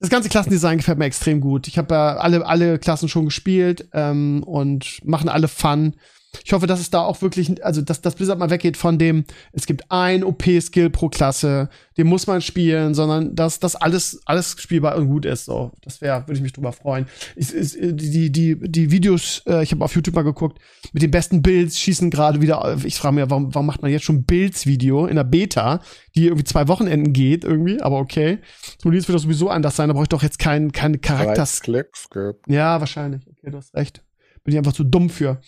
Das ganze Klassendesign gefällt mir extrem gut. Ich habe ja alle, alle Klassen schon gespielt ähm, und machen alle Fun. Ich hoffe, dass es da auch wirklich, also dass das Blizzard mal weggeht von dem, es gibt ein OP-Skill pro Klasse, den muss man spielen, sondern dass das alles, alles spielbar und gut ist. So, das wäre, würde ich mich drüber freuen. Ich, ich, die, die, die Videos, äh, ich habe auf YouTube mal geguckt, mit den besten Builds schießen gerade wieder. auf. Ich frage mich, warum, warum macht man jetzt schon Builds-Video in der Beta, die irgendwie zwei Wochenenden geht, irgendwie, aber okay. Zum Release wird das sowieso anders sein, da brauche ich doch jetzt keinen kein Charakters. Ja, wahrscheinlich. Okay, du hast recht. Bin ich einfach zu dumm für.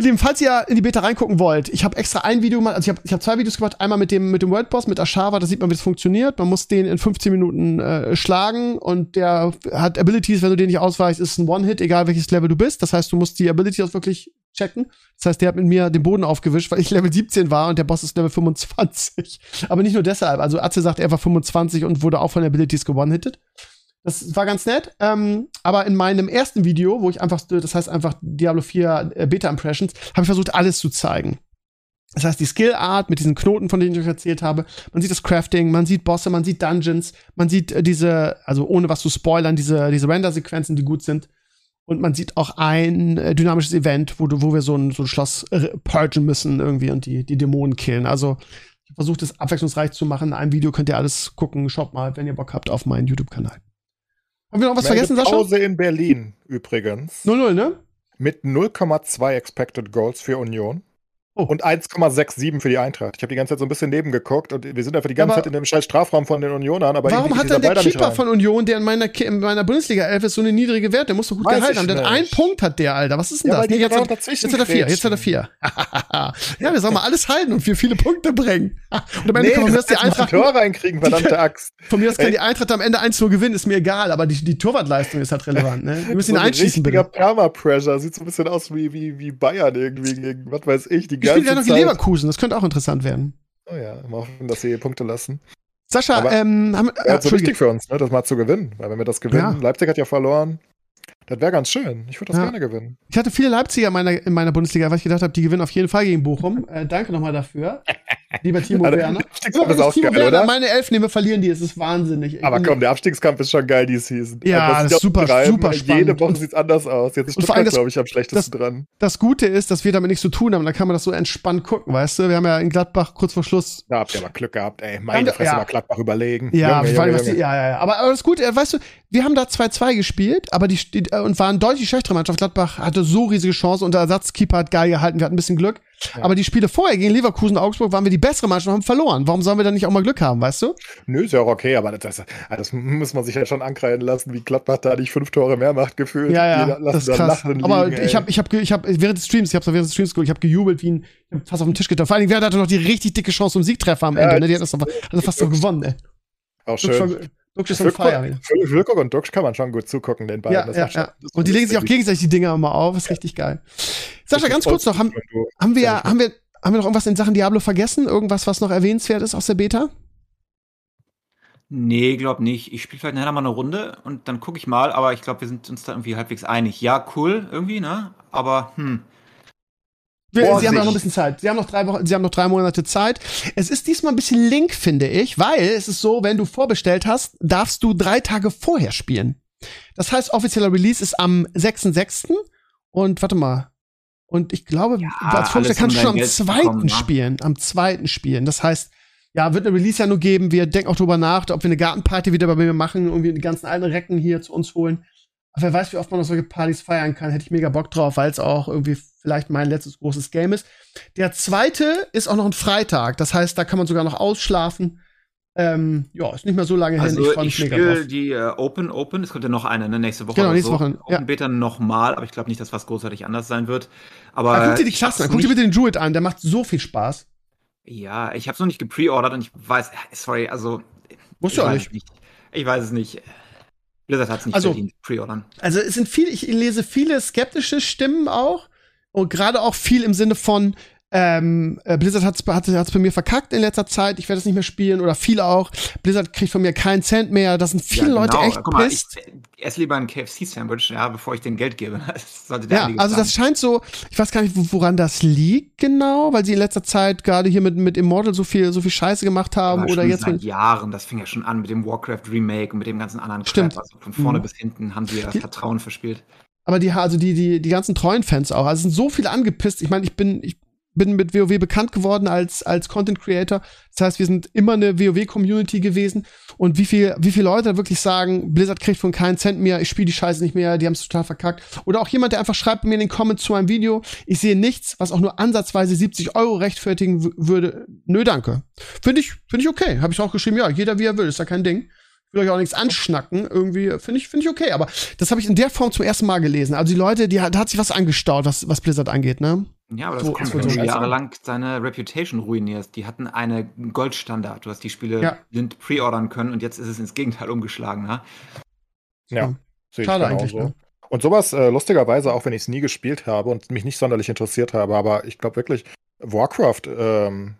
Ihr Lieben, falls ihr in die Beta reingucken wollt, ich habe extra ein Video gemacht, also ich habe ich hab zwei Videos gemacht, einmal mit dem mit dem Worldboss, mit Ashava, da sieht man, wie das funktioniert. Man muss den in 15 Minuten äh, schlagen und der hat Abilities, wenn du den nicht ausweichst, ist ein One-Hit, egal welches Level du bist. Das heißt, du musst die Abilities auch wirklich checken. Das heißt, der hat mit mir den Boden aufgewischt, weil ich Level 17 war und der Boss ist Level 25. (laughs) Aber nicht nur deshalb. Also Atze sagt, er war 25 und wurde auch von Abilities gewonnen-hitted. Das war ganz nett. Ähm, aber in meinem ersten Video, wo ich einfach, das heißt einfach Diablo 4 äh, Beta Impressions, habe ich versucht, alles zu zeigen. Das heißt, die Skill Art mit diesen Knoten, von denen ich euch erzählt habe. Man sieht das Crafting, man sieht Bosse, man sieht Dungeons, man sieht äh, diese, also ohne was zu spoilern, diese, diese Render-Sequenzen, die gut sind. Und man sieht auch ein äh, dynamisches Event, wo, du, wo wir so ein, so ein Schloss äh, purgen müssen irgendwie und die, die Dämonen killen. Also, ich versuche das abwechslungsreich zu machen. In einem Video könnt ihr alles gucken. Schaut mal, wenn ihr Bock habt, auf meinen YouTube-Kanal. Haben wir noch was Meine vergessen, Sascha? Pause in Berlin übrigens. 0-0, ne? Mit 0,2 Expected Goals für Union. Oh. Und 1,67 für die Eintracht. Ich habe die ganze Zeit so ein bisschen nebengeguckt und wir sind einfach die ganze Aber Zeit in dem scheiß Strafraum von den Unionern. Aber Warum hat dann dieser der Keeper von Union, der in meiner, in meiner Bundesliga 11 ist, so eine niedrige Wert? Der muss doch gut Weiß gehalten haben. Der hat einen. Punkt, hat der, Alter. Was ist denn Ja, das? Nee, jetzt, genau hat, jetzt hat er vier. Jetzt hat er vier. (laughs) ja, wir sollen mal alles halten und wir viele Punkte bringen. (laughs) Und am Ende Nee, kann man das die Eintracht. Tor reinkriegen, verdammte Axt. Von mir aus kann Ey. die Eintracht am Ende 1 0 gewinnen, ist mir egal, aber die, die Torwartleistung ist halt relevant. Ne? Wir müssen ihn so ein einschießen, bitte. Perma-Pressure. Sieht so ein bisschen aus wie, wie, wie Bayern irgendwie gegen, was weiß ich, die Ich spiele ganze ja noch die Leverkusen, das könnte auch interessant werden. Oh ja, mal hoffen, dass sie Punkte lassen. Sascha, Aber- ähm, haben, Ja, äh, so wichtig für uns, ne, das mal zu gewinnen. Weil wenn wir das gewinnen, Ja. Leipzig hat ja verloren. Das wäre ganz schön. Ich würde das Ja. gerne gewinnen. Ich hatte viele Leipziger in meiner, in meiner Bundesliga, weil ich gedacht habe, die gewinnen auf jeden Fall gegen Bochum. Äh, danke nochmal dafür. (laughs) Lieber Timo Also, Werner. der ist auch Timo geil, Werner, oder? meine Elf nehmen, wir verlieren die. Es ist wahnsinnig. Ich Aber komm, der Abstiegskampf ist schon geil, die Season. Ja, das sieht ist super, super Jede spannend. Woche sieht's anders aus. Jetzt ist Stuttgart, das- glaube ich, am schlechtesten dran. Das Gute ist, dass wir damit nichts zu tun haben. Da kann man das so entspannt gucken, weißt du? Wir haben ja in Gladbach kurz vor Schluss. Da habt ihr aber Glück gehabt, ey. Meine Fresse ja. war Gladbach überlegen. Ja, Junge, Junge, was die, Junge. ja, ja, ja. Aber, aber das Gute, äh, weißt du, wir haben da 2-2 gespielt, aber die, die äh, und waren deutlich schlechtere Mannschaft. Gladbach hatte so riesige Chancen und der Ersatzkeeper hat geil gehalten. Wir hatten ein bisschen Glück. Ja. Aber die Spiele vorher gegen Leverkusen und Augsburg waren wir die bessere Mannschaft und haben verloren. Warum sollen wir dann nicht auch mal Glück haben, weißt du? Nö, ist ja auch okay, aber das, das, muss man sich ja schon ankreiden lassen, wie Gladbach da nicht fünf Tore mehr macht, gefühlt. Ja, ja, Die das ist krass. lachen Aber liegen, ich ey. habe, ich habe, ich habe während des Streams, ich habe während des Streams geguckt, ich habe gejubelt wie ein, hab fast auf den Tisch getan. Vor allen Dingen, wer hatte noch die richtig dicke Chance zum Siegtreffer am Ja, Ende? Ne? Die hat das, doch, also fast noch gewonnen. Ey. Auch schön. Duxch ist on fire. Füllkrug und Duxch kann man schon gut zugucken, den beiden. Ja, Das ja, schon- ja. das Und die legen sich auch gegenseitig die Dinger immer auf. Ist richtig geil. Sascha, ganz kurz noch, haben, haben wir, haben wir, haben wir noch irgendwas in Sachen Diablo vergessen? Irgendwas, was noch erwähnenswert ist aus der Beta? Nee, glaub nicht. Ich spiele vielleicht nachher mal eine Runde und dann gucke ich mal, aber ich glaube, wir sind uns da irgendwie halbwegs einig. Ja, cool, irgendwie, ne? Aber, hm. Wir. Sie haben noch ein bisschen Zeit. Sie haben noch drei Wochen, Sie haben noch drei Monate Zeit. Es ist diesmal ein bisschen link, finde ich, weil es ist so, wenn du vorbestellt hast, darfst du drei Tage vorher spielen. Das heißt, offizieller Release ist am 6.6. Und warte mal. Und ich glaube, Ja, als Vorbesteller kannst du schon am Geld zweiten bekommen, ne? spielen. Am zweiten spielen. Das heißt, ja, wird eine Release ja nur geben. Wir denken auch drüber nach, ob wir eine Gartenparty wieder bei mir machen, irgendwie die ganzen alten Recken hier zu uns holen. Aber wer weiß, wie oft man noch solche Partys feiern kann, hätte ich mega Bock drauf, weil es auch irgendwie vielleicht mein letztes großes Game ist. Der zweite ist auch noch ein Freitag. Das heißt, da kann man sogar noch ausschlafen. Ähm, ja, ist nicht mehr so lange hin. Also Ich freue ich mega spiele die äh, Open Open, es kommt ja noch eine, ne, nächste Woche. Genau, nächste so. Woche, Open ja. Beta nochmal, aber ich glaube nicht, dass was großartig anders sein wird. Aber Ah, guck dir die ich Klassen an, guck dir bitte den Druid an, der macht so viel Spaß. Ja, ich habe es noch nicht gepreordert und ich weiß, sorry, also Musst ich du auch nicht. es nicht. Ich weiß es nicht. Blizzard hat es nicht Also- verdient, pre-ordern. Also es sind viele, ich lese viele skeptische Stimmen auch und gerade auch viel im Sinne von ähm, äh, Blizzard hat es hat, hat's bei mir verkackt in letzter Zeit, ich werde es nicht mehr spielen oder viele auch. Blizzard kriegt von mir keinen Cent mehr. Da sind viele Ja, Leute genau. echt Guck mal, ich pisst. esse lieber ein KFC-Sandwich, ja, bevor ich den Geld gebe. (laughs) Das sollte der Ja, also sein. das scheint so, ich weiß gar nicht, wo- woran das liegt genau, weil sie in letzter Zeit gerade hier mit, mit Immortal so viel, so viel Scheiße gemacht haben oder jetzt seit mit, Jahren, das fing ja schon an mit dem Warcraft Remake und mit dem ganzen anderen Stimmt. Crap. Also von vorne Mhm. bis hinten haben sie das Die- Vertrauen verspielt. Aber die, also die, die, die ganzen treuen Fans auch, also es sind so viele angepisst. Ich meine, ich bin, ich bin mit WoW bekannt geworden als, als Content Creator. Das heißt, wir sind immer eine WoW-Community gewesen. Und wie viel, wie viele Leute wirklich sagen, Blizzard kriegt von keinen Cent mehr, ich spiele die Scheiße nicht mehr, die haben es total verkackt. Oder auch jemand, der einfach schreibt mir in den Comments zu einem Video, ich sehe nichts, was auch nur ansatzweise 70 Euro rechtfertigen würde. Nö, danke. Finde ich, finde ich okay. Habe ich auch geschrieben, ja, jeder wie er will, ist ja kein Ding. Ich will euch auch nichts anschnacken, irgendwie, finde ich, finde ich okay. Aber das habe ich in der Form zum ersten Mal gelesen. Also die Leute, die hat, da hat sich was angestaut, was, was Blizzard angeht, ne? Ja, aber das So, kommt, wenn du so jahrelang deine Reputation ruinierst. Die hatten eine Goldstandard. Du hast die Spiele Ja. blind pre-ordern können und jetzt ist es ins Gegenteil umgeschlagen. Ne? Ja, Ja. sehe ich Schade genauso. eigentlich, ne? Und sowas, äh, lustigerweise, auch wenn ich es nie gespielt habe und mich nicht sonderlich interessiert habe, aber ich glaube wirklich, Warcraft ähm,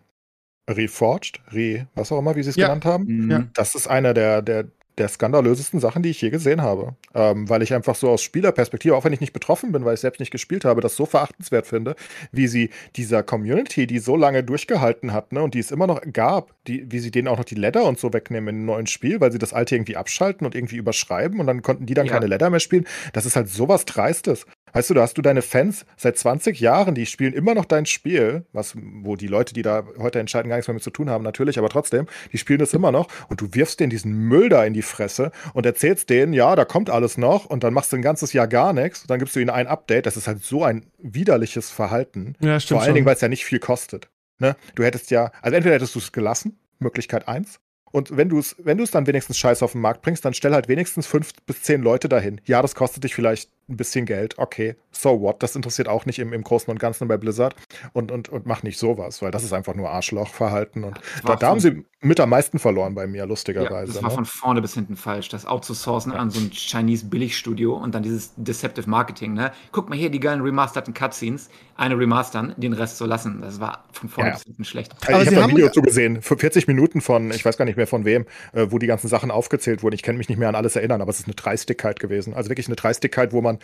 Reforged, Re, was auch immer, wie sie es Ja. genannt haben, Mhm. Ja. das ist eine der, der, der skandalösesten Sachen, die ich je gesehen habe. Ähm, weil ich einfach so aus Spielerperspektive, auch wenn ich nicht betroffen bin, weil ich selbst nicht gespielt habe, das so verachtenswert finde, wie sie dieser Community, die so lange durchgehalten hat, ne, und die es immer noch gab, die, wie sie denen auch noch die Ladder und so wegnehmen in einem neuen Spiel, weil sie das alte irgendwie abschalten und irgendwie überschreiben und dann konnten die dann Ja. keine Ladder mehr spielen. Das ist halt sowas Dreistes. Weißt du, da hast du deine Fans seit 20 Jahren, die spielen immer noch dein Spiel, was, wo die Leute, die da heute entscheiden, gar nichts mehr mit zu tun haben, natürlich, aber trotzdem, die spielen das immer noch und du wirfst denen diesen Müll da in die Fresse und erzählst denen, ja, da kommt alles noch und dann machst du ein ganzes Jahr gar nichts und dann gibst du ihnen ein Update. Das ist halt so ein widerliches Verhalten. Ja, Vor allen Dingen, weil es ja nicht viel kostet. Ne? Du hättest ja, also entweder hättest du es gelassen, Möglichkeit eins. Und wenn du es, wenn du es dann wenigstens scheiße auf den Markt bringst, dann stell halt wenigstens fünf bis zehn Leute dahin. Ja, das kostet dich vielleicht ein bisschen Geld. Okay, so what? Das interessiert auch nicht im, im Großen und Ganzen bei Blizzard. Und, und, und mach nicht sowas, weil das ist einfach nur Arschlochverhalten. Und da, da haben sie mit am meisten verloren bei mir, Ja, lustigerweise. das war ne? von vorne bis hinten falsch. Das outzusourcen an so ein Chinese Billigstudio und dann dieses Deceptive Marketing. Ne? Guck mal hier, die geilen remasterten Cutscenes. Eine remastern, den Rest so lassen. Das war von vorne Ja. bis hinten schlecht. Also Aber ich habe ein Video zugesehen, für 40 Minuten von, ich weiß gar nicht mehr von wem, äh, wo die ganzen Sachen aufgezählt wurden. Ich kann mich nicht mehr an alles erinnern, aber es ist eine Dreistigkeit gewesen. Also wirklich eine Dreistigkeit, wo man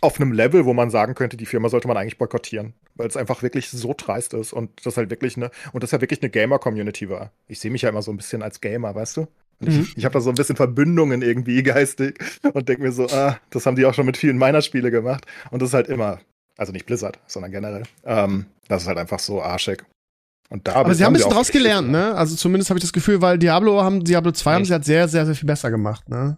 auf einem Level, wo man sagen könnte, die Firma sollte man eigentlich boykottieren, weil es einfach wirklich so dreist ist und das halt wirklich eine und das ja wirklich eine Gamer-Community war. Ich sehe mich ja immer so ein bisschen als Gamer, weißt du? Mhm. Ich, ich habe da so ein bisschen Verbindungen irgendwie (laughs) geistig und denke mir so, ah, das haben die auch schon mit vielen meiner Spiele gemacht und das ist halt immer, also nicht Blizzard, sondern generell, ähm, das ist halt einfach so arschig. Und da Aber sie haben ein bisschen draus gelernt, ne? Also zumindest habe ich das Gefühl, weil Diablo haben, Diablo 2 haben Echt? sie halt sehr, sehr, sehr viel besser gemacht, ne?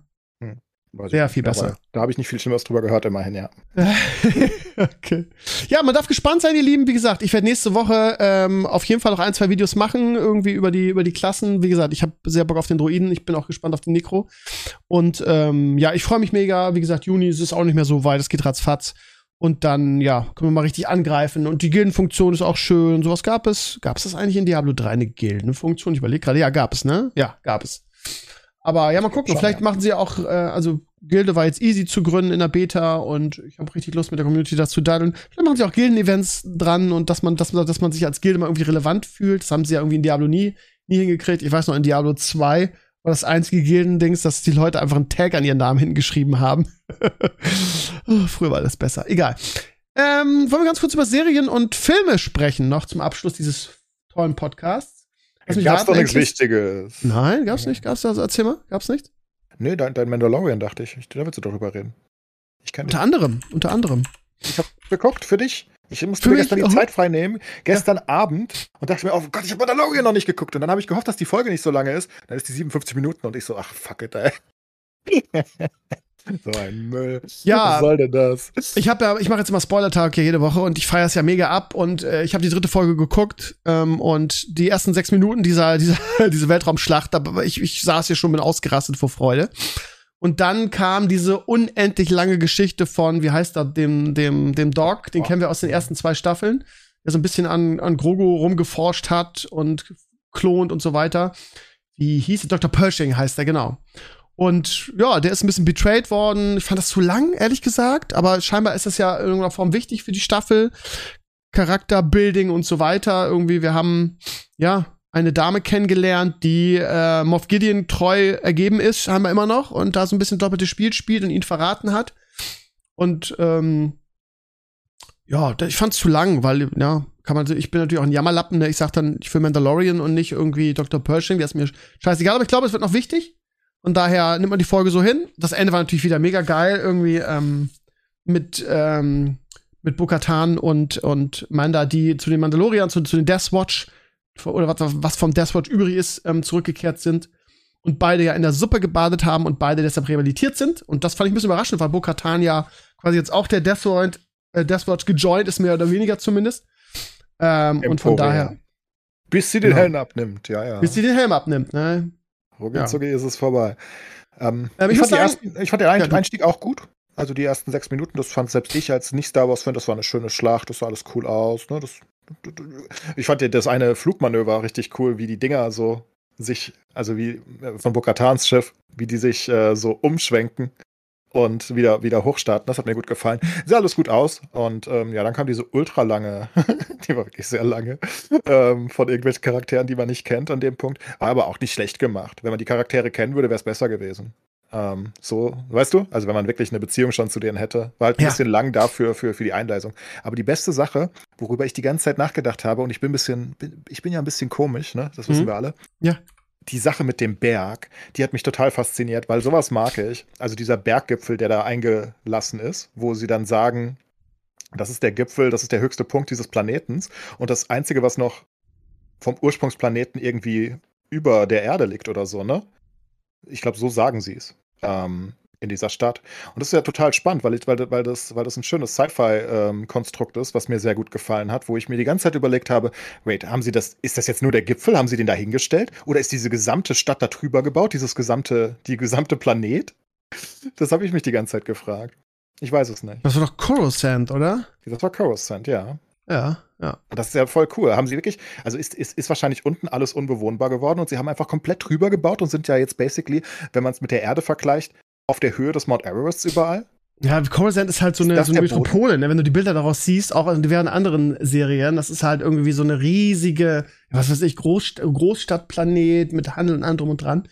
Weiß nicht, viel besser. Da habe ich nicht viel Schlimmeres drüber gehört, immerhin, ja. (laughs) okay. Ja, man darf gespannt sein, ihr Lieben. Wie gesagt, ich werde nächste Woche ähm, auf jeden Fall noch ein, zwei Videos machen, irgendwie über die, über die Klassen. Wie gesagt, ich habe sehr Bock auf den Druiden. Ich bin auch gespannt auf den Necro. Und ähm, ja, ich freue mich mega. Wie gesagt, Juni ist es auch nicht mehr so weit. Es geht ratzfatz. Und dann, ja, können wir mal richtig angreifen. Und die Gildenfunktion ist auch schön. Sowas gab es. Gab es das eigentlich in Diablo 3 eine Gildenfunktion? Ich überlege gerade. Ja, gab es, ne? Ja, gab es. Aber ja, mal gucken. Schon, Vielleicht ja. machen sie auch, äh, also Gilde war jetzt easy zu gründen in der Beta und ich habe richtig Lust mit der Community das zu daddeln. Vielleicht machen sie auch Gilden-Events dran und dass man, dass man, dass man sich als Gilde mal irgendwie relevant fühlt. Das haben sie ja irgendwie in Diablo nie, nie hingekriegt. Ich weiß noch, in Diablo 2 war das einzige Gildendings, dass die Leute einfach einen Tag an ihren Namen hingeschrieben haben. (laughs) Oh, Früher war das besser. Egal. Ähm, wollen wir ganz kurz über Serien und Filme sprechen, noch zum Abschluss dieses tollen Podcasts? Gab's doch nichts? Wichtiges. Nein, gab's nicht. Gab's das? Erzähl mal. Gab's nicht? Nee, dein, dein Mandalorian, dachte ich. ich. Da willst du darüber reden. Ich kenne Unter anderem. Unter anderem. Ich habe geguckt für dich. Ich musste mir gestern die. Zeit frei nehmen, gestern Abend, und dachte mir, oh Gott, ich habe Mandalorian noch nicht geguckt. Und dann habe ich gehofft, dass die Folge nicht so lange ist. Dann ist die 57 Minuten und ich so, ach fuck it, ey. (laughs) so ein Müll. Ja. Was soll denn das? Ich habe ja, ich mache jetzt immer Spoiler-Tag hier jede Woche und ich feiere es ja mega ab und äh, ich habe die dritte Folge geguckt ähm, und die ersten sechs Minuten dieser, (laughs) dieser diese Weltraumschlacht, aber ich, ich saß hier schon bin ausgerastet vor Freude. Und dann kam diese unendlich lange Geschichte von, wie heißt er, dem, dem, dem Dog, den kennen wir aus den ersten zwei Staffeln, der so ein bisschen an, an Grogu rumgeforscht hat und klont und so weiter. Wie hieß er? Dr. Pershing heißt er, genau. Und ja, der ist ein bisschen betrayed worden. Ich fand das zu lang, ehrlich gesagt. Aber scheinbar ist das ja in irgendeiner Form wichtig für die Staffel. Charakterbuilding und so weiter. Irgendwie, wir haben, ja, eine Dame kennengelernt, die äh, Moff Gideon treu ergeben ist, scheinbar immer noch, und da so ein bisschen doppeltes Spiel spielt und ihn verraten hat. Und ähm, ja, ich fand's zu lang, weil, ja, kann man, ich bin natürlich auch ein Jammerlappen, ne? ich sag dann, ich will Mandalorian und nicht irgendwie Dr. Pershing, der ist mir scheißegal, aber ich glaube, es wird noch wichtig. Und daher nimmt man die Folge so hin. Das Ende war natürlich wieder mega geil, irgendwie ähm, mit, ähm, mit Bukatan und, und Manda, die zu den Mandalorian, zu, zu den Death Watch oder was, was vom Death Watch übrig ist, ähm, zurückgekehrt sind. Und beide ja in der Suppe gebadet haben und beide deshalb rehabilitiert sind. Und das fand ich ein bisschen überraschend, weil Bo-Katan ja quasi jetzt auch der Death Watch, äh, Death Watch gejoint ist, mehr oder weniger zumindest. Ähm, und von daher. Bis sie den genau. Helm abnimmt, ja, ja. Bis sie den Helm abnimmt, ne? Rucki ja. ist es vorbei. Ähm, ähm, ich, ich, fand ersten, ich, fand den Einstieg ja, auch gut. Also die ersten sechs Minuten, das fand selbst ich als Nicht-Star Wars-Fan, das war eine schöne Schlacht, das sah alles cool aus. Ne? Das, ich fand das eine Flugmanöver richtig cool, wie die Dinger so sich, also wie äh, von Bokatans Schiff, wie die sich äh, so umschwenken und wieder, wieder hochstarten. Das hat mir gut gefallen. Sah alles gut aus. Und ähm, ja, dann kam diese ultra lange, (laughs) die war wirklich sehr lange, ähm, von irgendwelchen Charakteren, die man nicht kennt an dem Punkt. Aber auch nicht schlecht gemacht. Wenn man die Charaktere kennen würde, wäre es besser gewesen. Ähm, so, weißt du? Also wenn man wirklich eine Beziehung schon zu denen hätte, war halt ein ja. bisschen lang dafür für, für die Einleisung. Aber die beste Sache, worüber ich die ganze Zeit nachgedacht habe, und ich bin ein bisschen, bin, ich bin ja ein bisschen komisch, ne? Das wissen mhm. wir alle. Ja. Die Sache mit dem Berg, die hat mich total fasziniert, weil sowas mag ich. Also dieser Berggipfel, der da eingelassen ist, wo sie dann sagen, das ist der Gipfel, das ist der höchste Punkt dieses Planetens. Und das Einzige, was noch vom Ursprungsplaneten irgendwie über der Erde liegt oder so, ne? Ich glaube, so sagen sie es. Ähm, in dieser Stadt. Und das ist ja total spannend, weil, ich, weil, weil, das, weil das ein schönes Sci-Fi-Konstrukt ähm, ist, was mir sehr gut gefallen hat, wo ich mir die ganze Zeit überlegt habe, wait, haben sie das, ist das jetzt nur der Gipfel? Haben sie den da hingestellt? Oder ist diese gesamte Stadt da drüber gebaut, dieses gesamte, die gesamte Planet? Das habe ich mich die ganze Zeit gefragt. Ich weiß es nicht. Das war doch Coruscant, oder? Das war Coruscant, ja. Ja, ja. Das ist ja voll cool. Haben sie wirklich, also ist, ist, ist wahrscheinlich unten alles unbewohnbar geworden und sie haben einfach komplett drüber gebaut und sind ja jetzt basically, wenn man es mit der Erde vergleicht, auf der Höhe des Mount Everest überall. Ja, Coruscant ist halt so eine, so eine Metropole, ne? wenn du die Bilder daraus siehst, auch in diversen anderen Serien, das ist halt irgendwie so eine riesige, was weiß ich, Großst Großstadtplanet mit Handel und allem drum und dran.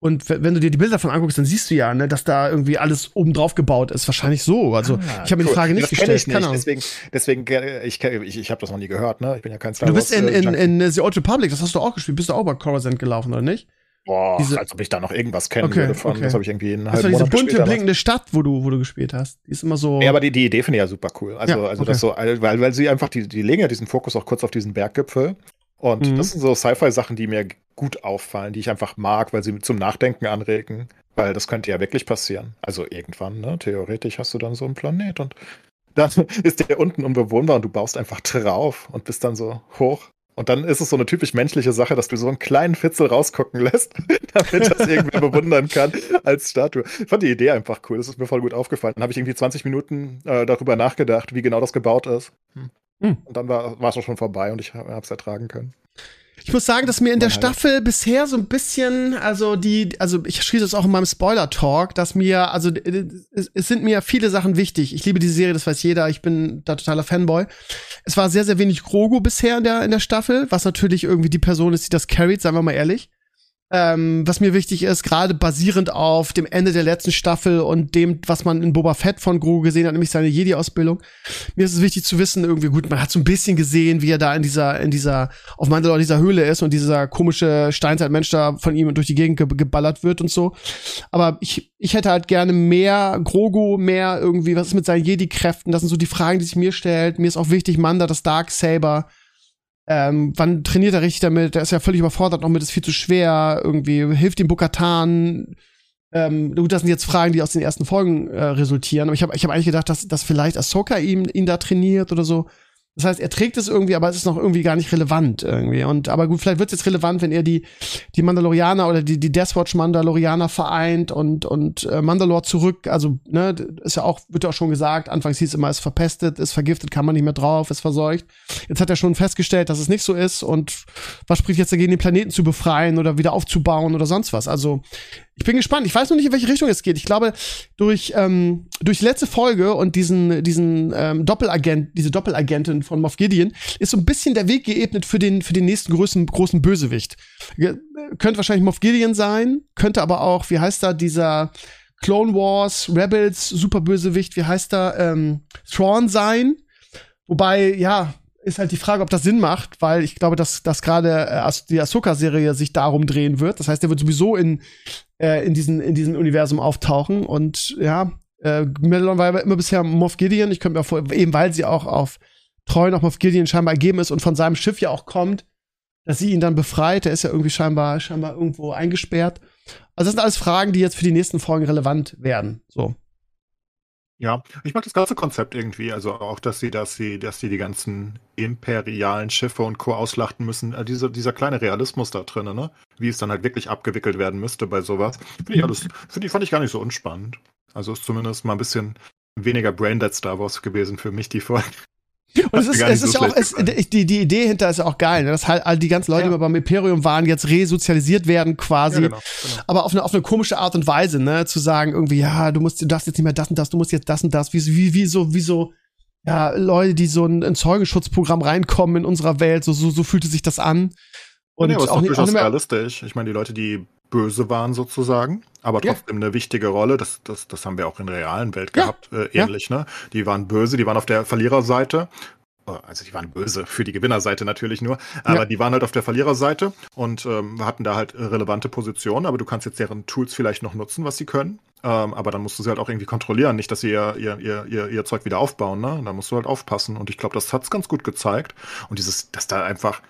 Und wenn du dir die Bilder davon anguckst, dann siehst du ja, ne, dass da irgendwie alles oben drauf gebaut ist. Wahrscheinlich so. Also ah, ich habe mir die Frage nicht das gestellt. Ich nicht. Deswegen, deswegen, ich, ich, ich habe das noch nie gehört. Ne? Ich bin ja kein Star Du bist in, in, in, in The Old Republic, das hast du auch gespielt. Bist du auch bei Coruscant gelaufen, oder nicht? Boah, diese, als ob ich da noch irgendwas kennen okay, würde von. Okay. Das habe ich irgendwie halben Das war diese bunte, blinkende Stadt, wo du, wo du gespielt hast. Die ist immer so. Ja, aber die, die Idee finde ich ja super cool. Also, ja, also okay. das so, weil, weil sie einfach, die, die legen ja diesen Fokus auch kurz auf diesen Berggipfel. Und mhm. das sind so Sci-Fi-Sachen, die mir gut auffallen, die ich einfach mag, weil sie zum Nachdenken anregen. Weil das könnte ja wirklich passieren. Also irgendwann, ne? Theoretisch hast du dann so einen Planet und (laughs) dann ist der unten unbewohnbar und du baust einfach drauf und bist dann so hoch. Und dann ist es so eine typisch menschliche Sache, dass du so einen kleinen Fitzel rausgucken lässt, (laughs) damit das irgendwer bewundern kann als Statue. Ich fand die Idee einfach cool. Das ist mir voll gut aufgefallen. Dann habe ich irgendwie 20 Minuten äh, darüber nachgedacht, wie genau das gebaut ist. Hm. Und dann war es auch schon vorbei und ich habe es ertragen können. Ich muss sagen, dass mir in der Staffel bisher so ein bisschen, also die, also ich schließe es auch in meinem Spoiler-Talk, dass mir, also es, es, sind mir viele Sachen wichtig. Ich liebe diese Serie, das weiß jeder, ich bin da totaler Fanboy. Es war sehr, sehr wenig Grogu bisher in der, in der Staffel, was natürlich irgendwie die Person ist, die das carried, seien wir mal ehrlich. Ähm, was mir wichtig ist, gerade basierend auf dem Ende der letzten Staffel und dem, was man in Boba Fett von Grogu gesehen hat, nämlich seine Jedi-Ausbildung. Mir ist es wichtig zu wissen, irgendwie gut, man hat so ein bisschen gesehen, wie er da in dieser, in dieser, auf Mandalore dieser Höhle ist und dieser komische Steinzeitmensch da von ihm durch die Gegend ge geballert wird und so. Aber ich, ich hätte halt gerne mehr Grogu, mehr irgendwie, was ist mit seinen Jedi-Kräften? Das sind so die Fragen, die sich mir stellt. Mir ist auch wichtig, Manda, das Dark Saber ähm, wann trainiert er richtig damit? Der ist ja völlig überfordert noch mit, ist viel zu schwer. Irgendwie hilft ihm Bukatan. Ähm, gut, das sind jetzt Fragen, die aus den ersten Folgen äh, resultieren. Aber ich habe ich hab eigentlich gedacht, dass, dass vielleicht Ahsoka ihn, ihn da trainiert oder so. Das heißt, er trägt es irgendwie, aber es ist noch irgendwie gar nicht relevant irgendwie. Und aber gut, vielleicht wird es jetzt relevant, wenn er die die Mandalorianer oder die die Deathwatch Mandalorianer vereint und und äh, Mandalore zurück. Also ne, ist ja auch wird ja auch schon gesagt. Anfangs hieß es immer, ist verpestet, ist vergiftet, kann man nicht mehr drauf, ist verseucht. Jetzt hat er schon festgestellt, dass es nicht so ist. Und was spricht jetzt dagegen, den Planeten zu befreien oder wieder aufzubauen oder sonst was? Also ich bin gespannt. Ich weiß noch nicht, in welche Richtung es geht. Ich glaube, durch, ähm, durch die letzte Folge und diesen, diesen ähm, Doppelagent, diese Doppelagentin von Moff Gideon ist so ein bisschen der Weg geebnet für den, für den nächsten großen, großen Bösewicht. Ge könnte wahrscheinlich Moff Gideon sein, könnte aber auch, wie heißt da, dieser Clone Wars, Rebels, Superbösewicht, wie heißt da, ähm, Thrawn sein. Wobei, ja, ist halt die Frage, ob das Sinn macht, weil ich glaube, dass, dass gerade äh, die Ahsoka-Serie sich darum drehen wird. Das heißt, der wird sowieso in, äh, in, diesen, in diesem Universum auftauchen. Und ja, äh, Madelon war immer bisher Moff Gideon. Ich könnte mir vor, eben weil sie auch auf treu noch Moff Gideon scheinbar ergeben ist und von seinem Schiff ja auch kommt, dass sie ihn dann befreit. Der ist ja irgendwie scheinbar, scheinbar irgendwo eingesperrt. Also das sind alles Fragen, die jetzt für die nächsten Folgen relevant werden. So. Ja, ich mag das ganze Konzept irgendwie. Also auch, dass sie, dass sie, dass sie die ganzen imperialen Schiffe und Co. auslachten müssen. Äh, diese, dieser kleine Realismus da drin, ne? Wie es dann halt wirklich abgewickelt werden müsste bei sowas. Finde ich alles, finde ich, fand ich gar nicht so unspannend. Also ist zumindest mal ein bisschen weniger Braindead Star Wars gewesen für mich, die Folge. Und es ist, es ist so auch, es, die, die Idee hinter ist ja auch geil, ne? dass halt all die ganzen Leute, ja. die beim Imperium waren, jetzt resozialisiert werden quasi. Ja, genau, genau. Aber auf eine, auf eine komische Art und Weise, ne? Zu sagen, irgendwie, ja, du musst, du darfst jetzt nicht mehr das und das, du musst jetzt das und das, wie, wie, wie so, wie so, ja, Leute, die so ein, ein Zeugenschutzprogramm reinkommen in unserer Welt, so, so, so fühlte sich das an. Und ja, aber auch, nicht, auch nicht mehr realistisch. Ich meine, die Leute, die böse waren sozusagen, aber trotzdem ja. eine wichtige Rolle. Das, das, das haben wir auch in der realen Welt ja. gehabt, äh, ähnlich. Ja. Ne? Die waren böse, die waren auf der Verliererseite. Oh, also die waren böse, für die Gewinnerseite natürlich nur, aber die waren halt auf der Verliererseite und ähm, hatten da halt relevante Positionen, aber du kannst jetzt deren Tools vielleicht noch nutzen, was sie können. Ähm, aber dann musst du sie halt auch irgendwie kontrollieren, nicht, dass sie ihr, ihr, ihr, ihr, Zeug wieder aufbauen, ne? Da musst du halt aufpassen. Und ich glaube, das hat's ganz gut gezeigt. Und dieses, dass da einfach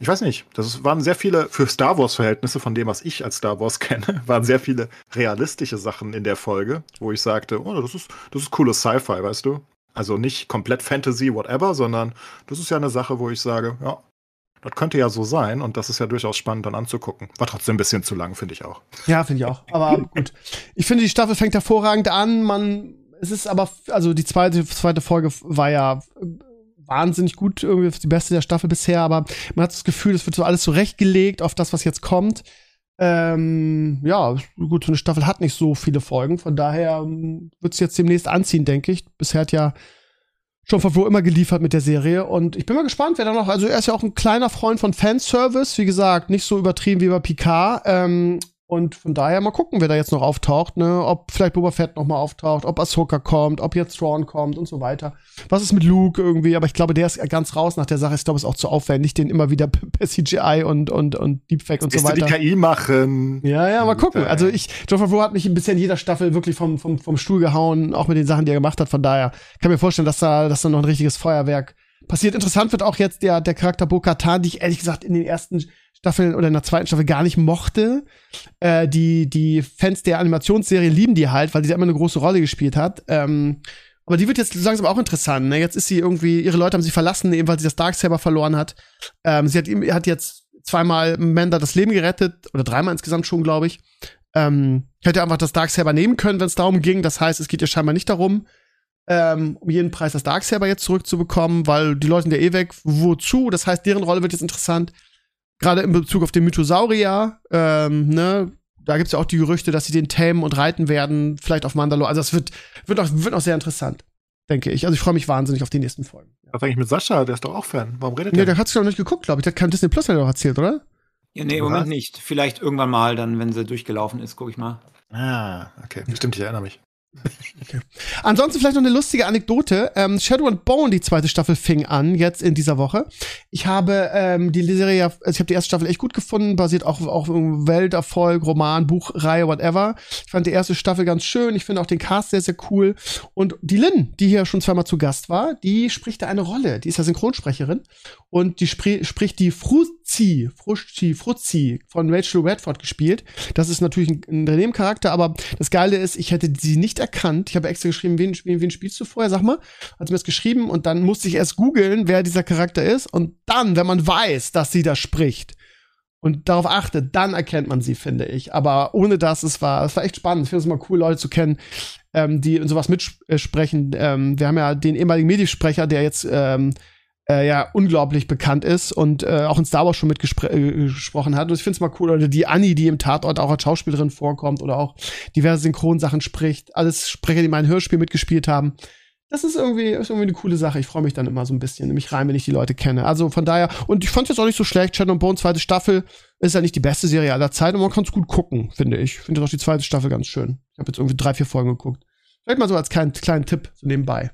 ich weiß nicht, das waren sehr viele, für Star Wars-Verhältnisse, von dem, was ich als Star Wars (laughs) kenne, waren sehr viele realistische Sachen in der Folge, wo ich sagte, oh, das ist, das ist cooles Sci-Fi, weißt du? Also nicht komplett Fantasy, whatever, sondern das ist ja eine Sache, wo ich sage, ja, das könnte ja so sein und das ist ja durchaus spannend dann anzugucken. War trotzdem ein bisschen zu lang, finde ich auch. Ja, finde ich auch. Aber gut. Ich finde, die Staffel fängt hervorragend an. Man, es ist aber, also die zweite, zweite Folge war ja wahnsinnig gut, irgendwie die beste der Staffel bisher, aber man hat das Gefühl, es wird so alles zurechtgelegt auf das, was jetzt kommt. Ähm, ja, gut, so eine Staffel hat nicht so viele Folgen, von daher ähm, wird es jetzt demnächst anziehen, denke ich. Bisher hat ja schon von wo immer geliefert mit der Serie und ich bin mal gespannt, wer da noch, also er ist ja auch ein kleiner Freund von Fanservice, wie gesagt, nicht so übertrieben wie bei Picard, ähm, und von daher mal gucken, wer da jetzt noch auftaucht, ne? Ob vielleicht Boba Fett noch mal auftaucht, ob Ahsoka kommt, ob jetzt Thrawn kommt und so weiter. Was ist mit Luke irgendwie? Aber ich glaube, der ist ganz raus nach der Sache. Ich glaube, es ist auch zu aufwendig, den immer wieder (laughs) per CGI und, und, und Deepfake und so weiter. die KI machen. Ja, ja, mal gucken. Also ich, John Favreau hat mich bisher in jeder Staffel wirklich vom, vom, vom Stuhl gehauen, auch mit den Sachen, die er gemacht hat. Von daher kann mir vorstellen, dass da, dass da noch ein richtiges Feuerwerk passiert. Interessant wird auch jetzt der, der Charakter Bo-Katan, die ich ehrlich gesagt in den ersten Staffeln oder in der zweiten Staffel gar nicht mochte. Äh, die, die Fans der Animationsserie lieben die halt, weil die da immer eine große Rolle gespielt hat. Ähm, aber die wird jetzt langsam auch interessant. Ne? Jetzt ist sie irgendwie, ihre Leute haben sie verlassen, eben weil sie das Darksaber verloren hat. Ähm, sie hat, hat jetzt zweimal Manda das Leben gerettet, oder dreimal insgesamt schon, glaube ich. Ähm, hätte einfach das Darksaber nehmen können, wenn es darum ging. Das heißt, es geht ihr scheinbar nicht darum, ähm, um jeden Preis das Darksaber jetzt zurückzubekommen, weil die Leute sind ja eh weg. Wozu? Das heißt, deren Rolle wird jetzt interessant. Gerade in Bezug auf den Mythosaurier, ähm, ne, da gibt's ja auch die Gerüchte, dass sie den tamen und reiten werden, vielleicht auf Mandalore. Also es wird, wird, auch, wird auch sehr interessant, denke ich. Also ich freue mich wahnsinnig auf die nächsten Folgen. Was eigentlich mit Sascha? Der ist doch auch Fan. Warum redet der? Nee, der hat's noch nicht geguckt, glaube ich. Der kann Disney Plus hat doch erzählt, oder? Ja, nee, im Moment nicht. Vielleicht irgendwann mal, dann, wenn sie durchgelaufen ist, gucke ich mal. Ah, okay. Bestimmt, ich erinnere mich. Okay. Ansonsten vielleicht noch eine lustige Anekdote. Ähm, Shadow and Bone, die zweite Staffel, fing an jetzt in dieser Woche. Ich habe ähm, die Serie, also ich habe die erste Staffel echt gut gefunden, basiert auch auf Welterfolg, Roman, Buchreihe, whatever. Ich fand die erste Staffel ganz schön. Ich finde auch den Cast sehr, sehr cool. Und die Lynn, die hier schon zweimal zu Gast war, die spricht da eine Rolle. Die ist ja Synchronsprecherin und die spr spricht die Fruzi, Fruzzi, Fruzzi von Rachel Redford gespielt. Das ist natürlich ein, ein aber das Geile ist, ich hätte sie nicht erkannt. Ich habe extra geschrieben, wen, wen, wen spielst du vorher? Sag mal. Hat sie mir das geschrieben und dann musste ich erst googeln, wer dieser Charakter ist und dann, wenn man weiß, dass sie da spricht und darauf achtet, dann erkennt man sie, finde ich. Aber ohne das, es war, es war echt spannend. Ich finde es mal cool, Leute zu kennen, ähm, die in sowas mitsprechen. Ähm, wir haben ja den ehemaligen Mediensprecher, der jetzt ähm, äh, ja unglaublich bekannt ist und äh, auch in Star Wars schon mitgesprochen äh, hat. Und ich finde es mal cool, oder die Annie, die im Tatort auch als Schauspielerin vorkommt oder auch diverse Synchronsachen spricht. Alles Sprecher, die mal ein Hörspiel mitgespielt haben. Das ist irgendwie, ist irgendwie eine coole Sache. Ich freue mich dann immer so ein bisschen, mich rein, wenn ich die Leute kenne. Also von daher, und ich fand es jetzt auch nicht so schlecht. Shadow and Bone, zweite Staffel, ist ja nicht die beste Serie aller Zeiten, aber man kann es gut gucken, finde ich. Ich finde auch die zweite Staffel ganz schön. Ich habe jetzt irgendwie drei, vier Folgen geguckt. Vielleicht mal so als kleinen, kleinen Tipp so nebenbei.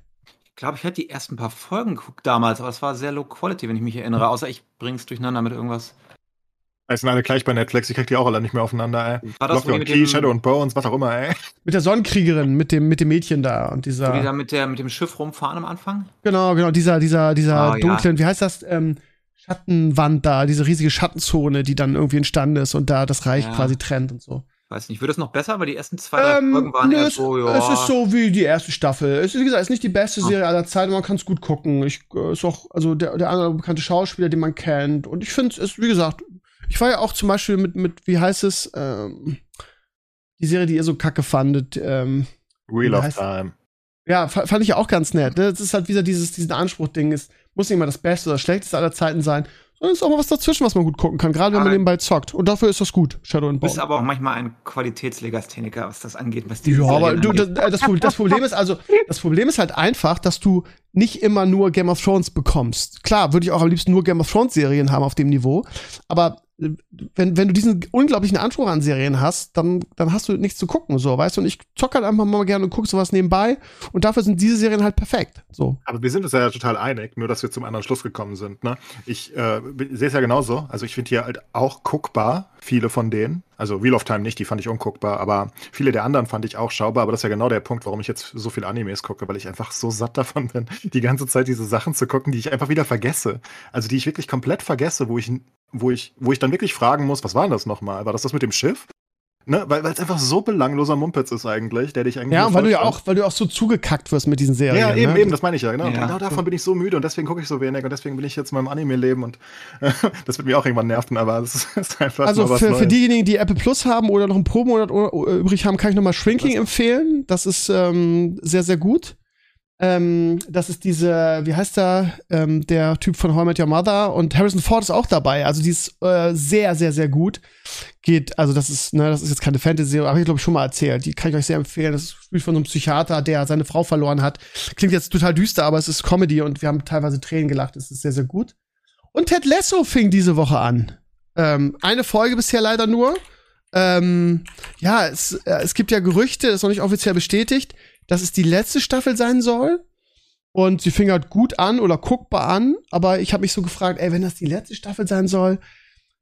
Ich glaube, ich hätte die ersten paar Folgen geguckt damals, aber es war sehr low quality, wenn ich mich erinnere. Außer ich bring's durcheinander mit irgendwas. Es sind alle gleich bei Netflix, ich krieg die auch alle nicht mehr aufeinander, ey. War das Lock, mit Key, dem, Shadow und Bones, was auch immer, ey. Mit der Sonnenkriegerin, mit dem, mit dem Mädchen da und wo die dieser. da mit, der, mit dem Schiff rumfahren am Anfang? Genau, genau, dieser, dieser, dieser ja. dunklen, wie heißt das, ähm, Schattenwand da, diese riesige Schattenzone, die dann irgendwie entstanden ist und da das Reich Ja. quasi trennt und so. Weiß nicht, wird es noch besser, weil die ersten zwei, Ähm, Folgen waren eher es, so, ja. es ist so wie die erste Staffel. Es ist, wie gesagt, es ist nicht die beste Ah. Serie aller Zeiten, man kann es gut gucken. Ich, äh, ist auch, also der, der andere bekannte Schauspieler, den man kennt. Und ich finde es, ist, wie gesagt, ich war ja auch zum Beispiel mit, mit wie heißt es, ähm, die Serie, die ihr so kacke fandet, ähm, Wheel of Time. ja, fa- fand ich ja auch ganz nett. Ne? Das ist halt wieder dieses, diesen Anspruch-Ding. Es muss nicht immer das Beste oder das Schlechteste aller Zeiten sein, es ist auch mal was dazwischen, was man gut gucken kann, gerade wenn man nebenbei zockt. Und dafür ist das gut, Shadow and Du bist Bone. aber auch manchmal ein Qualitätslegastheniker, was das angeht. Was die Ja, aber du, das, äh, das, Pro- das Problem ist also, das Problem ist halt einfach, dass du nicht immer nur Game of Thrones bekommst. Klar, würde ich auch am liebsten nur Game of Thrones Serien haben auf dem Niveau, aber wenn, wenn du diesen unglaublichen Anspruch an Serien hast, dann, dann hast du nichts zu gucken, so, weißt du? Und ich zock halt einfach mal gerne und guck sowas nebenbei und dafür sind diese Serien halt perfekt, so. Aber wir sind uns ja total einig, nur dass wir zum anderen Schluss gekommen sind. Ne? Ich äh, sehe es ja genauso. Also ich finde hier halt auch guckbar, viele von denen. Also Wheel of Time nicht, die fand ich unguckbar, aber viele der anderen fand ich auch schaubar. Aber das ist ja genau der Punkt, warum ich jetzt so viel Animes gucke, weil ich einfach so satt davon bin, die ganze Zeit diese Sachen zu gucken, die ich einfach wieder vergesse. Also die ich wirklich komplett vergesse, wo ich, wo ich, wo ich dann wirklich fragen muss, was war denn das nochmal? War das das mit dem Schiff? Ne? Weil weil es einfach so belangloser Mumpitz ist eigentlich, der dich eigentlich. Ja, weil du ja auch, weil du auch so zugekackt wirst mit diesen Serien. Ja, eben, ne? eben, das meine ich ja, genau. Ja. Genau davon bin ich so müde und deswegen gucke ich so wenig und deswegen bin ich jetzt in meinem Anime-Leben und äh, (laughs) das wird mir auch irgendwann nerven, aber es ist, einfach Also für, für Neues. diejenigen, die Apple Plus haben oder noch einen Pro-Monat o- übrig haben, kann ich nochmal Shrinking empfehlen. Das ist ähm, sehr, sehr gut. Ähm, das ist diese, wie heißt der, ähm, der Typ von How I Met Your Mother und Harrison Ford ist auch dabei. Also die ist äh, sehr, sehr, sehr gut. Geht, also das ist, ne, das ist jetzt keine Fantasy, aber ich glaube ich schon mal erzählt. Die kann ich euch sehr empfehlen. Das spielt von so einem Psychiater, der seine Frau verloren hat. Klingt jetzt total düster, aber es ist Comedy und wir haben teilweise Tränen gelacht. Es ist sehr, sehr gut. Und Ted Lasso fing diese Woche an. Ähm, eine Folge bisher leider nur. Ähm, ja, es, äh, es gibt ja Gerüchte, ist noch nicht offiziell bestätigt, dass es die letzte Staffel sein soll. Und sie fing halt gut an oder guckbar an, aber ich habe mich so gefragt, ey, wenn das die letzte Staffel sein soll,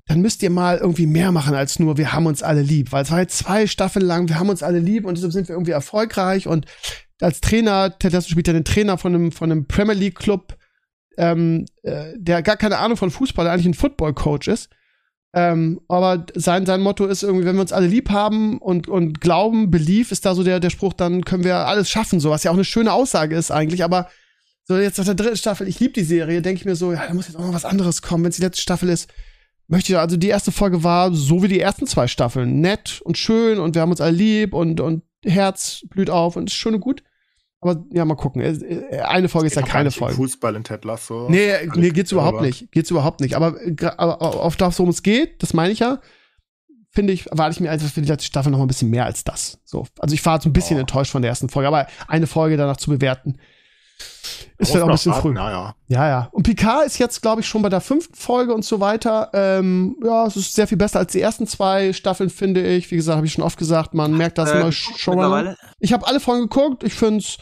dann müsst ihr mal irgendwie mehr machen als nur wir haben uns alle lieb, weil es war jetzt zwei Staffeln lang, wir haben uns alle lieb und deshalb sind wir irgendwie erfolgreich und als Trainer, Ted Lasso spielt ja den Trainer von einem, von einem Premier League Club, ähm, äh, der gar keine Ahnung von Fußball, der eigentlich ein Football Coach ist. Ähm, aber sein, sein Motto ist irgendwie, wenn wir uns alle lieb haben und, und glauben, Belief ist da so der, der Spruch, dann können wir alles schaffen, so, was ja auch eine schöne Aussage ist eigentlich, aber so jetzt nach der dritten Staffel, ich liebe die Serie, denke ich mir so, ja, da muss jetzt auch noch was anderes kommen, wenn es die letzte Staffel ist. Möchte ich, also die erste Folge war so wie die ersten zwei Staffeln, nett und schön und wir haben uns alle lieb und, und Herz blüht auf und ist schön und gut. Aber ja, mal gucken. Äh, Eine Folge ist ja keine Folge. Fußball in Ted Lasso. Nee, Alles nee, geht's überhaupt nicht. Geht's überhaupt nicht. Aber, aber auf das, worum es geht, das meine ich ja, finde ich, erwarte ich mir einfach für die letzte Staffel noch mal ein bisschen mehr als das. So. Also ich war jetzt ein bisschen Oh. enttäuscht von der ersten Folge, aber eine Folge danach zu bewerten, ist vielleicht auch ein bisschen warten, früh. Naja. Ja, ja. Und Picard ist jetzt, glaube ich, schon bei der fünften Folge und so weiter. Ähm, ja, es ist sehr viel besser als die ersten zwei Staffeln, finde ich. Wie gesagt, habe ich schon oft gesagt, man merkt, dass Äh, immer geguckt schon mittlerweile? Ich habe alle Folgen geguckt. Ich finde es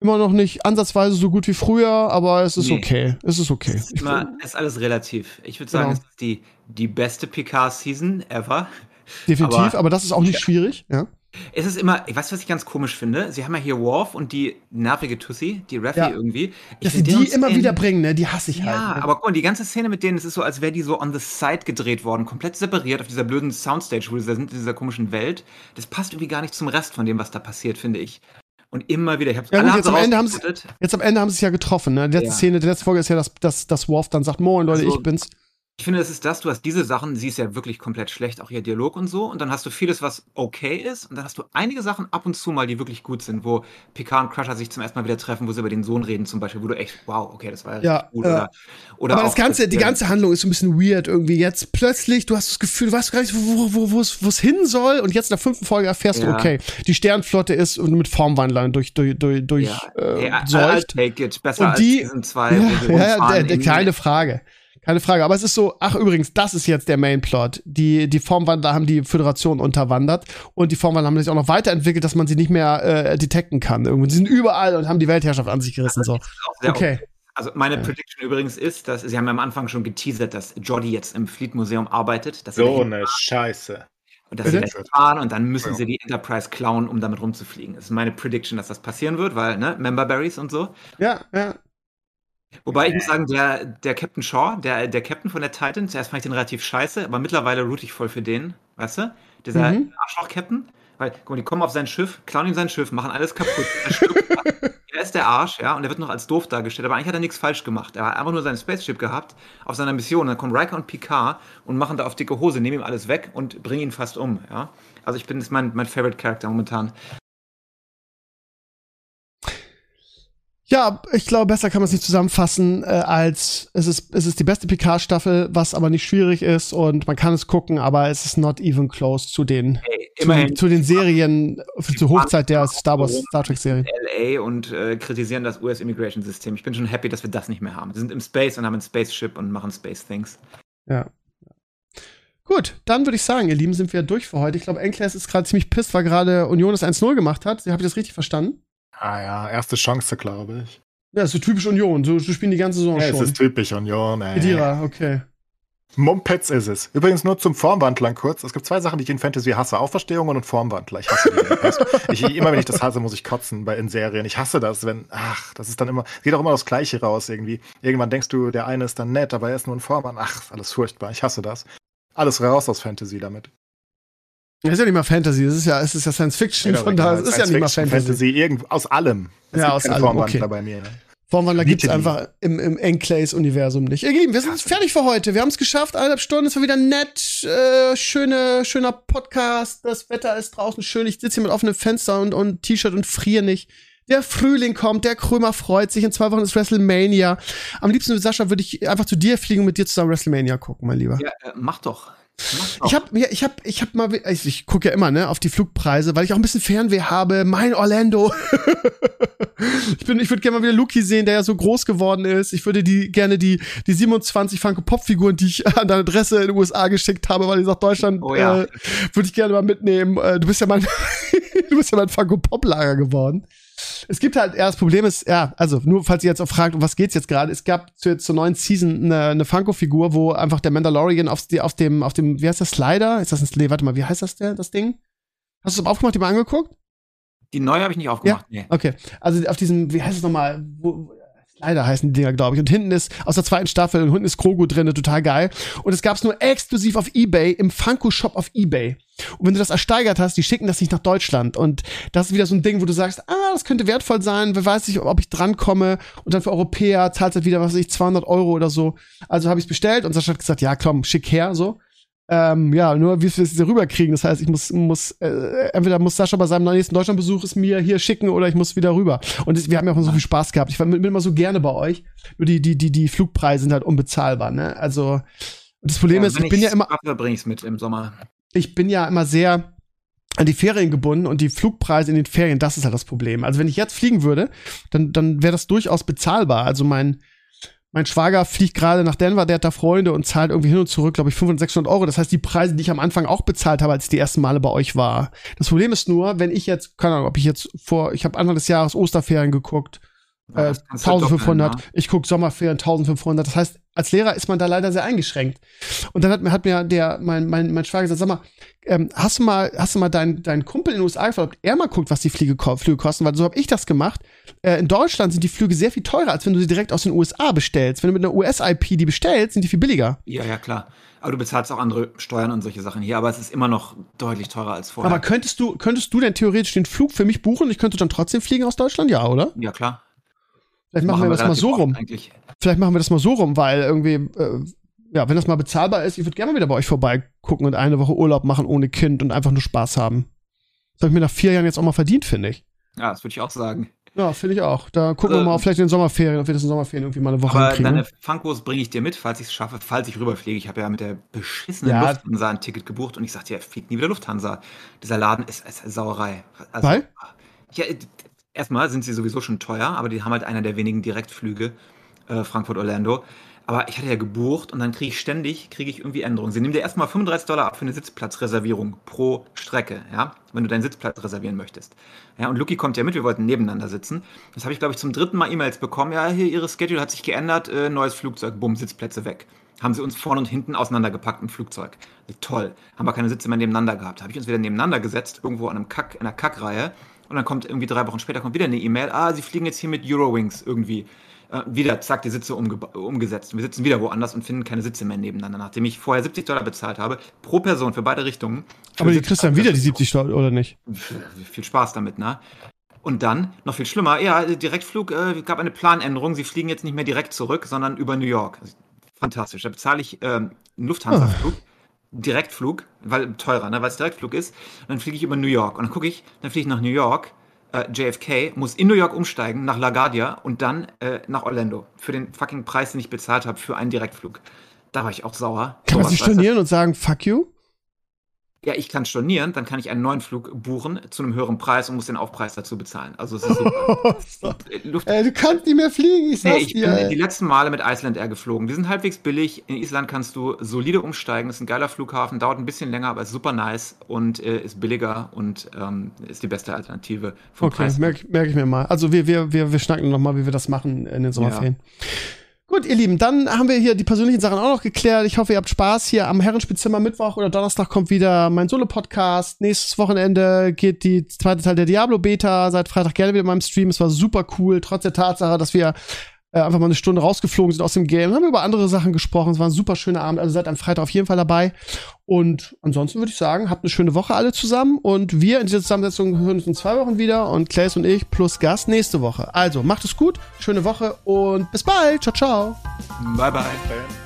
immer noch nicht ansatzweise so gut wie früher, aber es ist Nee. okay. Es ist okay. Ist, Ich immer, ist alles relativ. Ich würde sagen, Genau. es ist die, die beste Picard-Season ever. Definitiv, aber, Aber- das ist auch nicht schwierig. Ja. Es ist immer, ich weiß, was ich ganz komisch finde. Sie haben ja hier Worf und die nervige Tussi, die Raffi Ja. irgendwie. Ich Dass sie die immer wieder bringen, ne? Die hasse ich halt. Ja, ne? aber guck mal, die ganze Szene mit denen, es ist so, als wäre die so on the side gedreht worden, komplett separiert auf dieser blöden Soundstage, wo sie da sind, in dieser komischen Welt. Das passt irgendwie gar nicht zum Rest von dem, was da passiert, finde ich. Und immer wieder, ich hab's Ja, alle gut, jetzt am Ende haben sie-. Jetzt am Ende haben sie es ja getroffen. Ne? Die letzte Ja. Szene, die letzte Folge ist ja, dass, dass, dass Worf dann sagt, Moin Leute, Also- ich bin's. Ich finde, das ist das, du hast diese Sachen, sie ist ja wirklich komplett schlecht, auch ihr Dialog und so. Und dann hast du vieles, was okay ist. Und dann hast du einige Sachen ab und zu mal, die wirklich gut sind, wo Picard und Crusher sich zum ersten Mal wieder treffen, wo sie über den Sohn reden, zum Beispiel, wo du echt, wow, okay, das war ja, gut. ja. Oder, oder Aber das ganze, die äh, ganze Handlung ist so ein bisschen weird irgendwie. Jetzt plötzlich, du hast das Gefühl, du weißt gar nicht, wo, wo, wo es wo hin soll. Und jetzt in der fünften Folge erfährst du, Ja. okay, die Sternflotte ist mit Formwandlern durch, durch, durch, durch Ja, äh, it. Besser Und die- als Season 2. Ja, ja, der, der, in- keine Frage. Keine Frage. Aber es ist so, ach übrigens, das ist jetzt der Mainplot. Die, die Formwandler haben die Föderation unterwandert und die Formwandler haben sich auch noch weiterentwickelt, dass man sie nicht mehr äh, detekten kann. Irgendwie. Sie sind überall und haben die Weltherrschaft an sich gerissen. So. auch sehr Okay. Also meine Ja. Prediction übrigens ist, dass sie haben ja am Anfang schon geteasert, dass Jordi jetzt im Fleet Museum arbeitet, dass sie So eine Scheiße. und dass sie Bitte? dahin fahren und dann müssen Ja. sie die Enterprise klauen, um damit rumzufliegen. Das ist meine Prediction, dass das passieren wird, weil ne Member Berries und so. Ja, ja. Wobei ich muss sagen, der, der Captain Shaw, der, der Captain von der Titan, zuerst fand ich den relativ scheiße, aber mittlerweile root ich voll für den, weißt du? Dieser Mhm. Arschloch-Captain. Weil, guck mal, die kommen auf sein Schiff, klauen ihm sein Schiff, machen alles kaputt. Er, stirbt. (laughs) er ist der Arsch, ja, und er wird noch als doof dargestellt, aber eigentlich hat er nichts falsch gemacht. Er hat einfach nur sein Spaceship gehabt auf seiner Mission. Dann kommen Riker und Picard und machen da auf dicke Hose, nehmen ihm alles weg und bringen ihn fast um, ja. Also ich bin, das ist mein, mein Favorite Character momentan. Ja, ich glaube, besser kann man es nicht zusammenfassen, äh, als es ist, es ist die beste PK-Staffel, was aber nicht schwierig ist und man kann es gucken, aber es ist not even close zu den, Hey, zu, zu den Serien, zur Hochzeit der Star Wars, Star Trek-Serien. LA und äh, kritisieren das US-Immigration-System. Ich bin schon happy, dass wir das nicht mehr haben. Wir sind im Space und haben ein Spaceship und machen Space-Things. Ja. Gut, dann würde ich sagen, ihr Lieben, sind wir durch für heute. Ich glaube, Enkles ist gerade ziemlich pisst, weil gerade Union das 1-0 gemacht hat. Habe ich das richtig verstanden? Ah ja, erste Chance, glaube ich. Ja, ist so typisch Union. So, so spielen die ganze Saison Ja, es schon. ist typisch Union, ey. Kedira, okay. Mumpets ist es. Übrigens nur zum Formwandlern kurz. Es gibt zwei Sachen, die ich in Fantasy hasse. Auferstehungen und Formwandler. Ich hasse die. (laughs) Ich, immer wenn ich das hasse, muss ich kotzen bei in Serien. Ich hasse das, wenn, ach, das ist dann immer, geht auch immer das Gleiche raus irgendwie. Irgendwann denkst du, der eine ist dann nett, aber er ist nur ein Formwandler. Ach, alles furchtbar. Ich hasse das. Alles raus aus Fantasy damit. Das ist ja nicht mal Fantasy, es ist ja, es ist ja Science Fiction, Genau, von daher, es ist ja nicht mal Fantasy. Fantasy irgend, aus allem. Es Ja, gibt aus allem, Formwandler okay. bei mir. ne? Formwandler gibt's die. einfach im, im Enclays-Universum nicht. Ihr Lieben, wir sind fertig für heute. Wir haben es geschafft, eineinhalb Stunden. Es war wieder nett, äh, schöne, schöner Podcast. Das Wetter ist draußen schön. Ich sitze hier mit offenem Fenster und, und T-Shirt und friere nicht. Der Frühling kommt, der Krömer freut sich. In zwei Wochen ist WrestleMania. Am liebsten, Sascha, würde ich einfach zu dir fliegen und mit dir zusammen WrestleMania gucken, mein Lieber. Ja, äh, mach doch. Ich habe ich hab, ich hab mal, ich, ich gucke ja immer ne auf die Flugpreise, weil ich auch ein bisschen Fernweh habe. Mein Orlando. (laughs) ich bin, ich würde gerne mal wieder Luki sehen, der ja so groß geworden ist. Ich würde die gerne die die 27 Funko Pop Figuren, die ich an deine Adresse in den USA geschickt habe, weil ich nach Deutschland Oh ja. äh, würde ich gerne mal mitnehmen. Äh, du bist ja mein (laughs) du bist ja mein Funko Pop Lager geworden. Es gibt halt, ja, das Problem ist, ja, also nur falls ihr jetzt auch fragt, um was geht's jetzt gerade, es gab zu, zur neuen Season eine, eine Funko-Figur, wo einfach der Mandalorian auf, die, auf dem, auf dem, wie heißt das, Slider? Ist das ein, nee, warte mal, wie heißt das der, das Ding? Hast du es aufgemacht, die mal angeguckt? Die neue habe ich nicht aufgemacht. Nee. Okay, also auf diesem, wie heißt es nochmal, wo, Slider heißen die Dinger, glaube ich. Und hinten ist, aus der zweiten Staffel, und hinten ist Krogu drin, total geil. Und es gab's nur exklusiv auf Ebay, im Funko-Shop auf Ebay. Und wenn du das ersteigert hast, die schicken das nicht nach Deutschland. Und das ist wieder so ein Ding, wo du sagst, ah, das könnte wertvoll sein, wer weiß nicht, ob ich drankomme. Und dann für Europäer zahlst halt wieder, was weiß ich, 200 Euro oder so. Also habe ich bestellt und Sascha hat gesagt, ja, komm, schick her, so. Ähm, ja, nur wie wir es hier rüberkriegen. Das heißt, ich muss, muss äh, entweder muss Sascha bei seinem nächsten Deutschlandbesuch es mir hier schicken oder ich muss wieder rüber. Und das, wir haben ja auch so viel Spaß gehabt. Ich war- bin immer so gerne bei euch. Nur die, die, die, die Flugpreise sind halt unbezahlbar, ne? Also, das Problem ist, wenn ich bin ja immer, ich's mit im Sommer. Ich bin ja immer sehr an die Ferien gebunden und die Flugpreise in den Ferien, das ist halt das Problem. Also wenn ich jetzt fliegen würde, dann, dann wäre das durchaus bezahlbar. Also mein, mein Schwager fliegt gerade nach Denver, der hat da Freunde und zahlt irgendwie hin und zurück, glaube ich, 500, 600 Euro. Das heißt, die Preise, die ich am Anfang auch bezahlt habe, als ich die ersten Male bei euch war. Das Problem ist nur, wenn ich jetzt, keine Ahnung, ob ich jetzt vor, ich habe Anfang des Jahres Osterferien geguckt, Ja, äh, das kannst du doppeln, 1500, ne? ich gucke Sommerferien 1500. Das heißt, als Lehrer ist man da leider sehr eingeschränkt. Und dann hat mir, hat mir der, mein, mein, mein Schwager gesagt, sag mal, ähm, hast du mal, hast du mal deinen, deinen Kumpel in den USA gefragt, ob er mal guckt, was die Fliege, Flüge kosten? Weil so habe ich das gemacht. Äh, in Deutschland sind die Flüge sehr viel teurer, als wenn du sie direkt aus den USA bestellst. Wenn du mit einer US-IP die bestellst, sind die viel billiger. Ja, ja, klar. Aber du bezahlst auch andere Steuern und solche Sachen hier, aber es ist immer noch deutlich teurer als vorher. Aber könntest du, könntest du denn theoretisch den Flug für mich buchen und ich könnte dann trotzdem fliegen aus Deutschland? Ja, oder? ja, klar. Vielleicht machen wir das mal so rum. Eigentlich. Vielleicht machen wir das mal so rum, weil irgendwie, äh, ja, wenn das mal bezahlbar ist, ich würde gerne mal wieder bei euch vorbeigucken und eine Woche Urlaub machen ohne Kind und einfach nur Spaß haben. Das habe ich mir nach vier Jahren jetzt auch mal verdient, finde ich. Ja, das würde ich auch sagen. Ja, finde ich auch. Da gucken wir mal vielleicht in den Sommerferien, ob wir das in den Sommerferien irgendwie mal eine Woche Aber hinkriegen. deine Funkos bringe ich dir mit, falls ich es schaffe, falls ich rüberfliege. Ich habe ja mit der beschissenen Ja. Lufthansa ein Ticket gebucht und ich sagte, ja, fliegt nie wieder Lufthansa. Dieser Laden ist, ist Sauerei. Also, Weil? Ja, erstmal sind sie sowieso schon teuer, aber die haben halt einer der wenigen Direktflüge, äh, Frankfurt-Orlando. Aber ich hatte ja gebucht und dann kriege ich ständig, kriege ich irgendwie Änderungen. Sie nehmen dir erstmal 35 Dollar ab für eine Sitzplatzreservierung pro Strecke, ja, wenn du deinen Sitzplatz reservieren möchtest. Ja, und Luki kommt ja mit, wir wollten nebeneinander sitzen. Das habe ich, glaube ich, zum dritten Mal E-Mails bekommen. Ja, hier, Ihre Schedule hat sich geändert, äh, neues Flugzeug, bumm, Sitzplätze weg. Haben sie uns vorne und hinten auseinandergepackt im Flugzeug. Toll. Haben wir keine Sitze mehr nebeneinander gehabt. Habe ich uns wieder nebeneinander gesetzt, irgendwo an einem Kack, in einer Kackreihe. Und dann kommt irgendwie drei Wochen später kommt wieder eine E-Mail. Ah, Sie fliegen jetzt hier mit Eurowings irgendwie. Äh, wieder, zack, die Sitze umge umgesetzt. Und wir sitzen wieder woanders und finden keine Sitze mehr nebeneinander, nachdem ich vorher 70 Dollar bezahlt habe, pro Person für beide Richtungen. Für Aber die kriegst dann wieder die 70 Dollar, oder nicht? viel Spaß damit, ne? Und dann, noch viel schlimmer, ja, Direktflug, äh, gab eine Planänderung. Sie fliegen jetzt nicht mehr direkt zurück, sondern über New York. Fantastisch. Da bezahle ich ähm, einen Lufthansa-Flug, Direktflug, weil teurer, ne, weil es Direktflug ist. Und dann fliege ich über New York. Und dann gucke ich, dann fliege ich nach New York, äh, JFK, muss in New York umsteigen, nach LaGuardia und dann äh, nach Orlando. Für den fucking Preis, den ich bezahlt habe, für einen Direktflug. Da war ich auch sauer. Kann man Sowas, sich stornieren und sagen, fuck you? Ja, ich kann stornieren, dann kann ich einen neuen Flug buchen zu einem höheren Preis und muss den Aufpreis dazu bezahlen. Also es ist super. (laughs) Luft Ey, du kannst nicht mehr fliegen, ich nee, sag's ich dir. bin die letzten Male mit Iceland Air geflogen. Die sind halbwegs billig. In Island kannst du solide umsteigen. Das ist ein geiler Flughafen, dauert ein bisschen länger, aber ist super nice und äh, ist billiger und ähm, ist die beste Alternative vom Okay, Preis. merke merk ich mir mal. Also wir, wir, wir, wir schnacken noch mal, wie wir das machen in den Sommerferien. Gut, ihr Lieben, dann haben wir hier die persönlichen Sachen auch noch geklärt. Ich hoffe, ihr habt Spaß. Hier am Herrenspielzimmer Mittwoch oder Donnerstag kommt wieder mein Solo-Podcast. Nächstes Wochenende geht die zweite Teil der Diablo-Beta. Seit Freitag gerne wieder in meinem Stream. Es war super cool, trotz der Tatsache, dass wir äh, einfach mal eine Stunde rausgeflogen sind aus dem Game. Haben über andere Sachen gesprochen. Es war ein super schöner Abend. Also seid am Freitag auf jeden Fall dabei. Und ansonsten würde ich sagen, habt eine schöne Woche alle zusammen. Und wir in dieser Zusammensetzung hören uns in zwei Wochen wieder. Und Claes und ich plus Gast nächste Woche. Also macht es gut, schöne Woche und bis bald. Ciao, ciao. Bye bye.